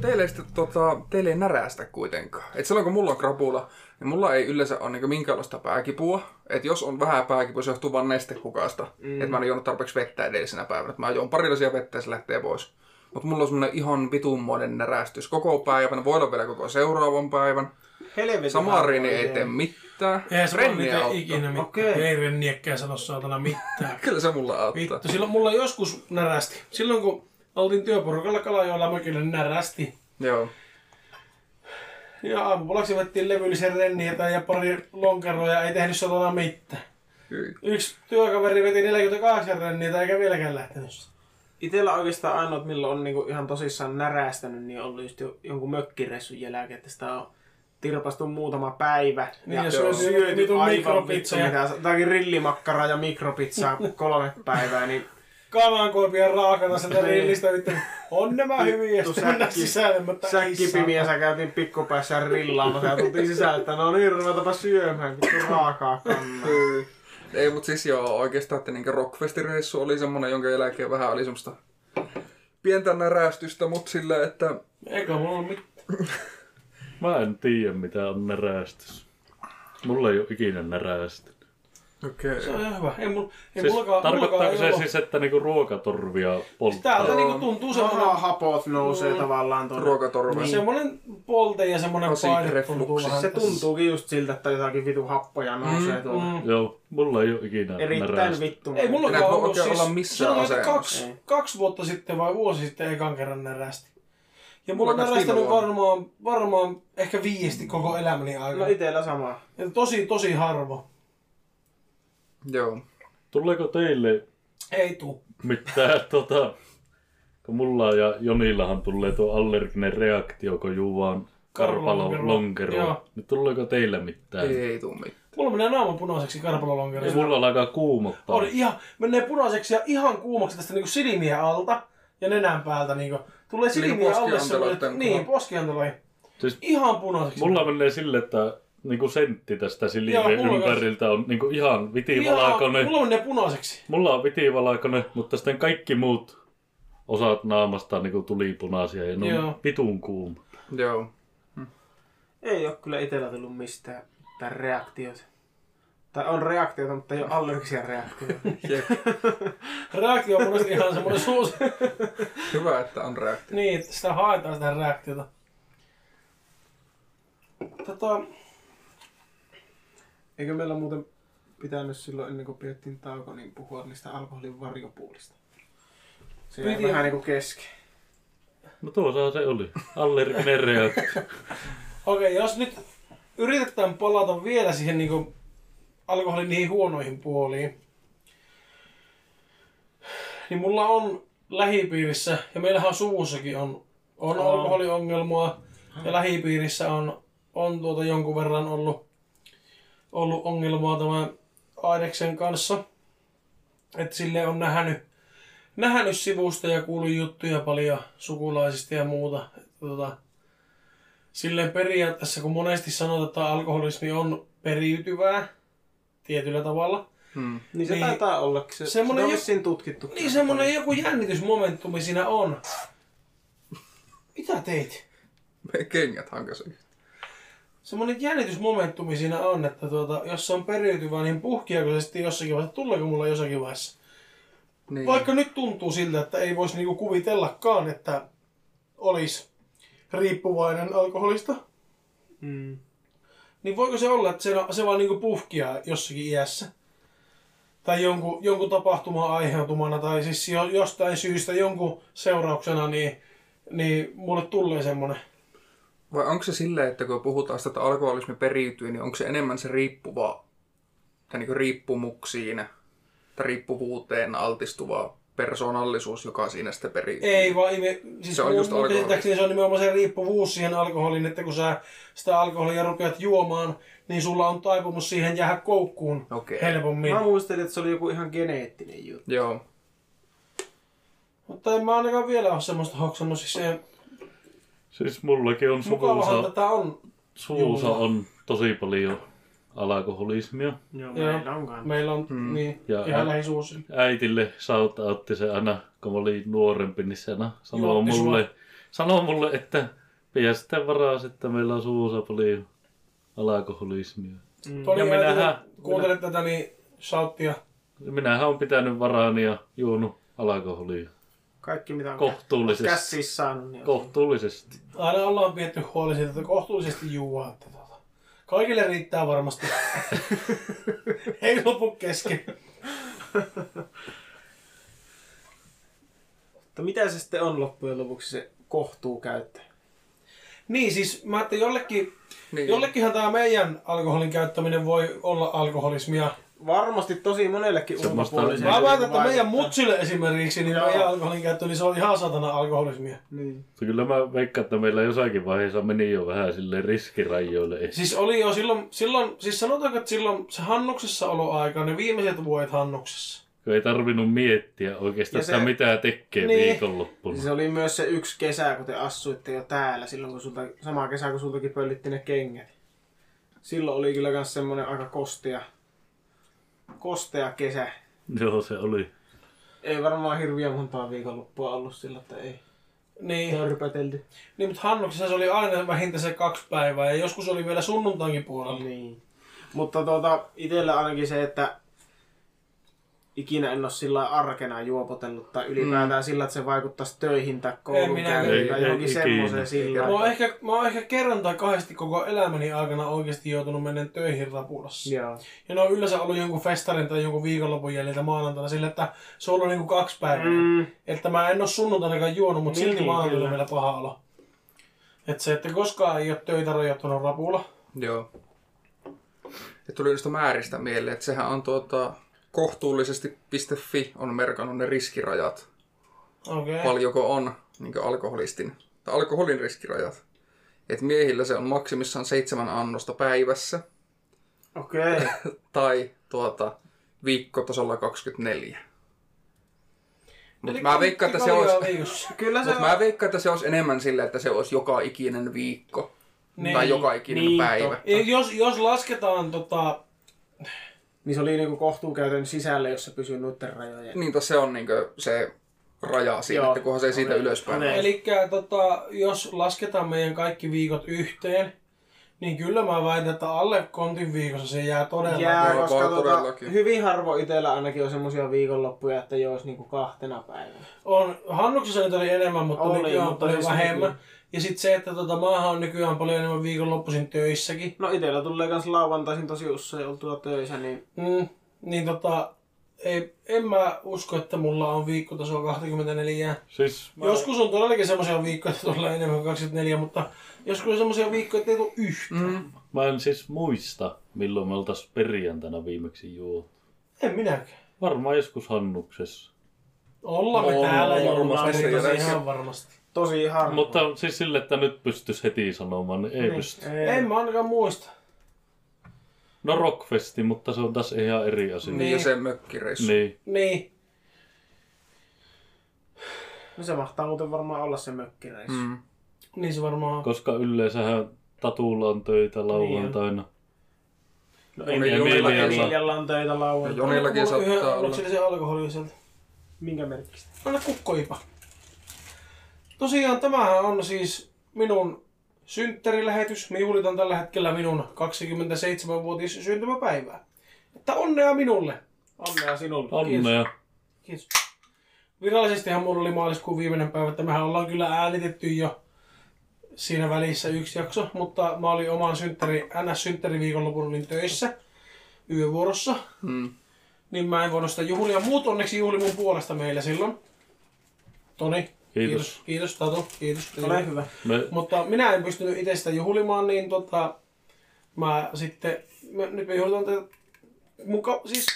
Teille, ei tota, teille ei närästä kuitenkaan. Et silloin kun mulla on krapula, niin mulla ei yleensä ole niin minkäänlaista pääkipua. Et jos on vähän pääkipua, se johtuu vaan nestekukasta. Mm. Että mä en juonut tarpeeksi vettä edellisenä päivänä. Et mä juon parilaisia vettä ja se lähtee pois. Mutta mulla on semmonen ihan vitunmoinen närästys koko päivän. Voi olla vielä koko seuraavan päivän. Helvetin Samariini ei tee mitään. Ei se Renni Renni auttaa. ikinä mitään. Okei. Ei renniäkään sano saatana mitään. *laughs* Kyllä se mulla auttaa. Vittu, silloin mulla joskus närästi. Silloin kun oltiin työporukalla Kalajoella mökillä, närästi. Joo. Ja aamupalaksi vettiin levyllisen renniä ja pari lonkeroa ja ei tehnyt satana mitään. Kyllä. Yksi työkaveri veti 48 renniä eikä vieläkään lähtenyt. Itellä oikeastaan ainoat, milloin on niinku ihan tosissaan närästänyt, niin on ollut just jo, jonkun mökkiressun jälkeen, että sitä on tirpastu muutama päivä. Niin, ja ja syöty syöty aivan vittu mitä, jotakin rillimakkaraa ja mikropizzaa kolme päivää, niin Kamankoipia raakana sieltä Niin. rillistä, vittu. On nämä hyviä, sitten mennään säkki- sisälle, mutta säkkipimiä sä käytiin pikkupäässä rillaamassa ja tultiin sisälle, että no niin, ruvetaanpa syömään, vittu raakaa kannaa. Kyllä. Ei, mutta siis joo, oikeastaan, että niinku Rockfestireissu oli semmonen, jonka jälkeen vähän oli semmoista pientä närästystä, mutta sillä, että Eikö mulla ole mitään. Mä en tiedä mitä on närästys. Mulla ei ole ikinä närästä. Okei. Se on ihan hyvä. Ei, mulla, ei Siis, mullakaan, tarkoittaako mullakaan se ei siis, että niinku ruokatorvia polttaa? Täältä niinku tuntuu Semmoinen semmoinen, hapot nousee tavallaan tuonne. Ruokatorven. semmoinen polte ja semmoinen Acid paine tuntuu vähän. Se tuntuukin just siltä, että jotakin vitu happoja nousee Mm, tuolta. Mm. Joo, mulla ei ole ikinä Erittäin närästä. vittu. Ei mulla voi ollut oikein siis, olla missään asemassa. kaksi, Ei. kaksi vuotta sitten vai vuosi sitten ekan kerran närästi. Ja mulla on närästänyt varmaan, varmaan ehkä viiesti koko elämäni aikana. No itellä sama. Ja tosi, tosi harvo. Joo. Tuleeko teille Ei tuu. mitään *laughs* tota... Kun mulla ja Jonillahan tulee tuo allerginen reaktio, kun juu vaan. Joo. Niin tuleeko teille mitään? Ei, ei tuu mitään. Mulla menee naama punaiseksi Ja karpalolonkerossa. mulla alkaa kuumottaa. On ihan, menee punaiseksi ja ihan kuumaksi tästä niinku silmien alta ja nenän päältä niinku. Tulee silmien alle semmoinen, poskianteloiden niin, kohdalla. poskianteloihin. Siis Ihan punaiseksi. mulla menee sille, että niinku sentti tästä silmien mulla ympäriltä on niinku ihan vitivalaikoinen. Ihan, mulla menee punaiseksi. Mulla on vitivalaikoinen, mutta sitten kaikki muut osat naamasta niinku tuli punaisia ja ne on Joo. vitun kuuma. Joo. Ei ole kyllä itellä tullut mistään mitään reaktioita. Tai on reaktioita, mutta ei ole allergisia reaktioita. *laughs* *laughs* Reaktio on monesti ihan semmoinen suus. *laughs* Hyvä, että on reaktio. niin, että sitä haetaan sitä reaktiota. Tota, Eikö meillä muuten pitänyt silloin ennen kuin pidettiin tauko, niin puhua niistä alkoholin varjopuolista? Se Piti. vähän niinku kesken. No tuossa se oli. Allerginen *laughs* reaktio. Okei, jos nyt yritetään palata vielä siihen niin alkoholin niihin huonoihin puoliin, niin mulla on lähipiirissä, ja meillähän suvussakin on, on Oo. alkoholiongelmaa, ja lähipiirissä on, on tuota jonkun verran ollut, ollut ongelmaa tämän Aideksen kanssa. Että sille on nähnyt, nähnyt sivusta ja kuullut juttuja paljon sukulaisista ja muuta. Että Tota, silleen periaatteessa, kun monesti sanotaan, että alkoholismi on periytyvää tietyllä tavalla, Hmm. Niin se Niin. taitaa olla. Se, Semmonen se on jo- vissiin tutkittu. niin semmonen joku jännitysmomentumi siinä on. Mitä teit? Kengät hankasin. Semmonen jännitysmomentumi siinä on, että tuota, jos se on periytyvää, niin puhkiako se sitten jossakin vaiheessa, tuleeko mulla jossakin vaiheessa? Niin. Vaikka nyt tuntuu siltä, että ei voisi niinku kuvitellakaan, että olisi riippuvainen alkoholista, Mm. niin voiko se olla, että se, se vaan niinku puhkiaa jossakin iässä? Tai jonkun, jonkun tapahtuman aiheutumana, tai siis jo, jostain syystä jonkun seurauksena, niin, niin mulle tulee semmonen. Vai onko se silleen, että kun puhutaan sitä, että alkoholismi periytyy, niin onko se enemmän se riippuva, tai niin riippumuksiin tai riippuvuuteen altistuva persoonallisuus, joka siinä sitten periytyy? Ei vaan, ime, siis Se on just mun alkoholi. se on nimenomaan se riippuvuus siihen alkoholiin, että kun sä sitä alkoholia rupeat juomaan, niin sulla on taipumus siihen jäädä koukkuun Okei. helpommin. Mä muistelin, että se oli joku ihan geneettinen juttu. Joo. Mutta en mä ainakaan vielä ole semmoista hoksannut. Siis se, Siis mullakin on mukavahan suvussa, tätä on. suvussa on tosi paljon alkoholismia. Joo, meillä on kanssa. Meillä on Hmm. niin, Ja ihan lähisuusi. Äitille sautautti se aina, kun mä olin nuorempi, niin se aina sanoo Juotti sua. mulle, sanoo mulle, että pidä sitten varaa, että meillä on suvussa paljon alkoholismia. Mm. Toni Ja minähän- minähän... kuuntelet tätä, niin shouttia. Minähän on pitänyt varaani ja juonut alkoholia. Kaikki mitä on Kohtuullisesti. käsissä saanut. Niin on Kohtuullisesti. Aina ollaan pietty huoli siitä, että kohtuullisesti juua. Että tota, kaikille riittää varmasti. *laughs* Ei lopu kesken. Mutta mitä se sitten on loppujen lopuksi se kohtuukäyttö? Niin, siis mä ajattelin jollekin, Niin. jollekinhan tämä meidän alkoholin käyttäminen voi olla alkoholismia. Varmasti tosi monellekin ulkopuoliselle. Mä väitän, että meidän mutsille esimerkiksi, niin Joo. meidän alkoholin käyttö, niin se on ihan satana alkoholismia. Niin. Kyllä mä veikkaan, että meillä jossakin vaiheessa meni jo vähän sille riskirajoille. Siis oli jo silloin, silloin siis sanotaanko, että silloin se Hannuksessa oloaika, ne viimeiset vuodet Hannuksessa. Kun ei tarvinnut miettiä oikeastaan Ja se- sitä, mitä tekee Niin. viikonloppuna. Se oli myös se yksi kesä, kun te asuitte jo täällä, silloin kun sulta, sama kesä, kun sultakin pöllitti ne kengät. Silloin oli kyllä myös semmoinen aika kostea, kostea kesä. Joo, se oli. Ei varmaan hirviä montaa viikonloppua ollut sillä, että ei Niin, törpätelty. niin mutta Hannuksessa se oli aina vähintään se kaksi päivää ja joskus oli vielä sunnuntainkin puolella. Niin. Mutta tuota, itsellä ainakin se, että ikinä en ole sillä arkena juopotellut tai ylipäätään mm. sillä, että se vaikuttaisi töihin tai koulun minä- käyntiin Ei- tai johonkin semmoiseen sillä Mä oon, ehkä, mä oon ehkä kerran tai kahdesti koko elämäni aikana oikeasti joutunut mennä töihin rapulassa. Joo. Ja ne on yleensä ollut jonkun festarin tai jonkun viikonlopun jäljiltä maanantaina sillä, että se on ollut niinku kaksi päivää. Mm, Että mä en oo sunnuntainakaan juonut, mutta Niin, silti niin, maanantaina meillä paha olo. Että se, että koskaan ei ole töitä rajoittanut rapulla. Joo. Ja tuli noista määristä mieleen, että sehän on tuota, kohtuullisesti.fi on merkannut ne riskirajat. Okay. Paljonko on niin alkoholistin, tai alkoholin riskirajat. Et miehillä se on maksimissaan seitsemän annosta päivässä, Okei. Okay. *laughs* tai tuota, viikkotasolla 24. Mutta mä veikkaan, että se olisi. Kyllä se mut mä veikkaan, että se olisi enemmän sillä, että se olisi joka ikinen viikko. Niin. Tai joka ikinen Niin, päivä. Ei, Jos, jos lasketaan tota, Niin se oli niinku kohtuukäytön sisällä, jossa pysyy noiden rajojen. Niin, se on niin se raja siinä, Joo. että kunhan se ei siitä ylöspäin. Eli tota, jos lasketaan meidän kaikki viikot yhteen, niin kyllä mä väitän, että alle kontin viikossa se jää todella. Jää, koska tota, todellakin. hyvin harvoin itsellä ainakin on semmosia viikonloppuja, että jois niinku kahtena päivänä. On, Hannuksessa nyt oli enemmän, mutta Oli, nykyään on paljon se vähemmän. nykyään. Ja sitten se, että tota, maahan on nykyään paljon enemmän viikonloppuisin töissäkin. No itellä tulee kans lauantaisin tosi usein oltua töissä, niin Mm, niin tota, ei, en mä usko, että mulla on viikkotaso 24. Siis Mä... Joskus on todellakin semmoisia viikkoja, että tulee enemmän kuin 24, mutta joskus on semmoisia viikkoja, että ei tule yhtään. Mm. mä en siis muista, milloin me oltais perjantaina viimeksi juotu. En minäkään. Varmaan joskus Hannuksessa. Ollaan me No, täällä jo varmasti ihan varmasti. Tosi harvoin. Mutta siis sille, että nyt pystyisi heti sanomaan, niin ei Niin. pysty. Ei. En mä ainakaan muista. No Rockfesti, mutta se on taas ihan eri asia. Niin, Niin. ja se mökkireissu. Niin. Niin. No se mahtaa muuten varmaan olla se mökkireissu. Mm. Niin se varmaan on. Koska yleensähän Tatulla on töitä lauantaina. No Oli Emilialla, Jonillakin Emilialla on töitä lauantaina. Jonillakin saattaa olla. annoksellisen alkoholia sieltä. Minkä merkistä? Anna kukkoipa. Tosiaan tämähän on siis minun synttärilähetys. Me juhlitan tällä hetkellä minun 27-vuotis syntymäpäivää. Että onnea minulle. Onnea sinulle. Onnea. Kiitos. Virallisestihan mulla oli maaliskuun viimeinen päivä, että mehän ollaan kyllä äänitetty jo siinä välissä yksi jakso, mutta mä olin oman synttäri, NS-synttäriviikonlopun olin töissä yövuorossa, Mm. niin mä en voinut sitä juhlia. Muut onneksi juhli mun puolesta meillä silloin. Toni, Kiitos. kiitos, Tatu, kiitos. Ole hyvä. Me, Mutta minä en pystynyt itse sitä juhlimaan, niin tota, mä sitten, mä, nyt me juhlitaan tätä, muka, siis,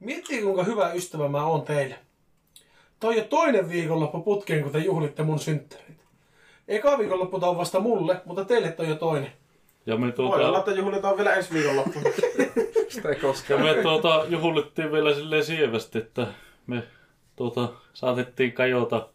miettii kuinka hyvä ystävä mä oon teille. Toi on jo toinen viikonloppu putkeen, kun te juhlitte mun synttärit. Eka viikonloppu on vasta mulle, mutta teille toi jo toinen. ja me Voi olla, tuota, että juhlitaan vielä ensi viikonloppuna. *laughs* Sitä ei ja koskaan. me tuota, juhlittiin vielä silleen sievästi, että me tuota, saatettiin kajota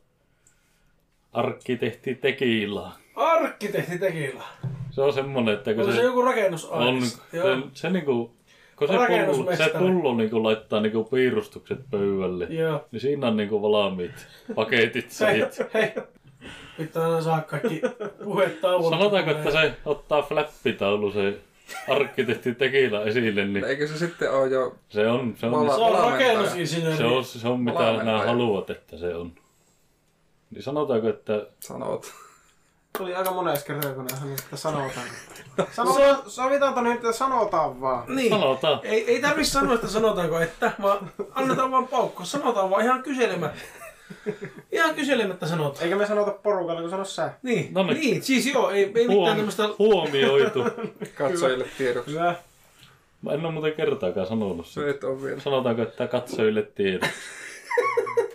arkkitehti Tekilaa. Arkkitehti tekillä. Se on semmonen, että kun On se, se, joku on, rakennusaines. se, se niinku, kun se pullo, se pullo niinku laittaa niinku piirustukset pöydälle, Joo. niin siinä on niinku valmiit paketit Hei, siitä. hei. Pitää aina saa kaikki puheet tauolle. Sanotaanko, että se ottaa flappitaulu se arkkitehti Tekila esille, niin Eikö se sitten ole jo... se on, se on, Se on rakennusinsinööri. se on, se on mitä nämä haluat, että se on. Niin sanotaanko, että Sanot. *laughs* Tuli aika monessa kertaa, kun sanoi, että sanotaan. *laughs* Sanotaan, sovitaan nyt, että sanotaan vaan. Niin. sanotaan. Ei, ei tarvi sanoa, että sanotaanko että, vaan annetaan vaan paukko. Sanotaan vaan ihan kyselemättä. Ihan kyselemättä sanotaan. Eikä me sanota porukalle, kun sano sä. Niin, No niin. niin siis joo, ei, ei mitään Huom, tämmöistä... huomioitu. *laughs* Katsojille tiedoksi. Hyvä. Mä en ole muuten kertaakaan sanonut Se sitä. et ole vielä. Sanotaanko, että katsojille tiedot.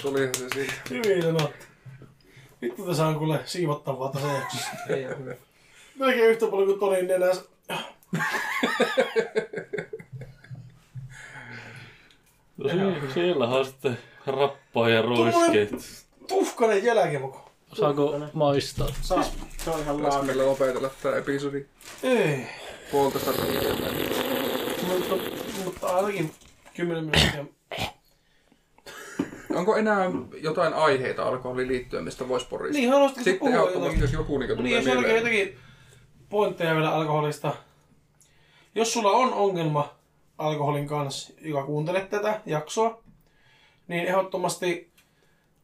Tulihan se siitä. Hyvin sanottu. Vittu tässä on kuule siivottavaa tässä jaksossa. *laughs* Ei ole hyvä. Melkein yhtä paljon kuin Tonin nenäs. *laughs* No sie- siellähän on sitten rappaa ja roiskeet. Tuhkanen jälkimoko. Saako maistaa? Saa. Se on ihan laatu. meillä lopetella tää episodi Ei. puolitoista tuntia? Mutta, mutta ainakin 10 minuuttia. Onko enää jotain aiheita alkoholiin liittyen, mistä voisi porista? Niin, haluaisitko Sitten puhua ehdottomasti, jos joku niin Niin, tulee jollakin mieleen. jotakin pointteja vielä alkoholista. Jos sulla on ongelma alkoholin kanssa, joka kuuntelet tätä jaksoa, niin ehdottomasti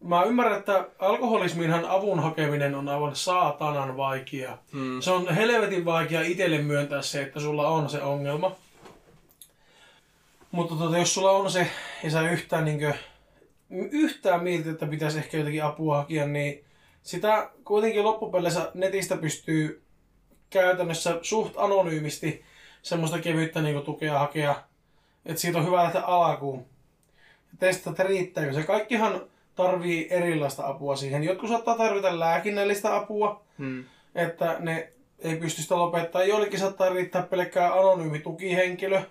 mä ymmärrän, että alkoholisminhan avun hakeminen on aivan saatanan vaikea. Hmm. Se on helvetin vaikea itselle myöntää se, että sulla on se ongelma. Mutta tota, jos sulla on se ja sä yhtään, niin yhtään mietit, että pitäisi ehkä jotakin apua hakea, niin sitä kuitenkin loppupeleissä netistä pystyy käytännössä suht anonyymisti semmoista kevyttä niin tukea hakea. Että siitä on hyvä lähteä alkuun. Ja testata, että riittääkö se. Kaikkihan tarvii erilaista apua siihen. Jotkut saattaa tarvita lääkinnällistä apua, Hmm. että ne ei pysty sitä lopettaa. Joillekin saattaa riittää pelkkää anonyymi tukihenkilö.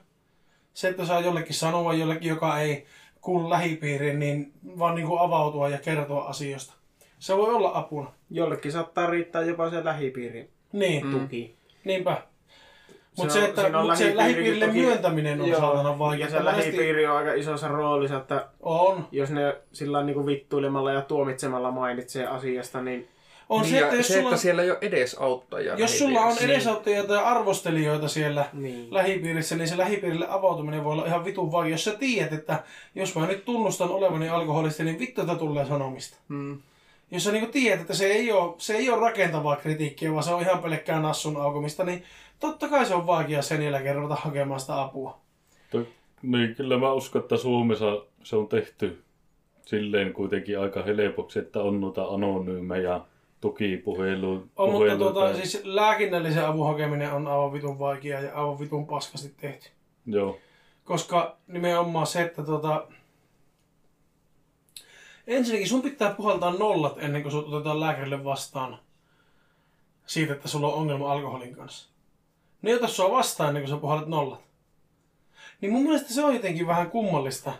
Se, että saa jollekin sanoa jollekin, joka ei kuulu lähipiiriin, niin vaan niin kuin avautua ja kertoa asioista. Se voi olla apuna. Jollekin saattaa riittää jopa se lähipiirin Niin, mm. tuki. niinpä. Mutta Se että mut se lähipiirille toki- myöntäminen on Joo. saatana vaikea. Ja se lähipiiri on aika isossa roolissa, että On. jos ne sillä niin vittuilemalla ja tuomitsemalla mainitsee asiasta, niin On niin, se, että jos se, sulla, että siellä ei ole edesauttajia. jos sulla on lähipiirissä. edesauttajia tai arvostelijoita siellä Niin. lähipiirissä, niin se lähipiirille avautuminen voi olla ihan vitun vaikea. Jos sä tiedät, että jos mä nyt tunnustan olevani alkoholisti, niin vittu, että tulee sanomista. Hmm. Jos sä niinku tiedät, että se ei, ole, se ei ole rakentavaa kritiikkiä, vaan se on ihan pelkkää nassun aukomista, niin totta kai se on vaikea sen jälkeen ruveta hakemaan sitä apua. Toi, Niin, kyllä mä uskon, että Suomessa se on tehty silleen kuitenkin aika helpoksi, että on noita anonyymejä tukipuhelu. On, mutta puheluita. tuota, siis lääkinnällisen avun hakeminen on aivan vitun vaikeaa ja aivan vitun paskasti tehty. Joo. Koska nimenomaan se, että tota... Ensinnäkin sun pitää puhaltaa nollat ennen kuin sut otetaan lääkärille vastaan siitä, että sulla on ongelma alkoholin kanssa. Ne ei ota sua vastaan ennen kuin sä puhallat nollat. Niin mun mielestä se on jotenkin vähän kummallista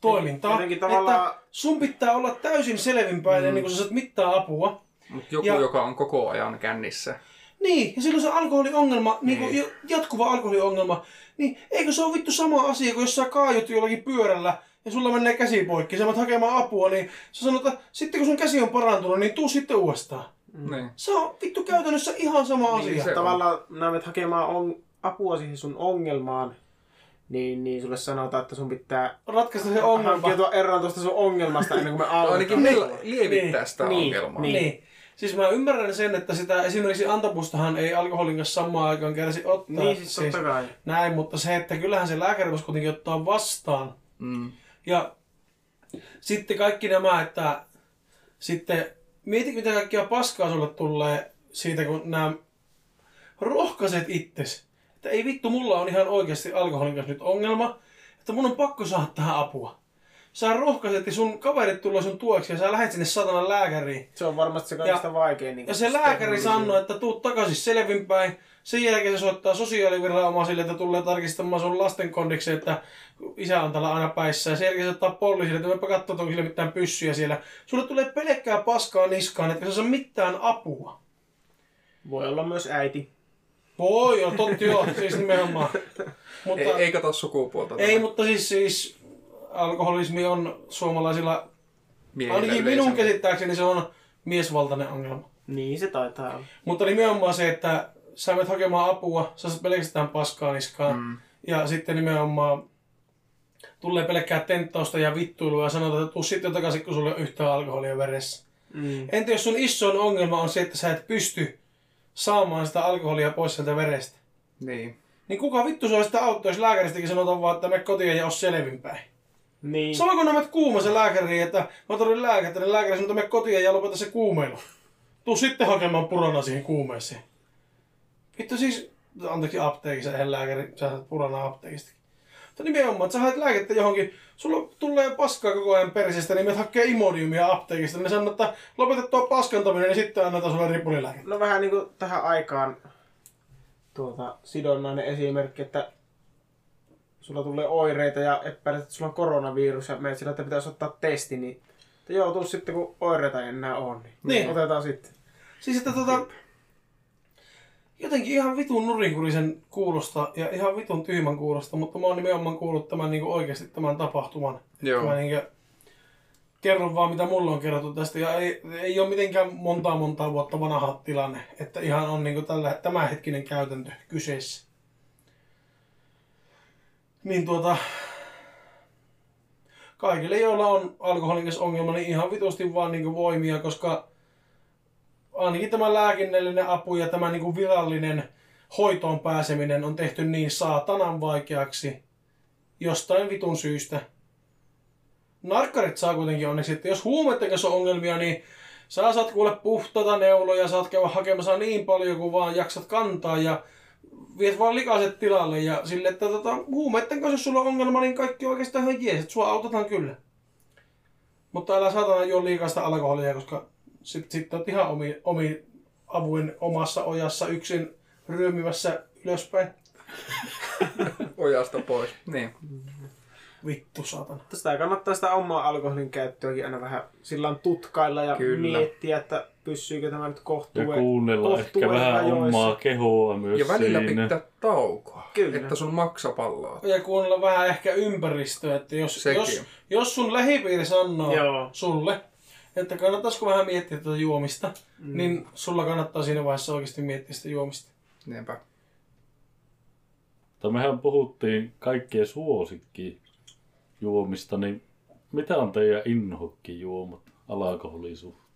toimintaa. Jotenkin tavallaan- Että sun pitää olla täysin selvinpäin ennen kuin sä saat mittaa apua. Mutta joku, Ja- joka on koko ajan kännissä. Niin, ja silloin se alkoholiongelma, niin. Niin kuin jatkuva alkoholiongelma, niin eikö se ole vittu sama asia kuin jos sä kaajut jollakin pyörällä ja sulla menee käsi poikki, sä hakemaan apua, niin sä sanot, että sitten kun sun käsi on parantunut, niin tuu sitten uudestaan. Niin. Se on vittu käytännössä ihan sama Niin, asia. se- on. Tavallaan nämä menet hakemaan on, apua siihen sun ongelmaan, niin, niin sulle sanotaan, että sun pitää Ratkaista se ongelma. hankkiutua eroon tuosta sun ongelmasta ennen kuin me autetaan. ainakin lievittää Niin. sitä Niin. ongelmaa. Niin. Niin. Siis mä ymmärrän sen, että sitä esimerkiksi antapustahan ei alkoholin kanssa samaan aikaan kärsi ottaa. Niin, siis totta kai. Näin, mutta se, että kyllähän se lääkäri voisi kuitenkin ottaa vastaan. Mm. Ja sitten kaikki nämä, että sitten mieti mitä kaikkia paskaa sulle tulee siitä, kun nämä rohkaiset itses. Että ei vittu, mulla on ihan oikeasti alkoholin kanssa nyt ongelma, että mun on pakko saada tähän apua. Sä rohkaiset ja sun kaverit tulee sun tueksi ja sä lähet sinne satanan lääkäriin. Se on varmasti se kaikista vaikein. Niin Ja se lääkäri sanoo, että tuu takaisin selvinpäin. Sen jälkeen se soittaa sosiaaliviranomaisille, että tulee tarkistamaan sun lasten kondiksi, että isä on täällä aina päissä. Ja sen jälkeen se ottaa poliisille, että mepä katsoa, onko sillä mitään pyssyjä siellä. Sulle tulee pelkkää paskaa niskaan, että sä saa mitään apua. Voi olla myös äiti. Voi, joo, totta joo, siis nimenomaan. *laughs* Mutta, Ei, ei, kato sukupuolta. ei tämä mutta siis, siis alkoholismi on suomalaisilla, miehillä ainakin minun yleisemmin. käsittääkseni se on miesvaltainen ongelma. Niin se taitaa olla. Mutta nimenomaan se, että sä menet hakemaan apua, sä saat pelkästään paskaa niskaan. Mm. Ja sitten nimenomaan tulee pelkkää tenttausta ja vittuilua ja sanotaan, että tuu sitten takaisin, kun sulla on yhtään alkoholia veressä. Mm. Entä jos sun isoin ongelma on se, että sä et pysty saamaan sitä alkoholia pois sieltä verestä? Niin. Niin kuka vittu sua sitä auttaa, jos lääkäristäkin sanotaan vaan, että me kotiin ja ole selvinpäin. Niin. Sama kun nämä kuuma se lääkäri, että mä tarvitsen lääkettä, niin lääkäri sanoo, että me kotiin ja lopeta se kuumeilu. Tuu sitten hakemaan purana siihen kuumeeseen. Vittu siis, anteeksi apteekissa, eihän lääkäri, sä saat purana apteekistakin. Mutta nimenomaan, että sä haet lääkettä johonkin, sulla tulee paskaa koko ajan perisestä, niin menet hakee imodiumia apteekista, niin ne sanoo, että lopeta tuo paskantaminen, niin sitten annetaan sulle ripulilääkettä. No vähän niin kuin tähän aikaan tuota, sidonnainen esimerkki, että sulla tulee oireita ja epäilet, että sulla on koronavirus ja menet sillä, että pitäisi ottaa testi, niin että joo, tuu sitten kun oireita ei enää ole, niin, Niin. otetaan sitten. Siis että tota, jotenkin ihan vitun nurinkurisen kuulosta ja ihan vitun tyhmän kuulosta, mutta mä oon nimenomaan kuullut tämän niin oikeasti tämän tapahtuman. Joo. Mä niin kerron vaan mitä mulle on kerrottu tästä ja ei, ei ole mitenkään montaa montaa vuotta vanha tilanne, että ihan on niin tällä, tämänhetkinen käytäntö kyseessä. Niin tuota, kaikille, joilla on alkoholin kanssa ongelma, niin ihan vitusti vaan niin voimia, koska ainakin tämä lääkinnällinen apu ja tämä niin virallinen hoitoon pääseminen on tehty niin saatanan vaikeaksi jostain vitun syystä. Narkkarit saa kuitenkin onneksi, että jos huumeiden kanssa on ongelmia, niin sä saat kuule puhtaita neuloja, saat käydä hakemassa niin paljon kuin vaan jaksat kantaa ja viet vaan likaiset tilalle ja sille, että tota, huumeiden kanssa jos sulla on ongelma, niin kaikki on oikeastaan ihan jees, että sua autetaan kyllä. Mutta älä saatana juo liikaista alkoholia, koska sitten sit oot ihan omi, omi avuin omassa ojassa yksin ryömimässä ylöspäin. *laughs* Ojasta pois. Niin. Vittu saatana. Tästä kannattaa sitä omaa alkoholin käyttöäkin aina vähän sillä tutkailla ja Kyllä. miettiä, että pysyykö tämä nyt Ja kohtuuden. kuunnella ehkä vähän rajoissa. omaa kehoa myös Ja välillä siinä. pitää taukoa. Kyllä. Että sun maksa palaa. Ja kuunnella vähän ehkä ympäristöä, että jos, Sekin. jos, jos sun lähipiiri sanoo Joo. sulle, että kannattaisiko vähän miettiä tätä juomista, mm. niin sulla kannattaa siinä vaiheessa oikeasti miettiä sitä juomista. Niinpä. Mutta mehän puhuttiin kaikkien suosikki juomista, niin mitä on teidän inhokki juomat alkoholisuhteen?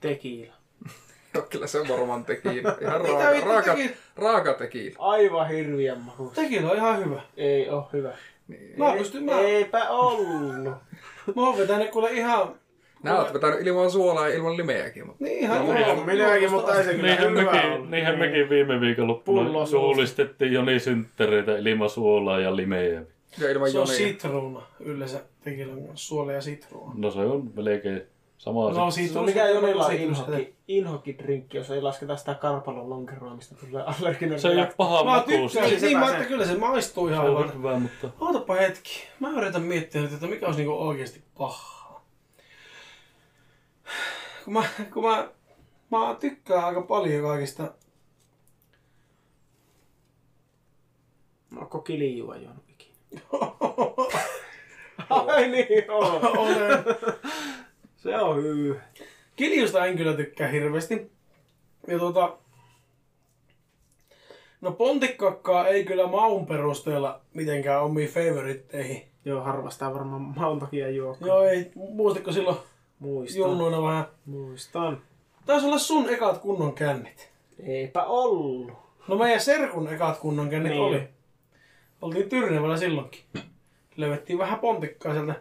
Tekiila. *laughs* Joo, kyllä se varmaan teki. *laughs* Ihan Mitä raaka, vittu raaka, teki? raaka teki. Aivan hirviän maku. Tekin on ihan hyvä. Ei oo hyvä. Niin. Mä pystyn, mä, Eipä ollut. *laughs* mä oon vetänyt kuule ihan... Nää oot vetänyt ilman suolaa ja ilman limeäkin, mutta Niin ihan... No, ihan- minäkin, mutta ei se kyllä Niinhän hyvä mekin, ollut. niinhän mekin viime viikonloppuna Pullo suusta. juhlistettiin Joni Synttereitä ilman suolaa ja limeä. ja ilman Se on jonia. sitruuna yleensä tekilän kanssa, suola ja sitruuna. No se on melkein sama. No Se on mikä sitrus- inhokki, inhokki-drinkki, jos ei lasketa sitä karpalon lonkeroa, mistä tulee allerginen se ei ole paha Mä makuusta. tykkään, Se niin mä että kyllä se maistuu ihan hyvältä. hyvä, mutta Ootapa hetki. Mä yritän miettiä nyt, että mikä olisi niinku oikeasti pahaa. Kun mä, kun mä, mä tykkään aika paljon kaikista. Onko kilijua juonut ikinä? *laughs* Ai niin, on. Olen. Se on hyvä. Kiljusta en kyllä tykkää hirveästi. Ja tota... No pontikkakkaa ei kyllä maun perusteella mitenkään omiin favoritteihin. Joo, harvastaa varmaan maun takia juo. Joo ei, muistatko silloin Muistan. junnuina vähän? Muistan. Taisi olla sun ekat kunnon kännit. Eipä ollut. No meidän serkun ekat kunnon kännit Niin. oli. Oltiin Tyrnevällä silloinkin. Löydettiin vähän pontikkaa sieltä.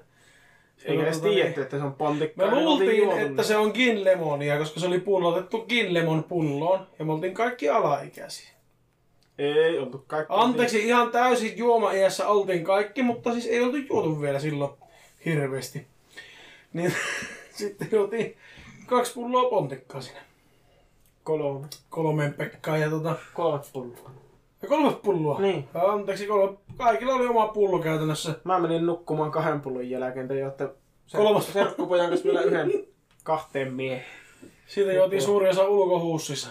Eikä edes Tota niin, tiedetty, että se on pontikkaa. Me niin luultiin, että se on gin lemonia, koska se oli pullotettu gin lemon pulloon. Ja me oltiin kaikki alaikäisiä. Ei oltu kaikki. Anteeksi, ihan täysin juoma-iässä oltiin kaikki, mutta siis ei oltu juotu vielä silloin hirveästi. Niin *laughs* sitten juotiin kaksi pulloa pontikkaa siinä. Kolme. Kolmeen Pekkaan ja tota... Kolme pulloa. Ja kolme pulloa. Niin. Anteeksi, kolme. Kaikilla oli oma pullo käytännössä. Mä menin nukkumaan kahden pullon jälkeen, te jotte Kolmas. serkkupojan kanssa vielä yhden kahteen miehen. Siitä juotiin suuri osa ulkohuussissa.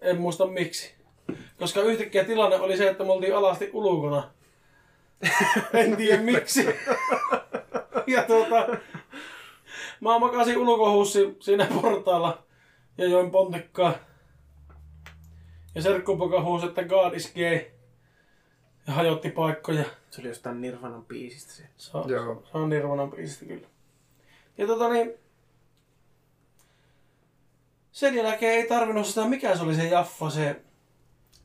En muista miksi. Koska yhtäkkiä tilanne oli se, että me oltiin alasti ulkona. en tiedä miksi. ja tuota, mä makasin ulkohuussi siinä portaalla ja join pontikkaa. Ja serkkupoka huusi, että God is gay. Ja hajotti paikkoja. Se oli jostain Nirvanan biisistä se. Se on, Joo. se on Nirvanan biisistä kyllä. Ja tota niin... Sen jälkeen ei tarvinnut sitä, mikä se oli se Jaffa, se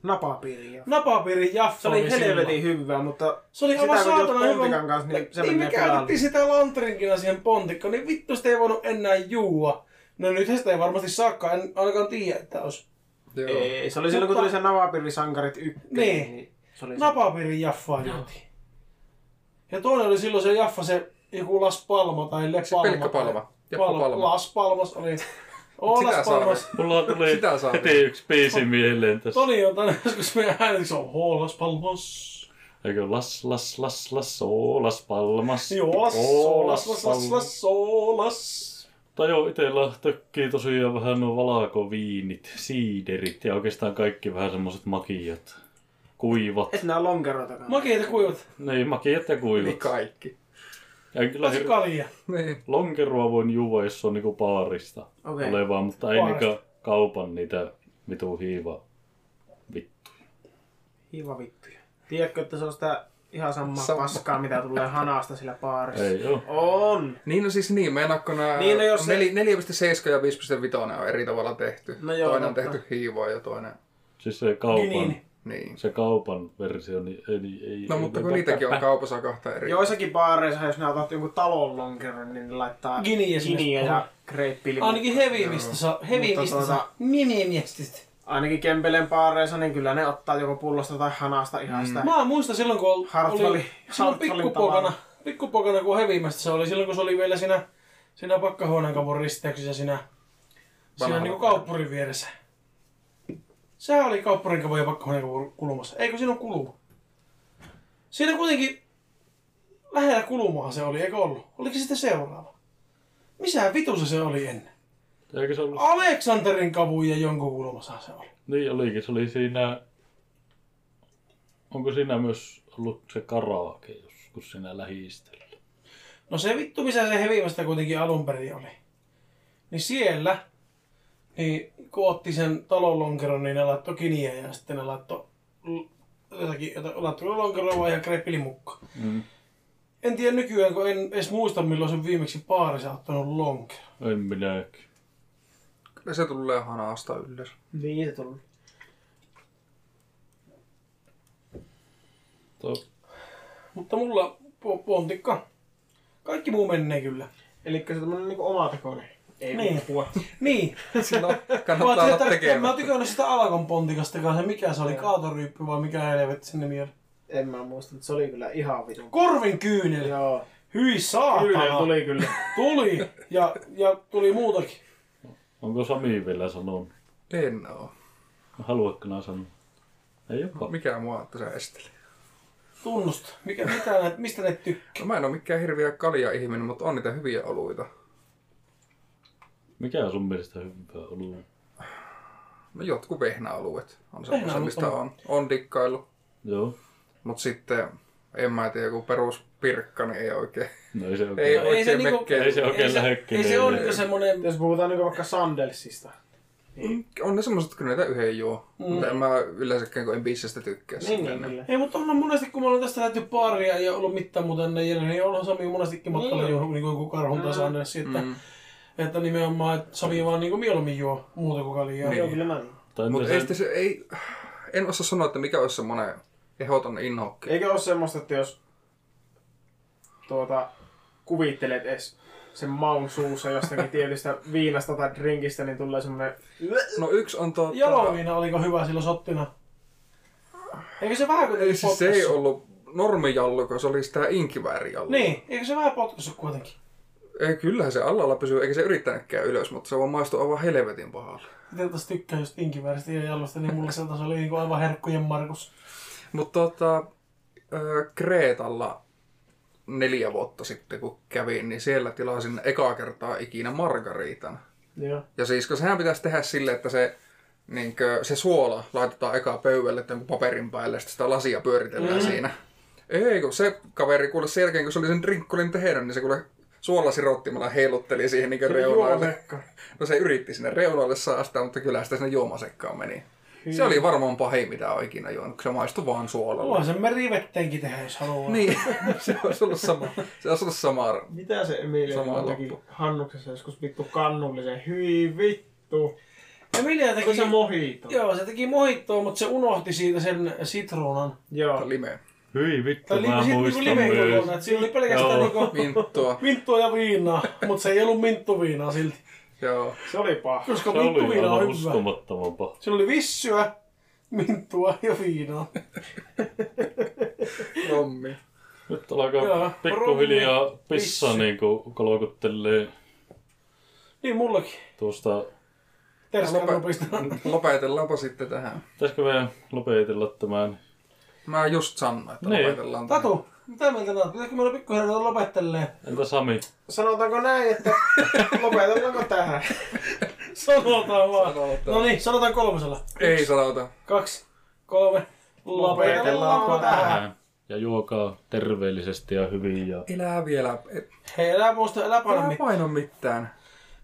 Napapiiri. ja- napapiirin Jaffa. Se oli helvetin hyvää, mutta Se oli aivan saatana hyvä. kanssa, niin se niin me menee käytettiin sitä lantrinkina siihen pontikkoon, niin vittu sitä ei voinut enää juua. No nythän sitä ei varmasti saakaan, en ainakaan tiedä, että olisi. Joo. Ei, se oli silloin kun Mutta- tuli se Napapiirisankarit ykkönen. Niin. se oli se. Napapiirin Jaffaa juotiin. Ja toinen oli silloin se Jaffa, se joku Las Palma tai Le Se Palma. pelkkä palma. Jappa Palma. palma. Las Palmas oli. *laughs* Oh, Sitä Las saa Palmas. Mulla tuli Sitä saa heti yksi biisi mieleen tässä. Toni *laughs* on tänne joskus meidän ääniksi on oh, Las Palmas. Eikö las, las, las, las, oo, las palmas. Joo, Las, Oo, Las, Las, Las, Las, Las. Tai joo, itellä tökkii tosiaan vähän nuo valakoviinit, siiderit ja oikeastaan kaikki vähän semmoset makiat. Kuivat. Et nää lonkeroitakaan. Makeita kuivat. Niin, makiat ja Niin kuivat. kaikki. Ja kyllä hir- kalja. Niin. lonkeroa voin juoda, jos se on niinku baarista Okei. olevaa, mutta ei niinku kaupan niitä vitu hiiva. Vittu. Hiva vittuja. Tiedätkö, että se on sitä ihan samaa Sama. paskaa, mitä tulee hanasta sillä baarissa? Ei oo. On. Niin no siis niin, meinaatko nää Niin, no jos se- 4,7 ja 5,5 on eri tavalla tehty. No joo, toinen on tehty hiivoa ja toinen... Siis se kaupan, Niin. Niin. se kaupan versio, niin ei, ei, No ei, mutta ei- kun niitäkin on kaupassa kahta eri. Joissakin baareissa, jos ne otat jonkun talon lonkeron, niin ne laittaa Giniä ja kreippilimua. Ainakin heavy, mistä saa. Heavy, Mutta mistä tuota- saa. Mimimiestistä. Ainakin Kempeleen baareissa, niin kyllä ne ottaa joko pullosta tai hanasta ihan sitä. Mä muistan silloin, kun oli silloin pikkupokana, pikkupokana kun hevimästä se oli, silloin kun se oli vielä siinä, siinä pakkahuoneen kavun risteyksessä siinä, siinä niinku kauppurin vieressä. Sehän oli kauppurin kavun ja pakkahuoneen kavun kulmassa. Eikö siinä ole kuluma? Siinä kuitenkin lähellä kulumaa se oli, eikö ollut? Oliko se sitten seuraava? Missä vitussa se oli ennen? Eikö se ollut? Aleksanterin kavun ja jonkun kulmassa se oli. Niin olikin, se oli siinä... Onko siinä myös ollut se karaoke joskus siinä lähistöllä? No se vittu, missä se hevimästä kuitenkin alun perin oli. Niin siellä, niin kun otti sen talon lonkeron, niin ne laittoi kiniä ja sitten ne laittoi jotakin, jota, laittoi lonkeroa ja kreppili mukaan. Mm. En tiedä nykyään, kun en edes muista milloin sen viimeksi baarissa ottanut lonkero. En minäkin. Kyllä se tulee hanasta yleensä. Niin se tuli. To... mutta mulla po- pontikka. Kaikki muu menee kyllä. Eli se on tämmönen niinku omatekoinen. Ei Niin. puhua. Niin. *laughs* Silloin Mä, kannattaa olla että- mä tekemättä. tykännyt sitä Alakon pontikasta kanssa. Mikä se oli? Kaatoryyppy vai mikä helvetti sen nimi oli? En mä muista, mutta se oli kyllä ihan vitun. Korvin kyynel. Joo. Hyi saatana. Kyllä tuli kyllä. Tuli. Ja, ja tuli muutakin. Onko Sami vielä sanonut? En oo. Haluatko nää sanoa? Ei ole Mikä mua tässä esteli? Tunnusta. Mikä, mitä näet, mistä ne tykkää? No mä en oo mikään hirviä kalja-ihminen, mutta on niitä hyviä oluita. Mikä on sun mielestä hyvä ollut? No jotkut vehnäalueet on semmoisia, mistä on- on, on dikkailu. Joo. Mut sitten, en mä tiedä, kun perus pirkka, niin ei oikein. No ei se Ei oikein. No, ei oikein se niinku-. Ei se oikein Ei se, lähde ei se ole niinku semmonen... Jos puhutaan niinku vaikka Sandelsista. On ne semmoset, kun näitä yhden juo. Mm. Mutta en mä yleensäkään, kun en bissestä tykkää. Niin, niin, kyllä. Ei, mutta onhan monesti, kun mä olen tästä lähty paaria ja ollut mitään muuta ennen jäljellä, niin onhan Sami monestikin matkalla Niin. juo niin kuin karhun tai Sanderssi, että, Mm. että nimenomaan, että Sami vaan niin mieluummin juo muuta kuin kaljaa. Niin. Joo, kyllä mä. Mutta entä ei, se, sitten se, ei, en osaa sanoa, että mikä olisi semmoinen ehdoton inhokki. Eikö ole semmoista, että jos tuota, kuvittelet edes sen maun suussa jostakin tietystä viinasta tai drinkistä, niin tulee semmoinen... No yksi on tuota... Jaloviina oliko hyvä silloin sottina? Eikö se vähän Ei, kuitenkin siis se ei ollut normijallu, kun se oli sitä inkiväärijallu. Niin, eikö se vähän potkassut kuitenkin? Ei, kyllähän se allalla pysyy, eikä se yrittänytkään ylös, mutta se vaan maistuu aivan helvetin pahalle. Itse taas tykkään just inkivääristä ja jallosta, niin mulla se oli niin kuin aivan herkkujen Markus. Mutta tota, Kreetalla neljä vuotta sitten, kun kävin, niin siellä tilasin ekaa kertaa ikinä margariitan. Joo. Ja siis, kun sehän pitäisi tehdä silleen, että se, niinkö, se suola laitetaan ekaa pöydälle jonkun paperin päälle, ja sitten sitä lasia pyöritellään mm. siinä. Ei, kun se kaveri kuule sen jälkeen, kun se oli sen drinkkulin tehnyt, niin se kuule suolasirottimella heilutteli siihen niin reunalle. No se yritti sinne reunalle saastaa, mutta kyllä sitä sinne juomasekkaan meni. Se oli varmaan pahin, mitä on ikinä juonut, kun se maistui vaan suolalle. Voi sen merivetteenkin tehdä, jos haluaa. Niin, *laughs* se olisi ollut sama. Se olisi ollut sama. Mitä se Emilia Sama teki loppu. Hannuksessa joskus vittu kannullisen? Hyi vittu. Emilia teki... Se mojito. Joo, se teki mohittoa, mutta se unohti siitä sen sitruunan. Joo. Lime. hyi vittu, li- mä sit niinku muistan limen myös. kokonaan, että siinä oli pelkästään niinku Minttua. *laughs* minttua ja viinaa, mutta se ei ollut minttuviinaa silti. Joo. Se oli paha. Koska Se oli minttuviina on uskomattoman paha. Siinä oli vissyä, minttua ja viinaa. *laughs* Rommi. Nyt alkaa Joo, pikkuhiljaa rommi, pissa pissy. niinku kolkuttelee Niin mullakin. tuosta. Lope-. *laughs* Lopetellaanpa sitten tähän. Pitäisikö meidän lopetella tämän? Mä just sanoin, että Niin. lopetellaan tähän. Tatu, mitä mieltä näet? Pitäisikö meillä pikkuhiljaa lopettelee? Entä Sami? Sanotaanko näin, että lopetellaanko tähän? *laughs* Sanotaan vaan. Sanotaan. No niin, sanotaan kolmosella. Ei sanota. Kaksi, kolme. Lopetellaanko tähän? Tähän. Ja juokaa terveellisesti ja hyvin. Ja... Elää vielä. Et, Hei, älä muista, paina älä mitään. paino mitään.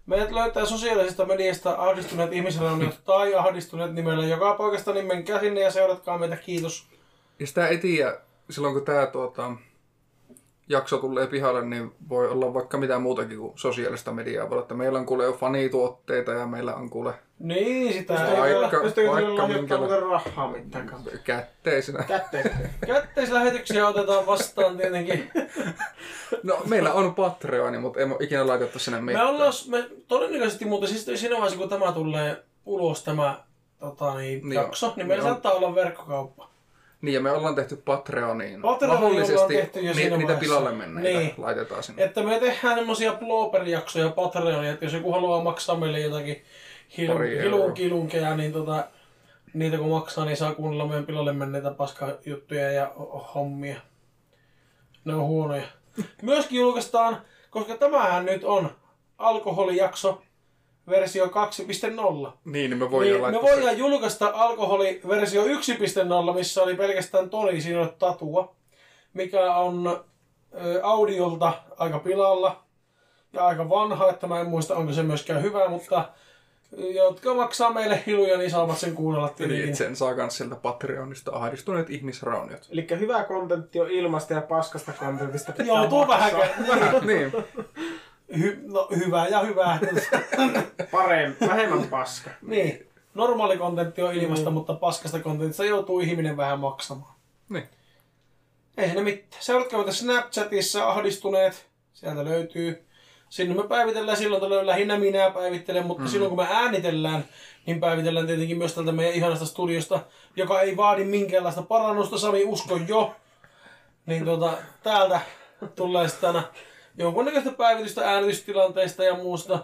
Meidät löytää sosiaalisesta mediasta ahdistuneet ihmisrauniot *laughs* tai ahdistuneet nimellä joka paikasta, niin menkää sinne ja seuratkaa meitä. Kiitos. Ja sitä ei tiedä, silloin kun tää tuota, jakso tulee pihalle, niin voi olla vaikka mitä muutakin kuin sosiaalista mediaa. Voi olla, että meillä on kuule jo fanituotteita ja meillä on kuule Niin, sitä Vaikka- ei Vaikka- muuten rahaa mitään kanssa? kätteisenä. Kätteen. Kätteislähetyksiä otetaan vastaan tietenkin. *laughs* No, meillä on Patreoni, mutta emme ole ikinä laitettu sinne Me mitään. ollaan, me todennäköisesti, mutta siis siinä vaiheessa kun tämä tulee ulos tämä tota, niin, Niin jakso, on. niin meillä Niin on. saattaa olla verkkokauppa. Niin, ja me ollaan tehty Patreoniin. Patreoniin Mahdollisesti tehty jo ni- niitä pilalle menneitä Niin. laitetaan sinne. Että me tehdään semmosia blooper-jaksoja Patreonia, että jos joku haluaa maksaa meille jotakin Pari hilun kilunkeja, niin tota, niitä kun maksaa, niin saa kuunnella meidän pilalle menneitä paskajuttuja ja hommia. Ne on huonoja. *laughs* Myöskin julkaistaan, koska tämähän nyt on alkoholijakso versio 2.0. Niin, niin me voidaan Niin, me voidaan julkaista alkoholiversio 1.0, missä oli pelkästään Toni, siinä oli tatua, mikä on ö, audiolta aika pilalla ja aika vanha, että mä en muista onko se myöskään hyvä, mutta jotka maksaa meille hiluja, niin saavat sen kuunnella tietenkin. et sen saa kans sieltä Patreonista ahdistuneet ihmisrauniot. Eli hyvä kontentti on ilmasta ja paskasta kontentista pitää Joo, tuo *laughs* vähän niin, *laughs* hy, no, hyvä ja hyvä. *laughs* Parempi, vähemmän paska. niin, normaali kontentti on ilmasta, mutta paskasta kontentista joutuu ihminen vähän maksamaan. niin. Ei siinä mitään. Seuratkaa meitä Snapchatissa ahdistuneet. Sieltä löytyy. Sinne me päivitellään silloin tällöin lähinnä minä päivittelen, mutta mm. silloin kun me äänitellään, niin päivitellään tietenkin myös tältä meidän ihanasta studiosta, joka ei vaadi minkäänlaista parannusta, Sami usko jo. Niin tuota, täältä tulee sitten aina jonkunnäköistä päivitystä äänitystilanteista ja muusta.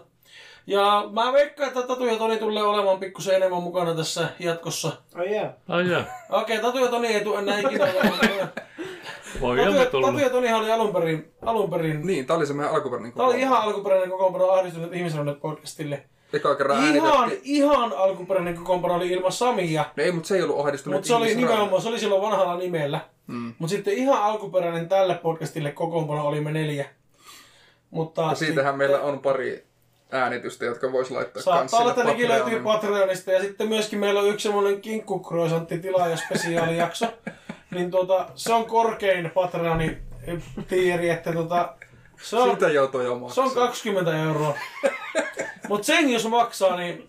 Ja mä veikkaan, että Tatu ja Toni tulee olemaan pikkusen enemmän mukana tässä jatkossa. Ai jää. Ai jaa, Okei, Tatu ja Toni ei tule enää ikinä olemaan. *laughs* voi Tatu, ja-. Tatu ja Tonihan oli alun perin, alun perin Niin, tää oli se meidän alkuperäinen Tämä oli kokoonpano. ihan alkuperäinen kokoonpano ahdistunut ihmisarvonnet podcastille. Eka kerran Ihan, ihan alkuperäinen kokoonpano oli ilman Samia. No ei, mutta se ei ollut ahdistunut Mutta se oli nimenomaan, se oli silloin vanhalla nimellä. Mm. Mutta sitten ihan alkuperäinen tälle podcastille kokoonpano oli me neljä. Mutta Ja siitähän meillä on pari äänitystä, jotka vois laittaa Saattaa olla, että nekin löytyy. Patreonista. Ja sitten myöskin meillä on yksi semmoinen kinkkukroisantti tilaajaspesiaalijakso. *laughs* niin tuota, se on korkein Patreonin tieri, että tota, se on, Siitä joutuu jo Se maksaa. on 20 euroa. *laughs* Mut sen jos maksaa, niin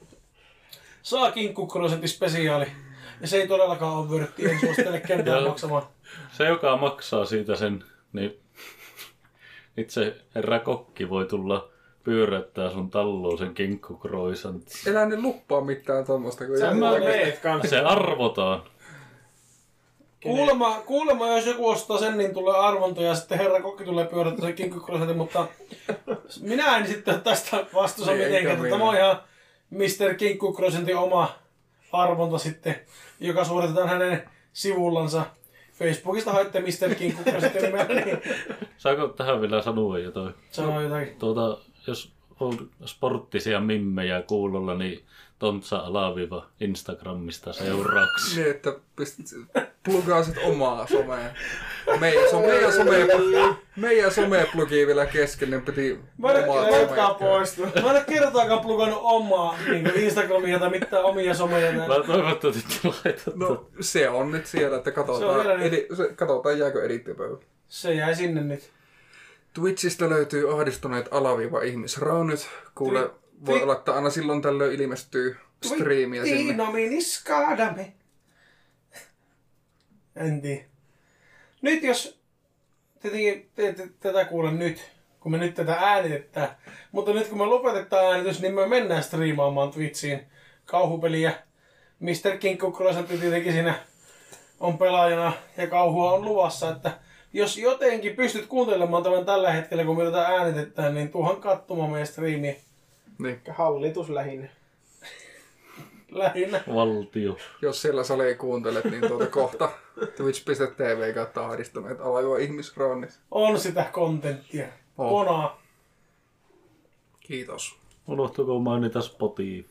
saa kinkkukrosentti spesiaali. Ja se ei todellakaan ole vörtti, en suosittele *laughs* ketään maksamaan. Se, joka maksaa siitä sen, niin itse herra kokki voi tulla pyöräyttää sun talloon sen kinkkukroisantti. Elää ne luppaa mitään tommosta. Kun Sä mä meet kanssa. Se arvotaan. Kuulemma, kuulemma, jos joku ostaa sen, niin tulee arvonta ja sitten herra kokki tulee pyörättää sen kinkkukrosentin, mutta minä en sitten tästä vastuussa Niin, mitenkään. Tämä on ihan Mr. Kinkkukrosentin oma arvonta sitten, joka suoritetaan hänen sivullansa. Facebookista haitte Mr. Kinkkukrosentin *laughs* nimellä, niin Saako tähän vielä sanoa jotain? sanoo jotakin. Tuota, jos on sporttisia mimmejä kuulolla, niin Tontsa alaviva Instagramista seuraaksi. Niin, että pistät, plugaa sit omaa somea. Meidän, so, meidän some, meidän someplugi vielä kesken, niin piti Mä en- omaa somea. Mä en ole kertaakaan plugannut omaa niin Instagramia tai mitään omia someja. Mä näin. toivottavasti laitat. No se on nyt siellä, että Se katsotaan, niin. edi, se, katsotaan jääkö edittipöydälle. Se jäi sinne nyt. Twitchistä löytyy ahdistuneet alaviiva ihmisraunit. Kuule, Twi- voi twi- olla, että aina silloin tällöin ilmestyy striimiä sinne. Tino miniskadamme. En tiedä. Nyt jos, tietenkin te ette tätä kuule nyt, kun me nyt tätä äänitetään, mutta nyt kun me lopetetaan äänitys, niin me mennään striimaamaan Twitchiin kauhupeliä. Mr. Kinkku Croissantti tietenkin siinä on pelaajana ja kauhua on luvassa, että jos jotenkin pystyt kuuntelemaan tämän tällä hetkellä, kun me tätä äänitetään, niin tuohon katsomaan meidän striimiä Niin. Hallitus lähinnä. *laughs* lähinnä. Valtio. Jos siellä salee kuuntelet, niin tuota kohta twitch.tv kautta ahdistuneet alaviva ihmisraunit. On sitä kontenttia. On. Konaa. Kiitos. Unohtuuko mainita Spotify?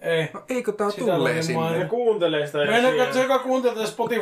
Ei. No eikö tää Sitä tulee sinne? main- Ja kuuntelee sitä. Meidän katso, joka kuuntelee Spotify